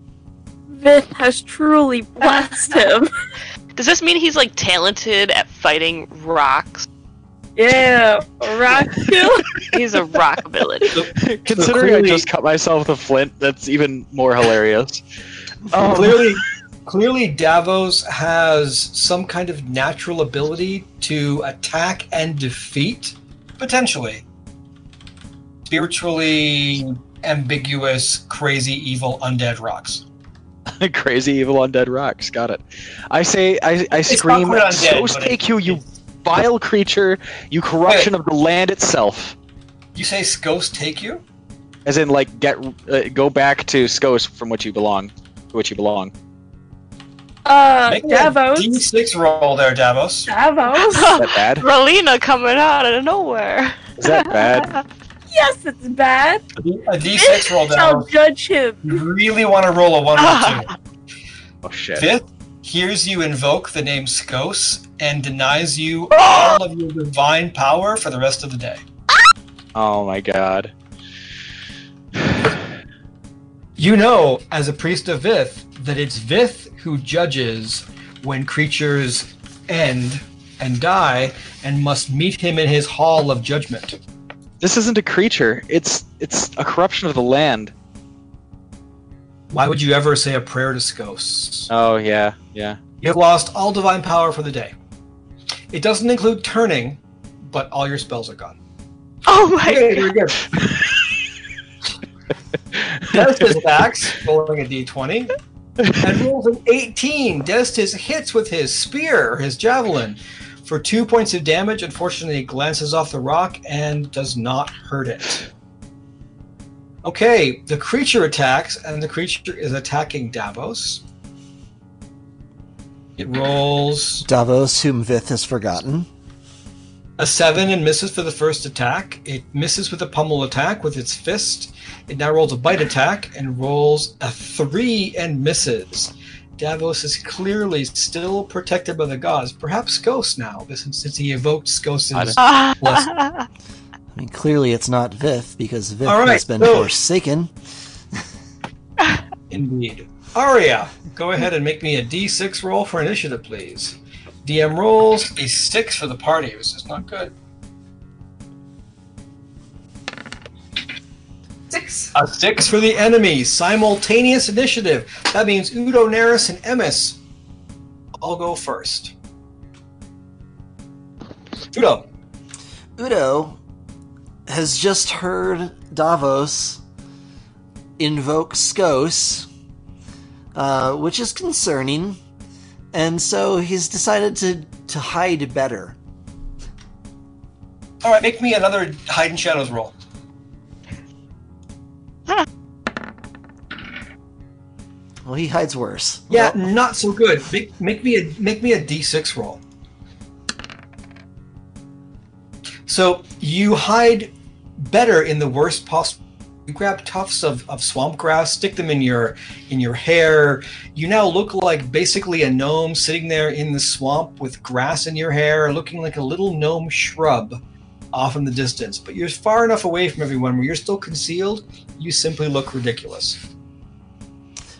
Vith has truly blessed him. Does this mean he's like talented at fighting rocks? Yeah, rock. He's a rock ability. Considering clearly- I just cut myself with a flint, that's even more hilarious. Um, Clearly, clearly, Davos has some kind of natural ability to attack and defeat, potentially spiritually ambiguous, crazy, evil undead rocks. crazy evil undead rocks. Got it. I say, I, I It's scream, not quite undead, "Skos but take you, you vile creature! You corruption of the land itself!" You say Skos take you? As in, like, get uh, go back to Skos from which you belong, to which you belong. Uh, Make me Davos. a D6 roll there, Davos. Davos. Is that bad? Relina coming out of nowhere. Is that bad? yes, it's bad. A D6 roll, Shall Davos. judge him. You really want to roll a 1 or 2. Oh shit! Fifth hears you invoke the name Skos and denies you ah! all of your divine power for the rest of the day. Oh my god. You know, as a priest of Vith, that it's Vith who judges when creatures end and die and must meet him in his hall of judgment. This isn't a creature. It's it's a corruption of the land. Why would you ever say a prayer to Skos? Oh yeah, yeah. You have lost all divine power for the day. It doesn't include turning, but all your spells are gone. Oh my Okay, god. very good. Destis attacks, rolling a d20, and rolls an 18. Destis hits with his spear, his javelin, for two points of damage. Unfortunately, it glances off the rock and does not hurt it. Okay, the creature attacks, and the creature is attacking Davos. It rolls Davos, whom Vith has forgotten. a seven and misses for the first attack. It misses with a pummel attack with its fist. It now rolls a bite attack and rolls a three and misses. Davos is clearly still protected by the gods, perhaps Skos now, since, since he evoked Skos's. I I mean, clearly it's not Vith because Vith All right, has been so- forsaken. Indeed. Aria, go ahead and make me a d6 roll for initiative, please. DM rolls a six for the party. This is not good. Six. A six for the enemy. Simultaneous initiative. That means Udo, Neris, and Emis all go first. Udo. Udo has just heard Davos invoke Skos, uh, which is concerning, and so he's decided to, to hide better. All right, make me another hide in shadows roll. Well, he hides worse. Yeah, Well, not so good. Make, make me a make me a d6 roll. So you hide better in the worst possible. You grab tufts of, of swamp grass, stick them in your in your hair. You now look like basically a gnome sitting there in the swamp with grass in your hair, looking like a little gnome shrub off in the distance. But you're far enough away from everyone where you're still concealed. You simply look ridiculous.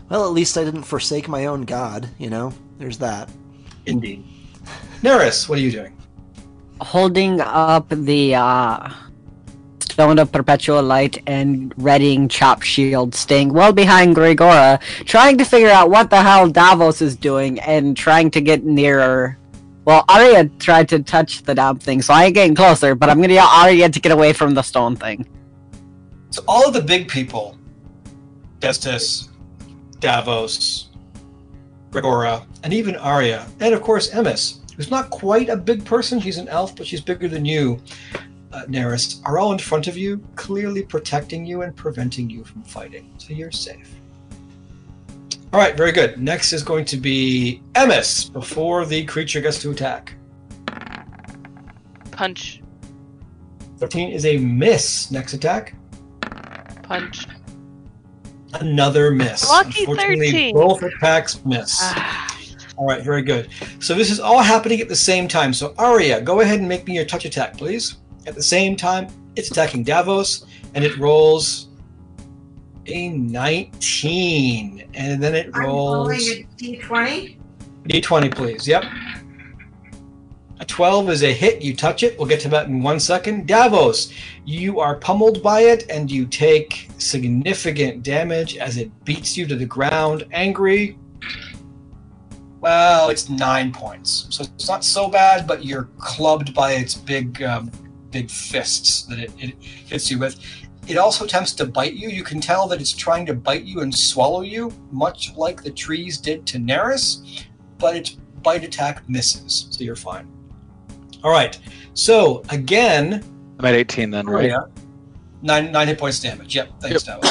well, at least I didn't forsake my own god, you know? There's that. Indeed. Neris, what are you doing? Holding up the uh, stone of perpetual light and readying chop shield, staying well behind Gregora, trying to figure out what the hell Davos is doing and trying to get nearer. Well, Arya tried to touch the damn thing, so I ain't getting closer, but I'm gonna yell Arya to get away from the stone thing. So all of the big people, Destis, Davos, Gregora, and even Arya, and of course Emis, who's not quite a big person, she's an elf, but she's bigger than you, uh, Neris, are all in front of you, clearly protecting you and preventing you from fighting. So you're safe. All right, very good. Next is going to be Emis before the creature gets to attack. Punch. 13 is a miss. Next attack. Punch. Another miss. Lucky Unfortunately, 13. Both attacks miss. Ah, All right, very good. So this is all happening at the same time. So Aria, go ahead and make me your touch attack, please. At the same time, it's attacking Davos, and it rolls a 19, and then it I'm rolling rolls a d20. d20, please. Yep. A 12 is a hit. You touch it. We'll get to that in one second. Davos, you are pummeled by it, and you take significant damage as it beats you to the ground. Angry. Well, it's nine points, so it's not so bad. But you're clubbed by its big, um, big fists that it, it hits you with. It also attempts to bite you. You can tell that it's trying to bite you and swallow you, much like the trees did to Neris but its bite attack misses, so you're fine. All right. So again, I'm at 18 then, right? Nine nine hit points damage. Yep. Thanks, Davos.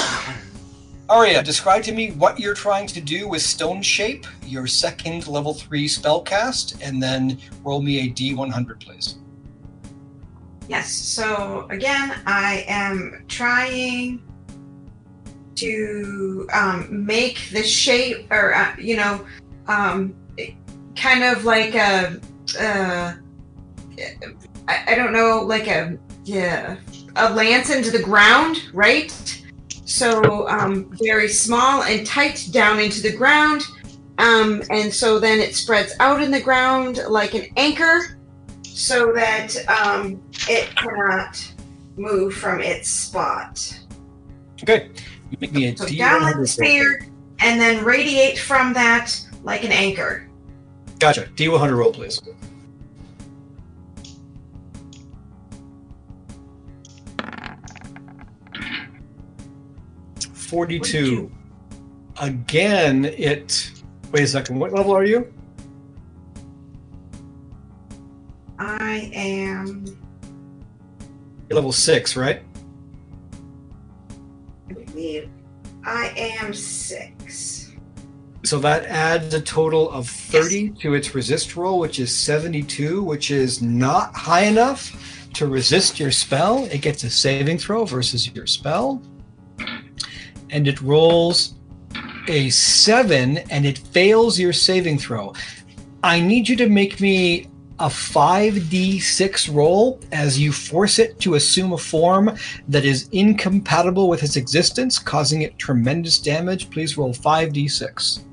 Aria, describe to me what you're trying to do with Stone Shape, your second level three spell cast, and then roll me a D100, please. Yes. So again, I am trying to um, make the shape, or uh, you know, um, kind of like a, uh, I, I don't know, like a yeah, a lance into the ground, right? So um, very small and tight down into the ground. Um, and so then it spreads out in the ground like an anchor so that um, it cannot move from its spot. Okay. Make me a So down like a D100. spear, and then radiate from that like an anchor. Gotcha. D100 roll, please. 42. Again, it. Wait a second. What level are you? I am. You're level six, right? I believe I am six. So that adds a total of 30 to its resist roll, which is 72, which is not high enough to resist your spell. It gets a saving throw versus your spell. And it rolls a 7 and it fails your saving throw. I need you to make me a 5d6 roll as you force it to assume a form that is incompatible with its existence, causing it tremendous damage. Please roll 5d6.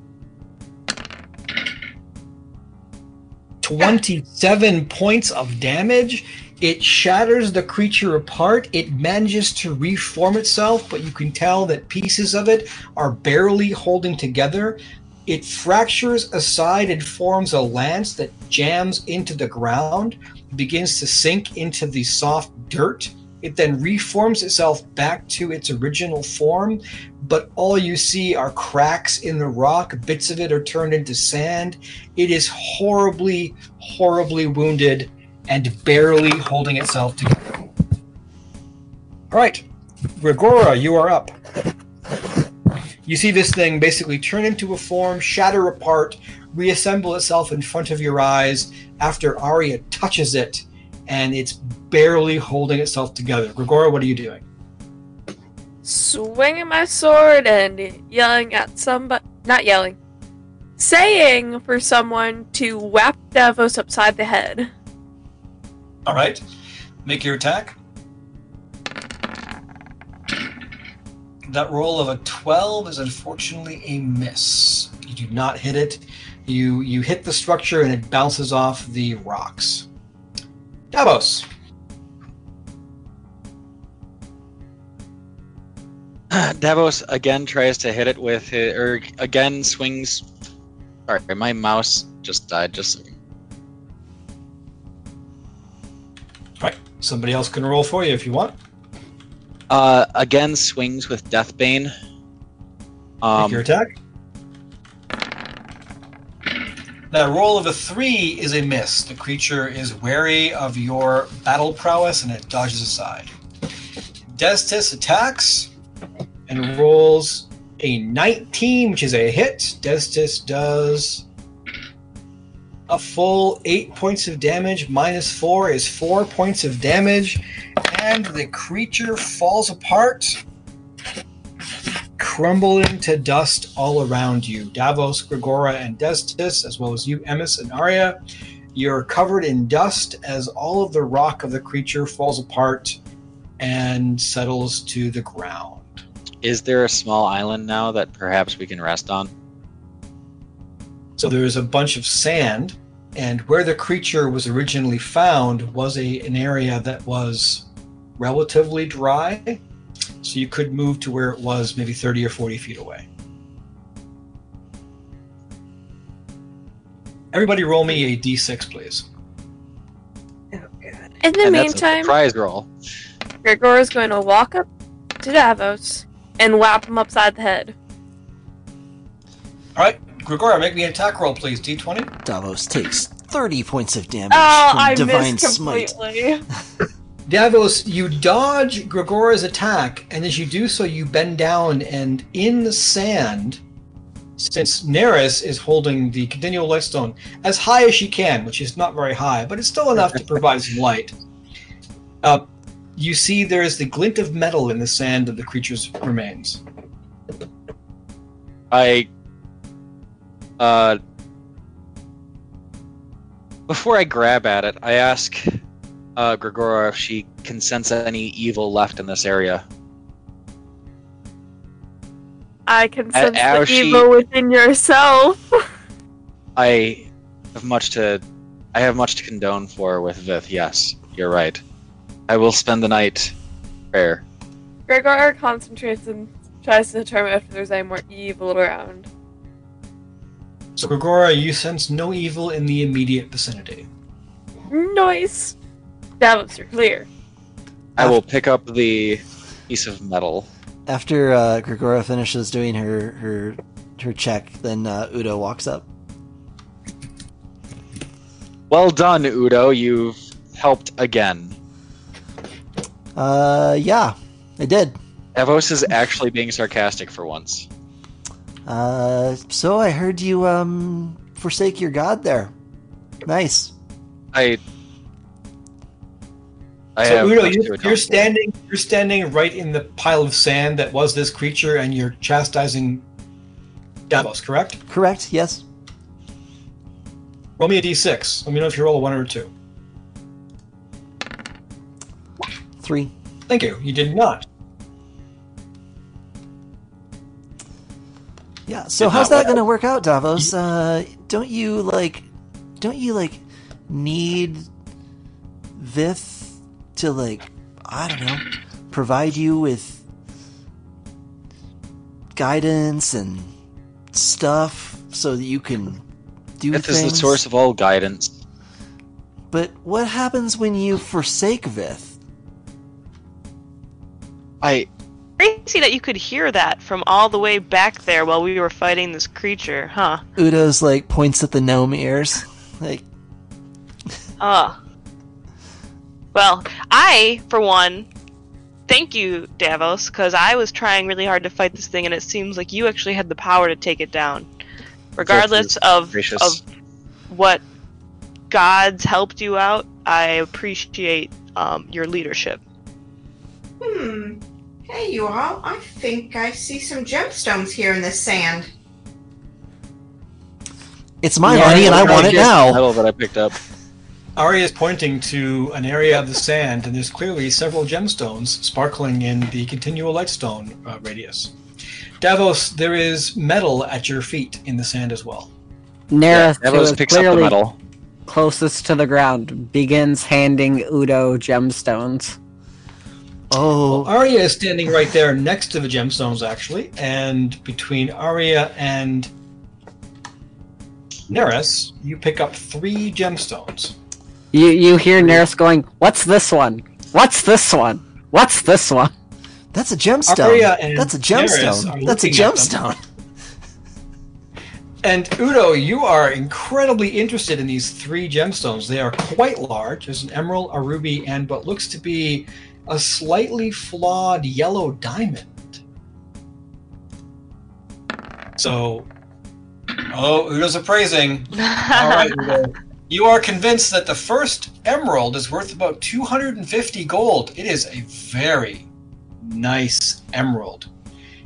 27 points of damage. It shatters the creature apart. It manages to reform itself, but you can tell that pieces of it are barely holding together. It fractures aside and forms a lance that jams into the ground, begins to sink into the soft dirt. It then reforms itself back to its original form, but all you see are cracks in the rock. Bits of it are turned into sand. It is horribly, horribly wounded and barely holding itself together. All right, Gregora, you are up. You see this thing basically turn into a form, shatter apart, reassemble itself in front of your eyes after Arya touches it, and it's barely holding itself together. Gregora, what are you doing? Swinging my sword and yelling at somebody. Not yelling. Saying for someone to whap Davos upside the head. All right, make your attack. That roll of a 12 is unfortunately a miss. You do not hit it. You you hit the structure and it bounces off the rocks. Davos. Davos again tries to hit it with it, or er, again swings. Sorry, my mouse just died. Just Somebody else can roll for you if you want. Uh, again swings with Deathbane. Make Um, your attack. That roll of a three is a miss. The creature is wary of your battle prowess and it dodges aside. Destis attacks and rolls a 19, which is a hit. Destis does a full eight points of damage. Minus four is four points of damage. And the creature falls apart crumbling to dust all around you. Davos, Gregora, and Destis, as well as you, Emis and Arya, you're covered in dust as all of the rock of the creature falls apart and settles to the ground. is there a small island now that perhaps we can rest on? So there's a bunch of sand, and where the creature was originally found was a an area that was relatively dry. So you could move to where it was maybe 30 or 40 feet away. Everybody roll me a d6, please. Oh god. In the and meantime, surprise roll. Gregor is going to walk up to Davos and whap him upside the head. All right, Gregora, make me an attack roll, please. d20. Davos takes 30 points of damage Oh, from I Divine missed Smite. completely. Davos, you dodge Gregora's attack, and as you do so, you bend down, and in the sand, since Neris is holding the continual lightstone as high as she can, which is not very high, but it's still enough to provide some light, uh, you see there is the glint of metal in the sand of the creature's remains. I uh before I grab at it, I ask uh Gregora if she can sense any evil left in this area. I can sense as the she- evil within yourself. I have much to I have much to condone for with Vith, yes. You're right. I will spend the night prayer. Gregor concentrates and tries to determine if there's any more evil around. So, Gregora, you sense no evil in the immediate vicinity. Nice. Davos, you're clear. I will pick up the piece of metal after uh, Gregora finishes doing her her her check, then uh, Udo walks up. Well done, Udo. You've helped again. Uh, yeah, I did. Evos is actually being sarcastic for once. Uh, so I heard you um forsake your god there. Nice. I. I so Udo, you're, you're standing. You're standing right in the pile of sand that was this creature, and you're chastising Davos. Correct? Correct. Yes. Roll me a d6. Let me know if you roll a one or a two. Three. Thank you. You did not. Yeah. So Did how's that going to work out, Davos? Uh, don't you like? Don't you like need Vith to like? I don't know. Provide you with guidance and stuff so that you can do Vith things. is the source of all guidance. But what happens when you forsake Vith? I Crazy that you could hear that from all the way back there while we were fighting this creature, huh? Udo's like points at the gnome ears. Like, Ah. Well, I, for one, thank you, Davos, because I was trying really hard to fight this thing, and it seems like you actually had the power to take it down. Regardless of, gracious. of what gods helped you out, I appreciate um, your leadership. Hmm. Hey, you all. I think I see some gemstones here in the sand. it's my Yeah, money and I the want it biggest now. Medal that I picked up. Ari is pointing to an area of the sand, and there's clearly several gemstones sparkling in the continual lightstone uh, radius. Davos, there is metal at your feet in the sand as well. Nerith, who Davos is picks up the clearly medal. closest to the ground, begins handing Udo gemstones. Oh, Arya is standing right there next to the gemstones, actually, and between Arya and Neris, you pick up three gemstones. You you hear Nerith going, "What's this one? What's this one? What's this one?" that's a gemstone. Arya and That's a gemstone. That's a looking at them. gemstone. And Udo, you are incredibly interested in these three gemstones. They are quite large. There's an emerald, a ruby, and what looks to be a slightly flawed yellow diamond. So, oh, Udo's appraising. All right, Udo. You are convinced that the first emerald is worth about 250 gold. It is a very nice emerald.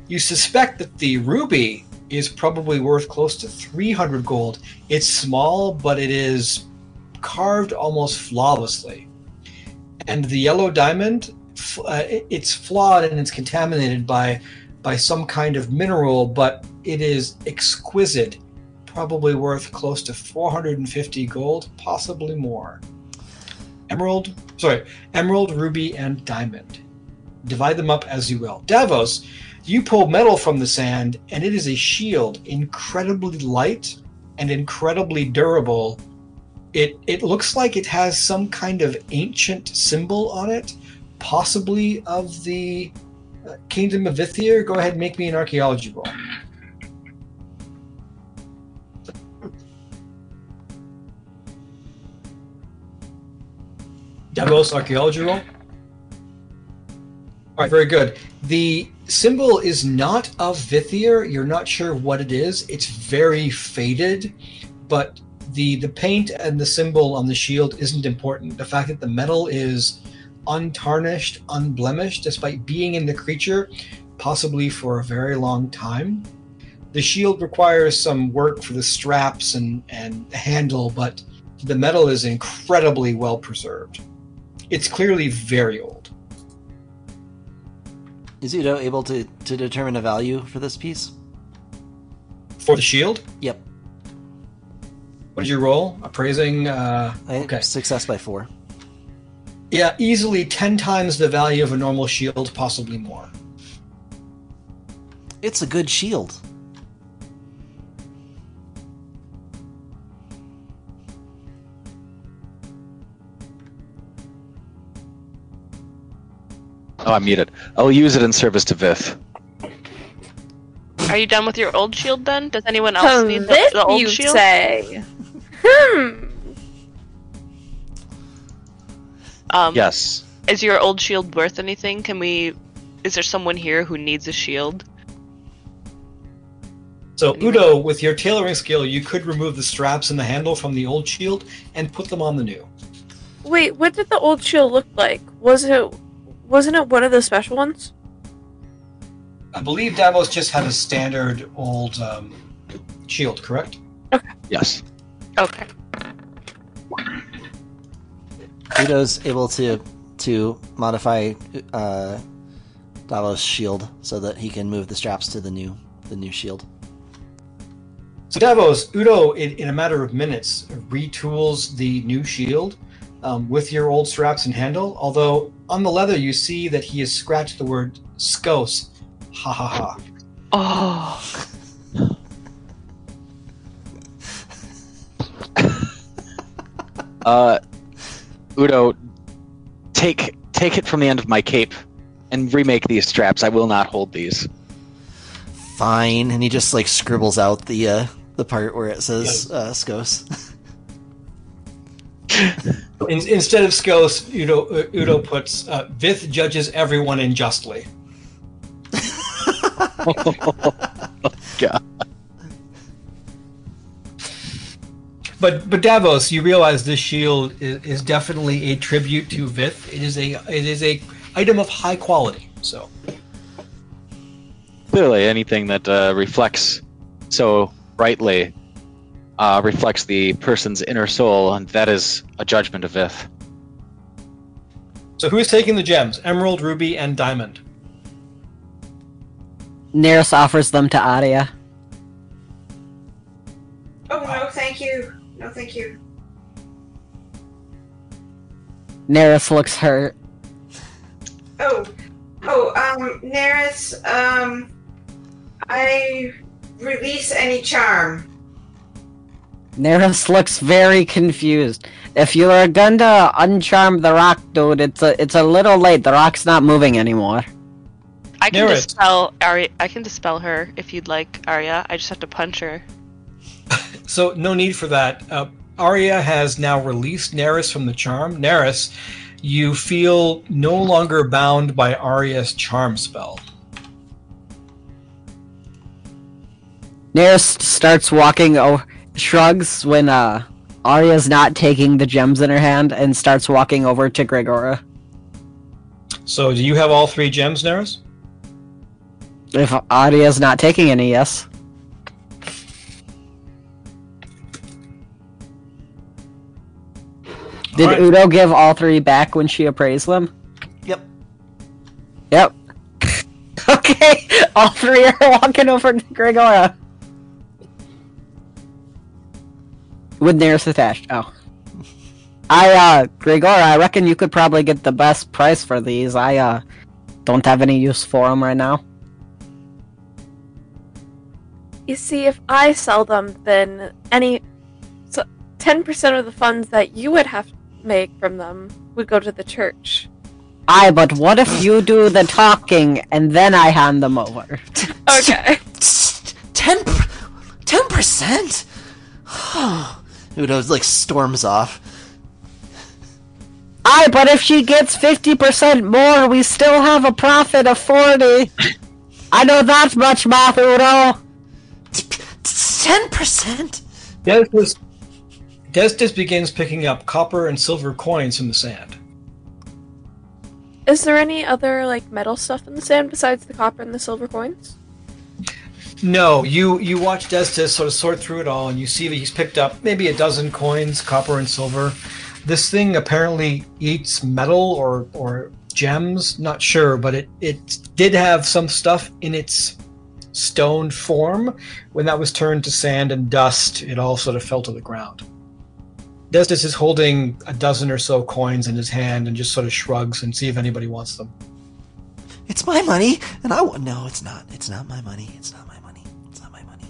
You suspect that the ruby is probably worth close to 300 gold. It's small, but it is carved almost flawlessly. And the yellow diamond uh, it's flawed and it's contaminated by by some kind of mineral, but it is exquisite probably worth close to 450 gold, possibly more. Emerald, sorry, emerald, ruby, and diamond. Divide them up as you will. Davos, you pull metal from the sand, and it is a shield, incredibly light and incredibly durable. It it looks like it has some kind of ancient symbol on it, possibly of the uh, Kingdom of Vithir. Go ahead, and make me an archaeology roll. Davos archaeology roll. All right, very good. The symbol is not of Vithir. You're not sure what it is. It's very faded, but the the paint and the symbol on the shield isn't important. The fact that the metal is untarnished, unblemished, despite being in the creature, possibly for a very long time. The shield requires some work for the straps and, and the handle, but the metal is incredibly well preserved. It's clearly very old. Is Udo able to, to determine a value for this piece? For the shield, Yep. What did you roll? Appraising, uh, I, Okay. Success by four. yeah, easily 10 times the value of a normal shield, possibly more. It's a good shield. Oh, I'm muted. I'll use it in service to Vith. Are you done with your old shield then? Does anyone else need the, this the old you shield? say. Hmm. Um, Yes. Is your old shield worth anything? Can we? Is there someone here who needs a shield? So Udo, with your tailoring skill, you could remove the straps and the handle from the old shield and put them on the new. Wait, what did the old shield look like? Was it wasn't it one of the special ones? I believe Davos just had a standard old um, shield, correct? Okay. Yes. Okay. Udo's able to to modify uh, Davos' shield so that he can move the straps to the new the new shield. So Davos, Udo, in, in a matter of minutes, retools the new shield um, with your old straps and handle. Although on the leather, you see that he has scratched the word "skos." Ha ha ha. Oh. Uh, Udo, take take it from the end of my cape and remake these straps. I will not hold these. Fine, and he just like scribbles out the uh, the part where it says uh, Skos. In, instead of "skos," Udo, uh, Udo puts uh, "Vith judges everyone unjustly." God. But but Davos, you realize this shield is, is definitely a tribute to Vith. It is a it is a item of high quality. So Clearly, anything that uh, reflects so brightly uh, reflects the person's inner soul, and that is a judgment of Vith. so who is taking the gems? Emerald, ruby, and diamond. Neris offers them to Aria. Oh no, thank you. No, thank you. Neris looks hurt. Oh, oh, um, Neris, um, I release any charm. Neris looks very confused. If you are going to uncharm the rock, dude, it's a it's a little late. The rock's not moving anymore. I can Nereid. dispel Arya. I can dispel her if you'd like, Arya. I just have to punch her. So no need for that. Uh, Arya has now released Neris from the charm. Neris, you feel no longer bound by Arya's charm spell. Neris starts walking oh, shrugs when uh Arya's not taking the gems in her hand, and starts walking over to Gregora. So do you have all three gems, Neris? If Arya's not taking any, yes. Did Alright. Udo give all three back when she appraised them? Yep. Yep. okay, all three are walking over to Gregora. With Neris attached. Oh. I, uh, Gregora, I reckon you could probably get the best price for these. I, uh, don't have any use for them right now. You see, if I sell them, then any so ten percent of the funds that you would have to make from them would go to the church. Aye, but what if you do the talking and then I hand them over? Okay. Ten, ten percent. Udo like storms off. Aye, but if she gets 50% more, we still have a profit of 40. I know that much, math, Udo. Ten percent. Destis, Destis begins picking up copper and silver coins from the sand. Is there any other like metal stuff in the sand besides the copper and the silver coins? No, you you watch Destis sort of sort through it all, and you see that he's picked up maybe a dozen coins, copper and silver. This thing apparently eats metal or or gems. Not sure, but it it did have some stuff in its stone form. When that was turned to sand and dust, it all sort of fell to the ground. Destis is holding a dozen or so coins in his hand and just sort of shrugs and see if anybody wants them. It's my money, and I want. No, it's not. It's not my money. It's not my money. It's not my money.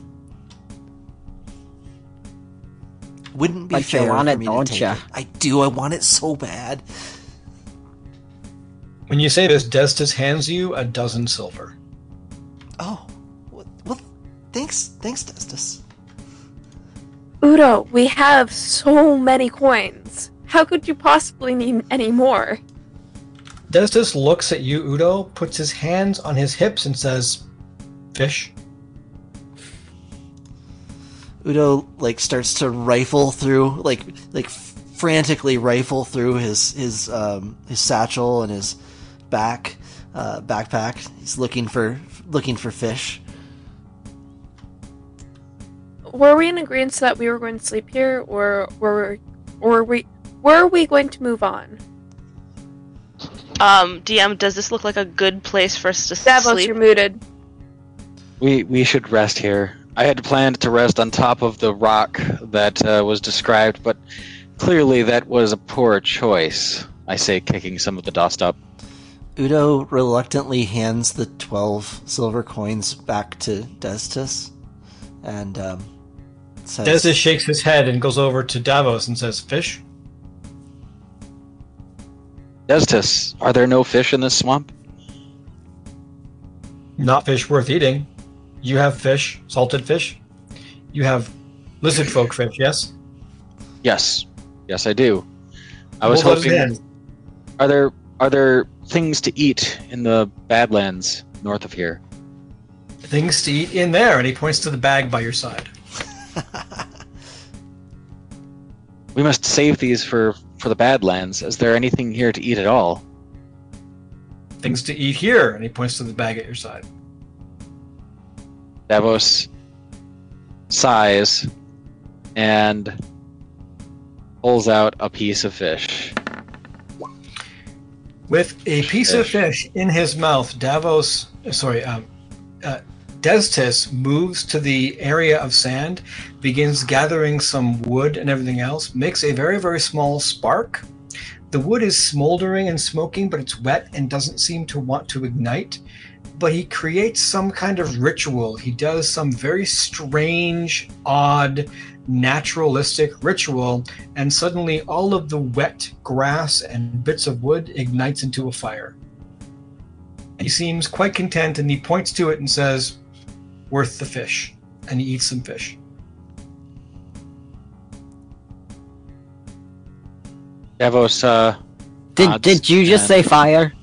Wouldn't be But you fair want for it, me don't to take ya? it. I do. I want it so bad. When you say this, Destis hands you a dozen silver. Oh, well, well Thanks, thanks, Destis. Udo, we have so many coins. How could you possibly need any more? Destis looks at you, Udo, puts his hands on his hips, and says, "Fish." Udo like starts to rifle through, like like frantically rifle through his his um, his satchel and his back uh, backpack. He's looking for looking for fish. Were we in agreement that we were going to sleep here, or were or were we were we going to move on? Um, DM, does this look like a good place for us to Davos, sleep? you're muted. We we should rest here. I had planned to rest on top of the rock that uh, was described, but clearly that was a poor choice. I say, kicking some of the dust up. Udo reluctantly hands the twelve silver coins back to Destis, and um, says, Destis shakes his head and goes over to Davos and says, "Fish." Destis, are there no fish in this swamp? Not fish worth eating. You have fish, salted fish. You have lizard folk fish, yes? Yes, yes, I do. I was Hold hoping. hand. Are there are there things to eat in the Badlands north of here? Things to eat in there, and he points to the bag by your side. We must save these for for the Badlands. Is there anything here to eat at all? Things to eat here, and he points to the bag at your side. Davos sighs and pulls out a piece of fish. With a piece of Fish. fish in his mouth, Davos, sorry, um, Destis moves to the area of sand, begins gathering some wood and everything else, makes a very, very small spark. The wood is smoldering and smoking, but it's wet and doesn't seem to want to ignite. But he creates some kind of ritual. He does some very strange, odd, naturalistic ritual, and suddenly all of the wet grass and bits of wood ignites into a fire. He seems quite content and he points to it and says, Worth the fish. And he eats some fish. Davos, uh, Did did you just say fire?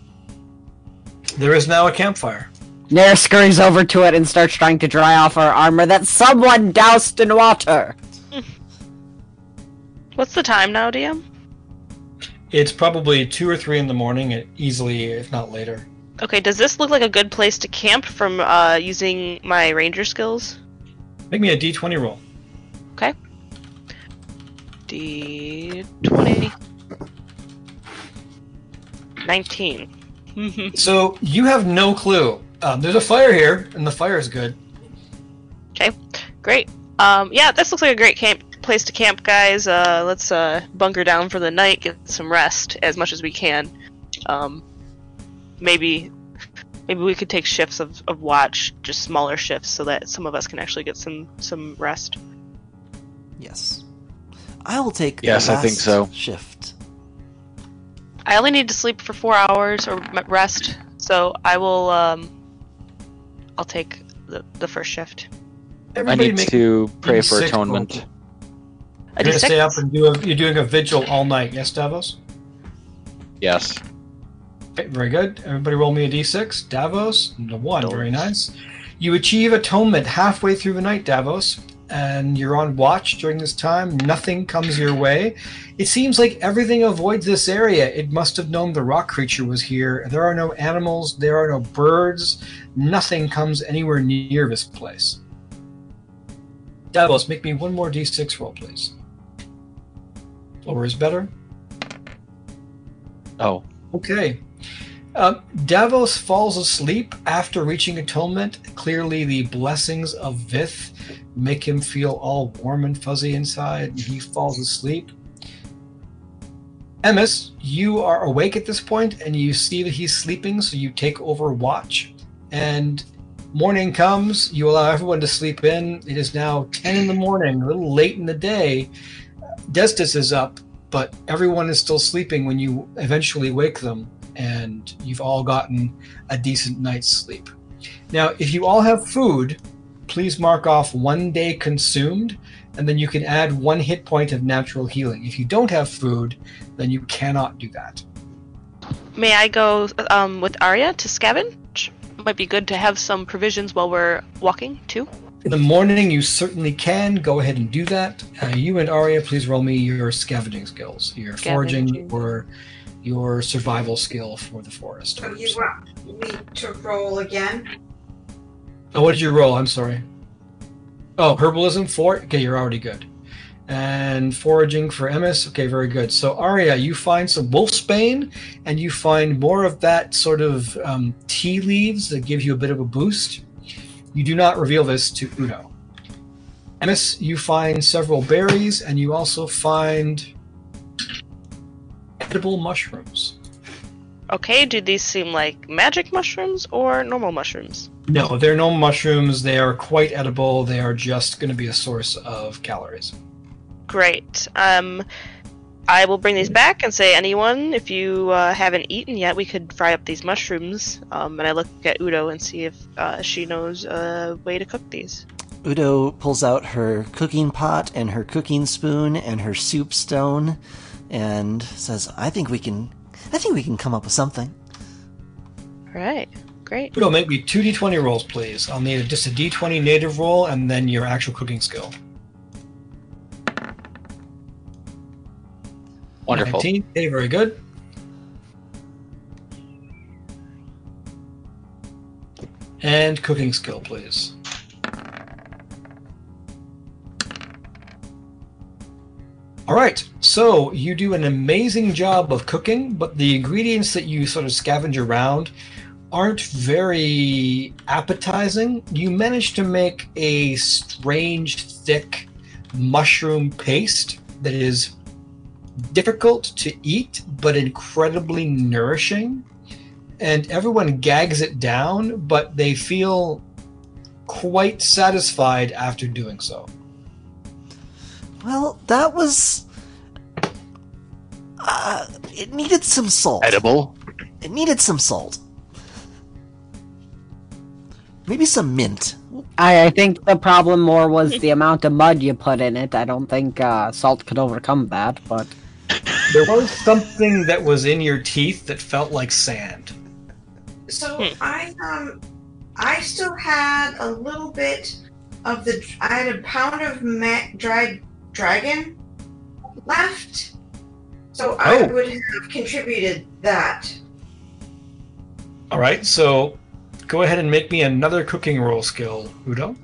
There is now a campfire. Nair scurries over to it and starts trying to dry off her armor that someone doused in water. What's the time now, DM? It's probably two or three in the morning, easily, if not later. Okay, does this look like a good place to camp from uh, using my ranger skills? Make me a d20 roll. Okay. D20. 19. So you have no clue. Um, there's a fire here, and the fire is good. Okay, great. Um, yeah, this looks like a great camp place to camp, guys. Uh, let's uh, bunker down for the night, get some rest as much as we can. Um, maybe, maybe we could take shifts of, of watch, just smaller shifts, so that some of us can actually get some some rest. Yes. I will take the Yes, I think so. shift. I only need to sleep for four hours or rest, so I will. Um, I'll take the the first shift. I need make to pray for atonement. roll. A You're gonna stay up and do a, you're doing a vigil all night. Yes, Davos. Yes. Okay, very good. Everybody roll me a d6. Davos, the one. Very nice. You achieve atonement halfway through the night, Davos, and you're on watch during this time. Nothing comes your way. It seems like everything avoids this area. It must have known the rock creature was here. There are no animals. There are no birds. Nothing comes anywhere near this place. Davos, make me one more d6 roll, please. Lower is better. Oh, Okay. Um, Davos falls asleep after reaching atonement. Clearly, the blessings of Vith make him feel all warm and fuzzy inside, and he falls asleep. Emis, you are awake at this point, and you see that he's sleeping, so you take over watch. And morning comes, you allow everyone to sleep in. It is now 10 in the morning, a little late in the day. Destis is up, but everyone is still sleeping when you eventually wake them, and you've all gotten a decent night's sleep. Now, if you all have food, please mark off one day consumed, and then you can add one hit point of natural healing. If you don't have food, then you cannot do that. May I go um, with Arya to scavenge? Might be good to have some provisions while we're walking too. In the morning, you certainly can. Go ahead and do that. Uh, you and Arya, please roll me your scavenging skills, your foraging Scavenging. or your survival skill for the forest. So you want me to roll again? Oh, what did you roll? I'm sorry. Oh, herbalism four. Okay, you're already good. And foraging for Emis. Okay, very good. So Aria, you find some wolfsbane, and you find more of that sort of um, tea leaves that give you a bit of a boost. You do not reveal this to Udo. Emis, you find several berries, and you also find edible mushrooms. Okay, do these seem like magic mushrooms or normal mushrooms? No, they're no mushrooms. They are quite edible. They are just going to be a source of calories. Great. Um, I will bring these back and say, anyone, if you uh, haven't eaten yet, we could fry up these mushrooms. Um, and I look at Udo and see if uh, she knows a way to cook these. Udo pulls out her cooking pot and her cooking spoon and her soup stone and says, I think we can I think we can come up with something. All right. Great. Udo, make me two d20 rolls, please. I'll need just a d20 native roll and then your actual cooking skill. Wonderful. 19. Okay, very good. And cooking skill, please. All right, so you do an amazing job of cooking, but the ingredients that you sort of scavenge around aren't very appetizing. You manage to make a strange, thick mushroom paste that is difficult to eat, but incredibly nourishing. And everyone gags it down, but they feel quite satisfied after doing so. Well, that was uh, it needed some salt. Edible. It needed some salt. Maybe some mint. I, I think the problem more was the amount of mud you put in it. I don't think uh, salt could overcome that, but There was something that was in your teeth that felt like sand. So Hmm. I um I still had a little bit of the I had a pound of ma- dried dragon left. So I Oh. would have contributed that. All right, so go ahead and make me another cooking roll skill, Udo.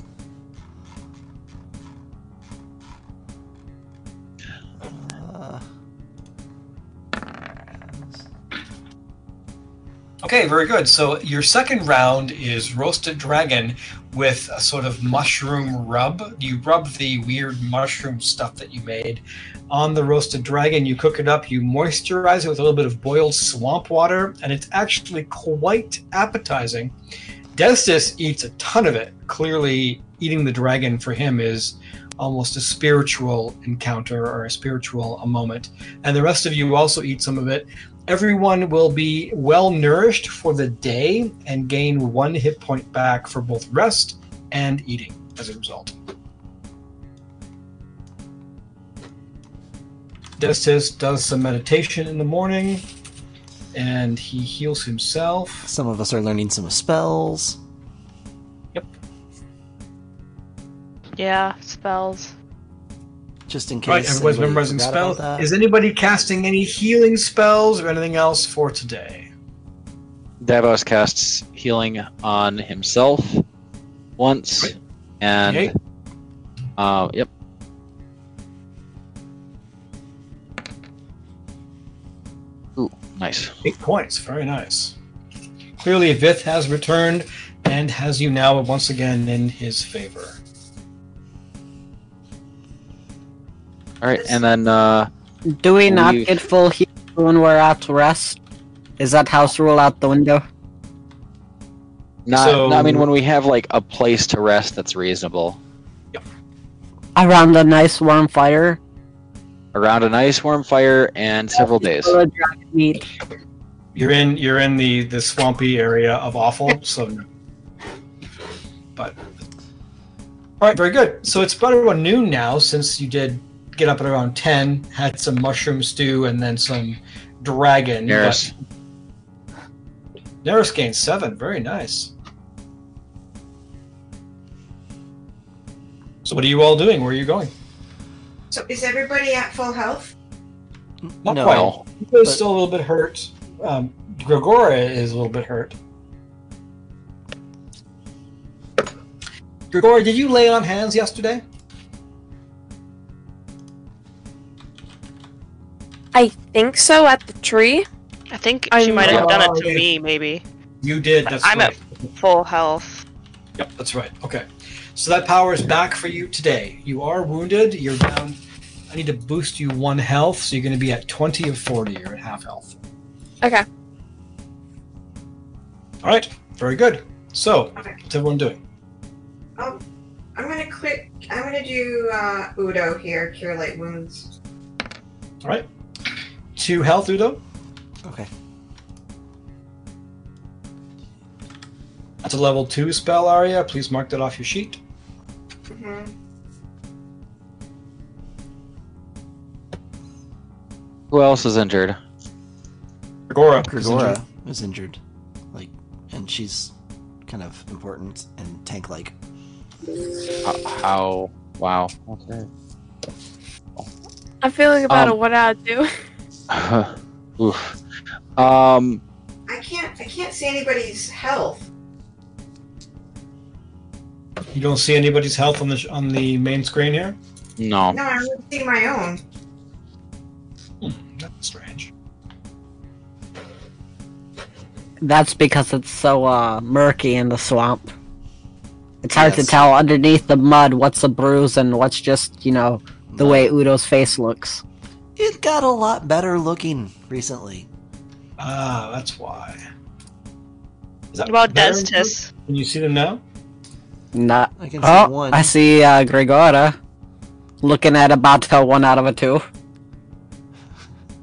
Uh, Okay, very good. So your second round is roasted dragon with a sort of mushroom rub. You rub the weird mushroom stuff that you made on the roasted dragon. You cook it up. You moisturize it with a little bit of boiled swamp water, and it's actually quite appetizing. Destis eats a ton of it. Clearly, eating the dragon for him is almost a spiritual encounter or a spiritual a moment. And the rest of you also eat some of it. Everyone will be well nourished for the day and gain one hit point back for both rest and eating as a result. Destis does some meditation in the morning and he heals himself. some of us are learning some spells. Yep. Yeah, spells. Just in case. Right, everybody's anybody memorizing forgot spells. about that. Is anybody casting any healing spells or anything else for today? Davos casts healing on himself once, Right. and Okay. uh, yep. Ooh, nice. Eight points. Very nice. Clearly, Vith has returned and has you now once again in his favor. All right, and then uh, do we not get full heal when we're at rest? Is that house rule out the window? not. So- I mean, when we have like a place to rest that's reasonable, Yep. Around a nice warm fire? around a nice warm fire and several days. Full of dragon meat. You're in you're in the the swampy area of awful. So, no. but All right, very good. So it's about around noon now, since you did get up at around ten, had some mushroom stew, and then some dragon. Neris. but- Neris gained seven. Very nice. So what are you all doing? Where are you going? So is everybody at full health? Not No. quite. Well, Hugo's but- still a little bit hurt. Um, Gregora is a little bit hurt. Gregora, did you lay on hands yesterday? I think so at the tree. I think I she might have done it to yeah. me, maybe. You did. That's I'm right. at full health. Yep, that's right. Okay. So that power is back for you today. You are wounded. You're down. I need to boost you one health, so you're going to be at 20 of 40. You're at half health. Okay. All right. Very good. So, Okay. what's everyone doing? Um, I'm gonna click. I'm gonna do uh, Udo here. Cure light wounds. All right. Two health, Udo. Okay. That's a level two spell, Aria. Please mark that off your sheet. hmm who else is injured? Gregora. is Gregora injured. is injured. Like, and she's kind of important and tank like. How? how wow. Okay. I'm feeling about Um, it. What I do? Oof. Um. I can't. I can't see anybody's health. You don't see anybody's health on the sh- on the main screen here. No. No, I'm gonna my own. That's strange. That's because it's so uh, murky in the swamp. It's hard Yes. to tell underneath the mud what's a bruise and what's just, you know, the way Udo's face looks. It got a lot better looking recently. Ah, that's why. Is that What about better? Destis? Can you see them now? Not. I can see Oh, one. I see uh, Gregora looking at about a one out of a two.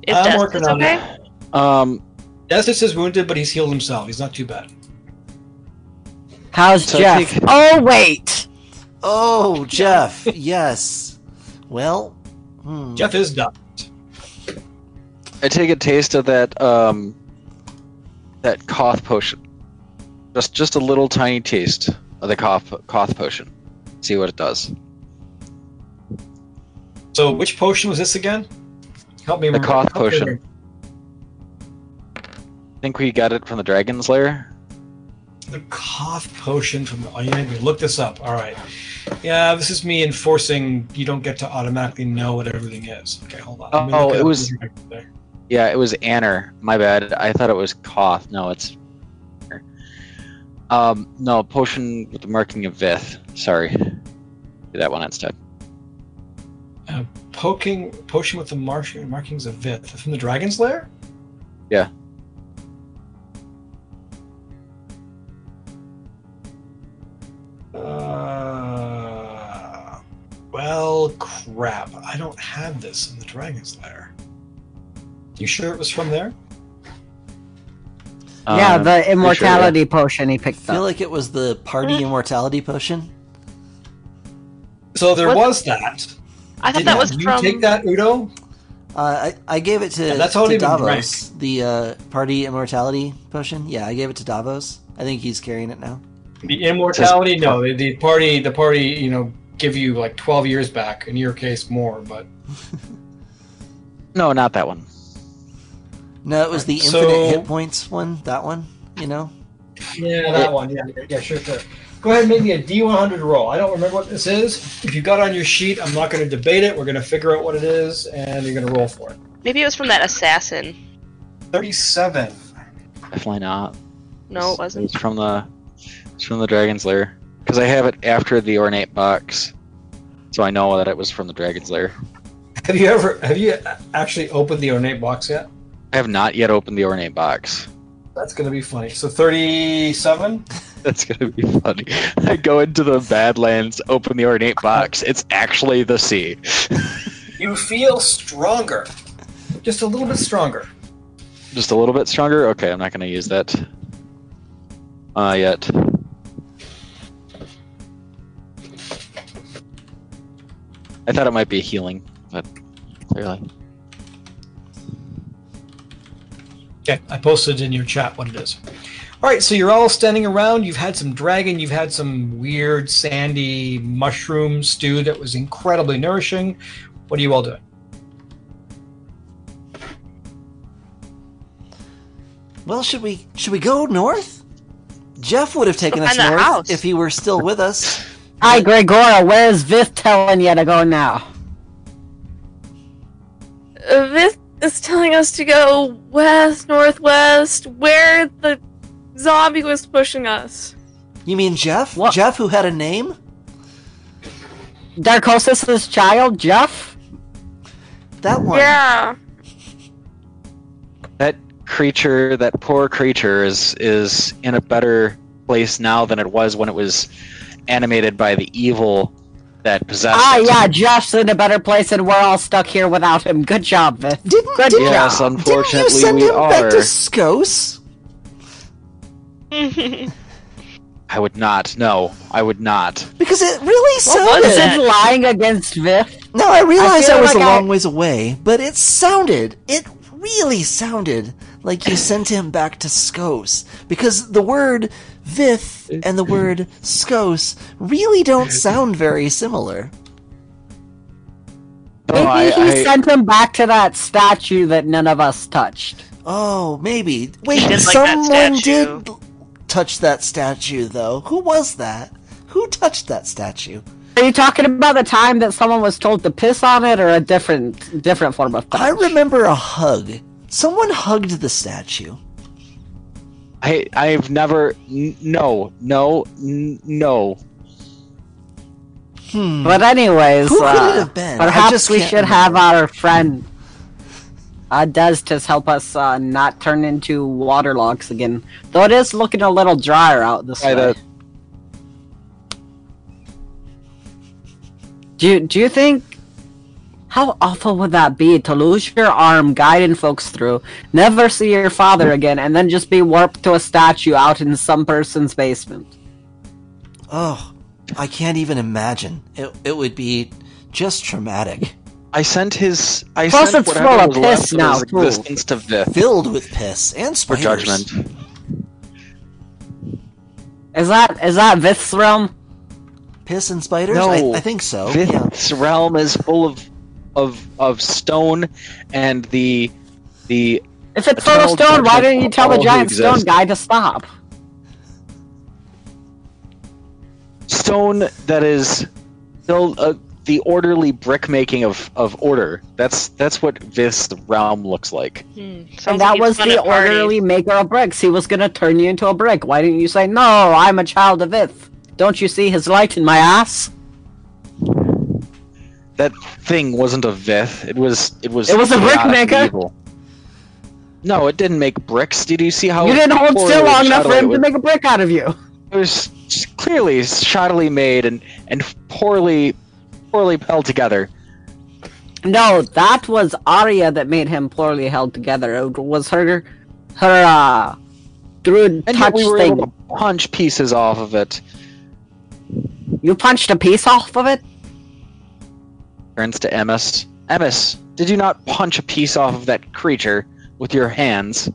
Is I'm Destis working on okay? it. Um. Destis is wounded, but he's healed himself. He's not too bad. How's So Jeff? take- Oh wait, Oh, Jeff. yes. Well, hmm. Jeff is done. I take a taste of that um. That cough potion. Just just a little tiny taste of the cough cough potion. See what it does. So, which potion was this again? Help me The remember. cough potion. remember. I think we got it from the Dragon's Lair. The cough potion from. Oh, you made me look this up. All right. Yeah, this is me enforcing. You don't get to automatically know what everything is. Okay, hold on. Oh, it was- right. Yeah, it was Anner. My bad. I thought it was cough. No, it's. Um, no, potion with the marking of Vith. Sorry. Do that one instead. poking potion with the marsh, markings of Vith from the Dragon's Lair. Yeah. Uh, well, crap. I don't have this in the Dragon's Lair. You sure it was from there? yeah, Um, the pretty sure, immortality potion he picked I picked feel up. like it was the party immortality potion. So there What- was that. I thought Did that was you from. take that, Udo? Uh, I, I gave it to, Yeah, that's all to he even Davos. The uh, party immortality potion. Yeah, I gave it to Davos. I think he's carrying it now. The immortality? No, the, the party. The party. You know, give you like twelve years back. In your case, more. But No, not that one. No, it was the So- infinite hit points one. That one. You know. yeah, that one. Yeah, yeah, sure, sure. Go ahead and make me a D100 roll. I don't remember what this is. If you got on your sheet, I'm not going to debate it. We're going to figure out what it is, and you're going to roll for it. Maybe it was from that assassin. 37. Definitely not. No, it wasn't. It's from the. It's from the Dragon's Lair. Because I have it after the ornate box, so I know that it was from the Dragon's Lair. Have you ever have you actually opened the ornate box yet? I have not yet opened the ornate box. That's going to be funny. So 37. That's gonna be funny. I go into the Badlands, open the ornate box. It's actually the sea. You feel stronger, just a little bit stronger. Just a little bit stronger. Okay, I'm not gonna use that. Uh, yet. I thought it might be healing, but clearly. Okay, I posted in your chat what it is. All right, so you're all standing around. You've had some dragon. You've had some weird sandy mushroom stew that was incredibly nourishing. What are you all doing? Well, should we should we go north? Jeff would have taken us north house. if he were still with us. Hi, Gregora. Where's Vith telling you to go now? Uh, Vith is telling us to go west, northwest, where the zombie was pushing us. You mean Jeff? What? Jeff, who had a name? Darkosis' child, Jeff? That one. Yeah. That creature, that poor creature, is is in a better place now than it was when it was animated by the evil that possessed Ah, it. yeah, Jeff's in a better place and we're all stuck here without him. Good job, Vith. Didn't, Good didn't, Yes, job. didn't you unfortunately send we him back are. to Skos? I would not. No, I would not. Because it really What sounded. was it lying against Vith? No, I realized I I, was like a I- long ways away, but it sounded, it really sounded like you sent him back to Skos. Because the word Vith and the word Skos really don't sound very similar. Maybe No, I, he I, sent him back to that statue that none of us touched. Oh, maybe. Wait, did like someone statue. did touch that statue, though. Who was that? Who touched that statue? Are you talking about the time that someone was told to piss on it, or a different different form of touch? I remember a hug. Someone hugged the statue. I, I've never. n- No, no, n- no. Hmm. But anyways, Who could uh, it have been? Perhaps just we can't should have our friend uh, Destis help us uh, not turn into waterlogs again. Though it is looking a little drier out this Try way. that. Do you, do you think how awful would that be to lose your arm guiding folks through, never see your father again, and then just be warped to a statue out in some person's basement? Oh, I can't even imagine. It, it would be just traumatic. I sent his. I Plus sent it's whatever full of was piss left of now, too. existence to Vith Filled with piss and spiders. for judgment. Is that is that Vith's realm? Piss and spiders? No. I, I think so. Oh, Yeah. Vith's realm is full of of of stone and the the If it's full of stone, why judgment didn't you tell the giant stone guy to stop? stone that is still uh, the orderly brick making of, of order. That's that's what this realm looks like. Hmm, and that he's was the orderly maker of bricks. He was gonna turn you into a brick. Why didn't you say, No, I'm a child of Vith? Don't you see his light in my ass? That thing wasn't a Vith. It was it was It was a brick maker? evil. No, it didn't make bricks. Did you see how you didn't hold still long enough for him to make a brick out of you. It was clearly shoddily made and and poorly poorly held together. No, that was Arya that made him poorly held together. It was her her uh druid And touch we were thing. able to punch pieces off of it. You punched a piece off of it? Turns to Emis. Emis, did you not punch a piece off of that creature with your hands?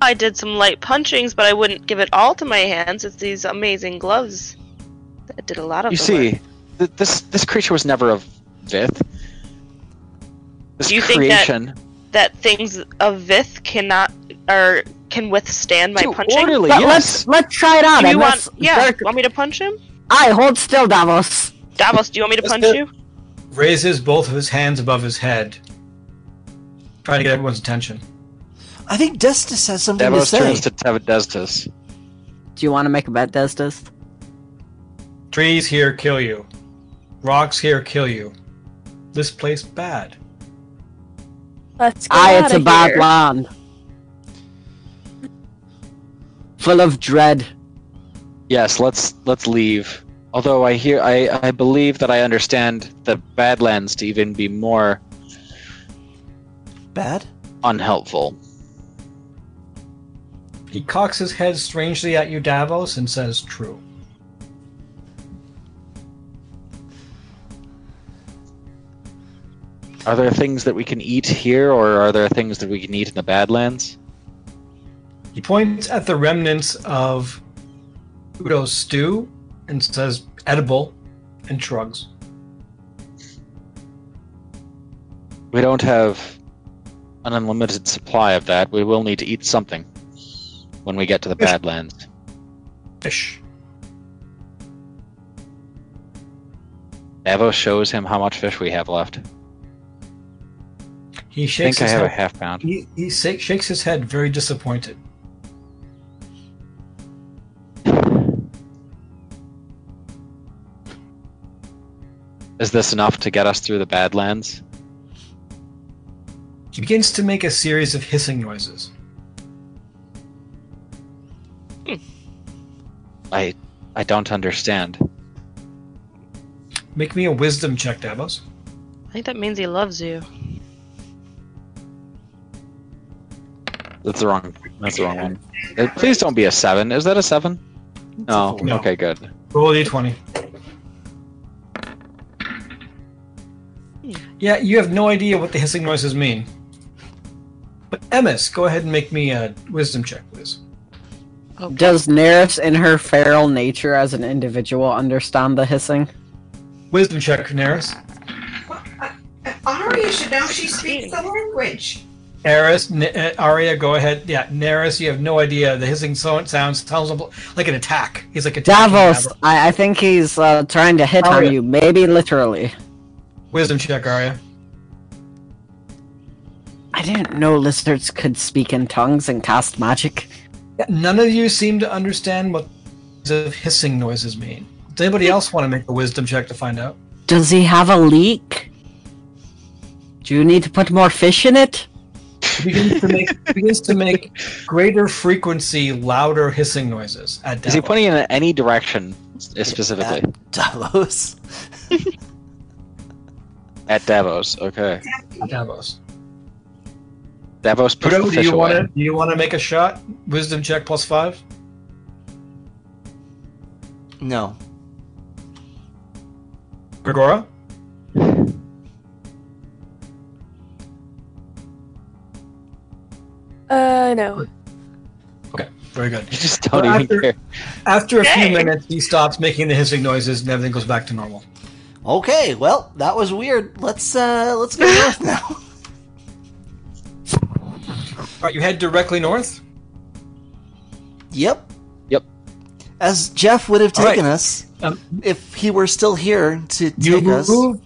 I did some light punchings, but I wouldn't give it all to my hands. It's these amazing gloves that did a lot of You the see, th- this this creature was never a Vith. This Do you think that- that things of Vith cannot or can withstand my Too punching. orderly, Let, yes. let's let's try it out. Do you want? Yeah. Dirk- Want me to punch him? I hold still, Davos. Davos, do you want me to Let's punch do you? Raises both of his hands above his head, trying to get everyone's attention. I think Destis has something Davos to say. turns to Tevedestus. Do you want to make a bet, Destis? Trees here kill you. Rocks here kill you. This place bad. Let's get Aye, it's outta a bad here. land. Full of dread. Yes, let's let's leave. Although I hear I, I believe that I understand the Badlands to even be more Bad? unhelpful. He cocks his head strangely at you, Davos, and says, "True." Are there things that we can eat here, or are there things that we can eat in the Badlands? He points at the remnants of Udo's stew and says, edible, and shrugs. We don't have an unlimited supply of that. We will need to eat something when we get to the Fish. Badlands. Fish. Davos shows him how much fish we have left. He I shakes think I his have a half pound. He, he shakes his head, very disappointed. Is this enough to get us through the Badlands? He begins to make a series of hissing noises. I I don't understand. Make me a wisdom check, Davos. I think that means he loves you. That's the wrong. That's the wrong one. Uh, Please don't be a seven. Is that a seven? No. No. Okay, good. Roll a d20. Yeah, you have no idea what the hissing noises mean. But Emis, go ahead and make me a wisdom check, please. Okay. Does Neris, in her feral nature as an individual, understand the hissing? Wisdom check, Neris. Uh, Arya should know she speaks the language. Eris, N- uh, Arya, go ahead. Yeah, Neris, you have no idea. The hissing so- sounds sounds like an attack. He's like a Davos, Davos. I, I think he's uh, trying to hit Arya. on you, maybe literally. Wisdom check, Arya. I didn't know lizards could speak in tongues and cast magic. None of you seem to understand what the hissing noises mean. Does anybody hmm. else want to make a wisdom check to find out? Does he have a leak? Do you need to put more fish in it? He begins to make begins to make greater frequency, louder hissing noises at Is he pointing in any direction specifically? Davos. At Davos. Okay. at Davos. Davos puts Udo, do you want to do you want to make a shot? Wisdom check plus five. No. Gregora. Uh, no. Okay, very good. You just don't Well, even after- care. After a few minutes, he stops making the hissing noises, and everything goes back to normal. Okay, well, that was weird. Let's uh let's go north now. All right, you head directly north. Yep. Yep. As Jeff would have All right. taken us Um, if he were still here to You take us, move.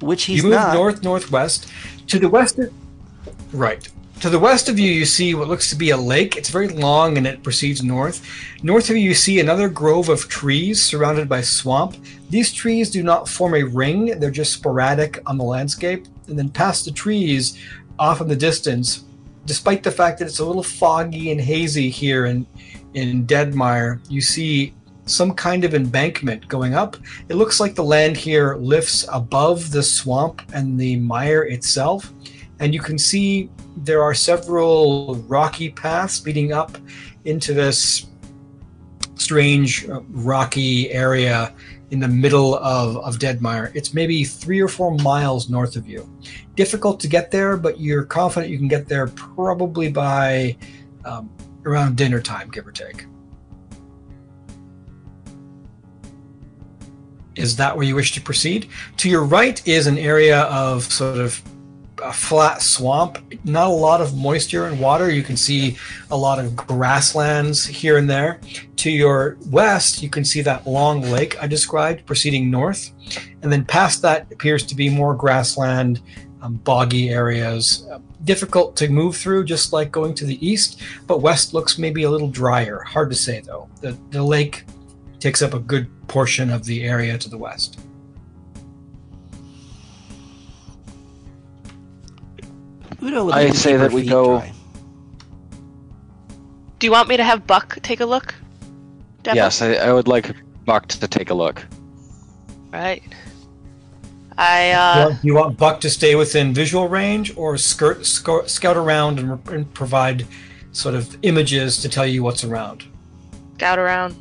which he's not. you move not. north northwest to the west. Right to the west of you, you see what looks to be a lake. It's very long and it proceeds north. North of you, you see another grove of trees surrounded by swamp. These trees do not form a ring; they're just sporadic on the landscape. And then past the trees, off in the distance, despite the fact that it's a little foggy and hazy here in in Deadmire, you see some kind of embankment going up. It looks like the land here lifts above the swamp and the mire itself, and you can see there are several rocky paths leading up into this strange uh, rocky area in the middle of, of Deadmire. It's maybe three or four miles north of you. Difficult to get there, but you're confident you can get there probably by um, around dinner time, give or take. Is that where you wish to proceed? To your right is an area of sort of a flat swamp, not a lot of moisture and water. You can see a lot of grasslands here and there. To your west, you can see that long lake I described proceeding north. And then past that appears to be more grassland, um, boggy areas. Uh, difficult to move through, just like going to the east, but west looks maybe a little drier. Hard to say though. The, the lake takes up a good portion of the area to the west. Udo would I to say that we go- dry. Do you want me to have Buck take a look? Devil? Yes, I, I would like Buck to take a look. Right. I You uh want- you want Buck to stay within visual range, or skirt, sco- scout around and, and provide sort of images to tell you what's around? scout around.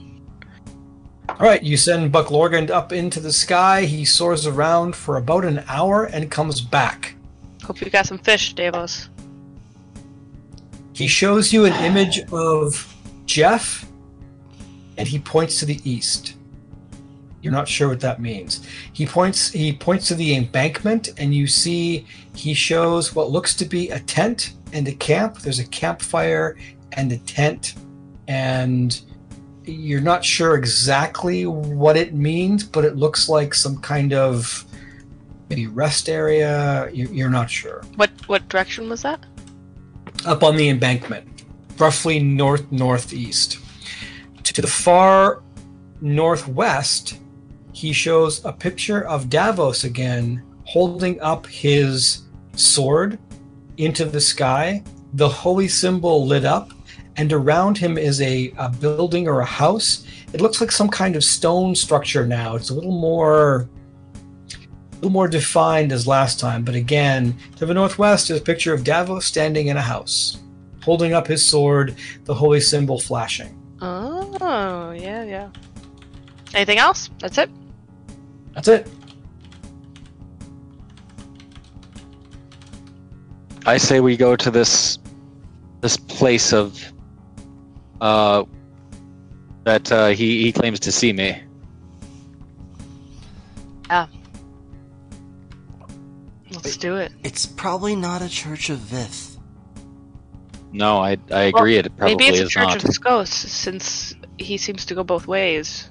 All right, you send Buck Lorgand up into the sky. He soars around for about an hour and comes back. Hope you got some fish, Davos. He shows you an image of Jeff, and he points to the east. You're not sure what that means. He points. He points to the embankment, and you see he shows what looks to be a tent and a camp. There's a campfire and a tent, and you're not sure exactly what it means, but it looks like some kind of maybe rest area. You- You're not sure. What what direction was that? up on the embankment, roughly north northeast. To the far northwest, he shows a picture of Davos again, holding up his sword into the sky, the holy symbol lit up, and around him is a, a building or a house. It looks like some kind of stone structure now. It's a little more little more defined as last time, but again, to the northwest is a picture of Davos standing in a house, holding up his sword, the holy symbol flashing. Oh, yeah, yeah. Anything else? That's it. That's it. I say we go to this this place of uh that uh, he he claims to see me. Let's do it. It's probably not a Church of Vith. No, I I agree. it probably Maybe it's a is Church not. of Skos, since he seems to go both ways.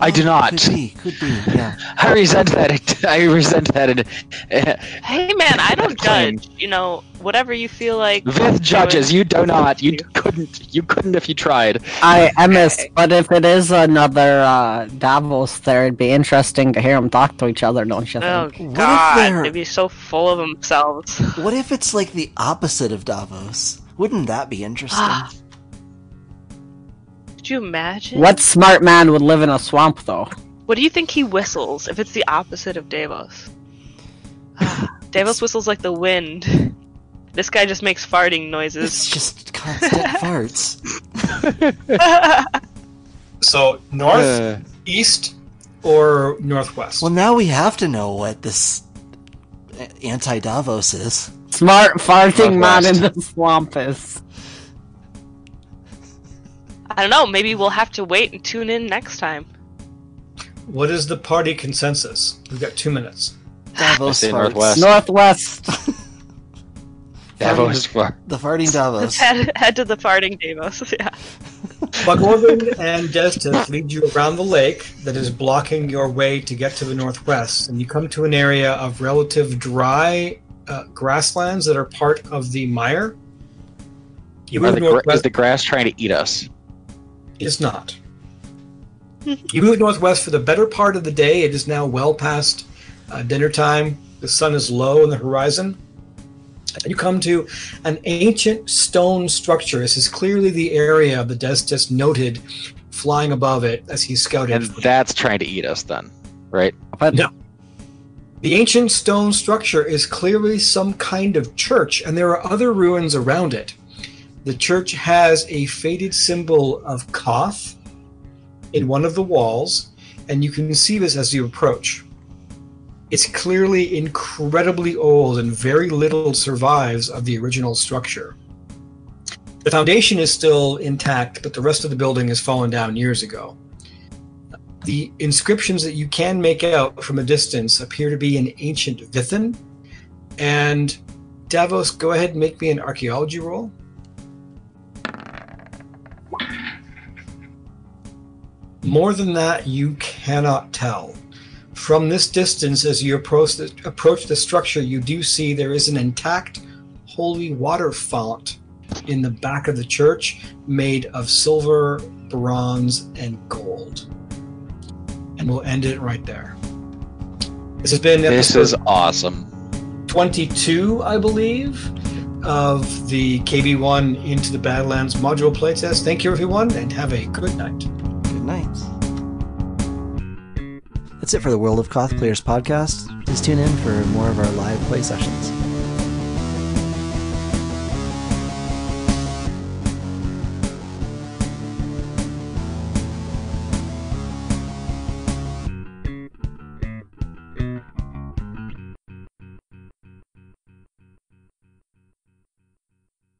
I do Oh, not. Could be, could be, yeah. I resent that. I resent that. Hey, man, I don't judge. You know, whatever you feel like. Vith judges. You do not. You You. couldn't. You couldn't if you tried. I I miss, but if it is another uh, Davos there, it'd be interesting to hear them talk to each other, don't you Oh think? What if they'd be so full of themselves. What if it's like the opposite of Davos? Wouldn't that be interesting? Ah. Could you imagine? What smart man would live in a swamp, though? What do you think he whistles if it's the opposite of Davos? Davos whistles like the wind. This guy just makes farting it's noises. just constant farts. So north, Uh, east, or northwest? Well, now we have to know what this anti Davos is. Smart farting man in the swamp is. I don't know. Maybe we'll have to wait and tune in next time. What is the party consensus? We've got two minutes. Davos say northwest. Northwest. Davos far. The farting Let's Davos. head, head to the farting Davos. Yeah. Buck Organ and Destis lead you around the lake that is blocking your way to get to the northwest, and you come to an area of relative dry uh, grasslands that are part of the mire. You Are the, is the grass trying to eat us? It is not. you move northwest for the better part of the day. It is now well past uh, dinner time. The sun is low in the horizon. You come to an ancient stone structure. This is clearly the area the Destis noted flying above it as he scouted. And that's trying to eat us then, right? But No. The ancient stone structure is clearly some kind of church, and there are other ruins around it. The church has a faded symbol of Koth in one of the walls, and you can see this as you approach. It's clearly incredibly old, and very little survives of the original structure. The foundation is still intact, but the rest of the building has fallen down years ago. The inscriptions that you can make out from a distance appear to be in ancient Vithan. And Davos, go ahead and make me an archaeology roll. More than that, you cannot tell. From this distance, as you approach the, approach the structure, you do see there is an intact holy water font in the back of the church made of silver, bronze, and gold. And we'll end it right there. This has been This is awesome. 22, I believe, of the KB1 Into the Badlands module playtest. Thank you, everyone, and have a good night. That's it for the World of Koth Players podcast. Please tune in for more of our live play sessions.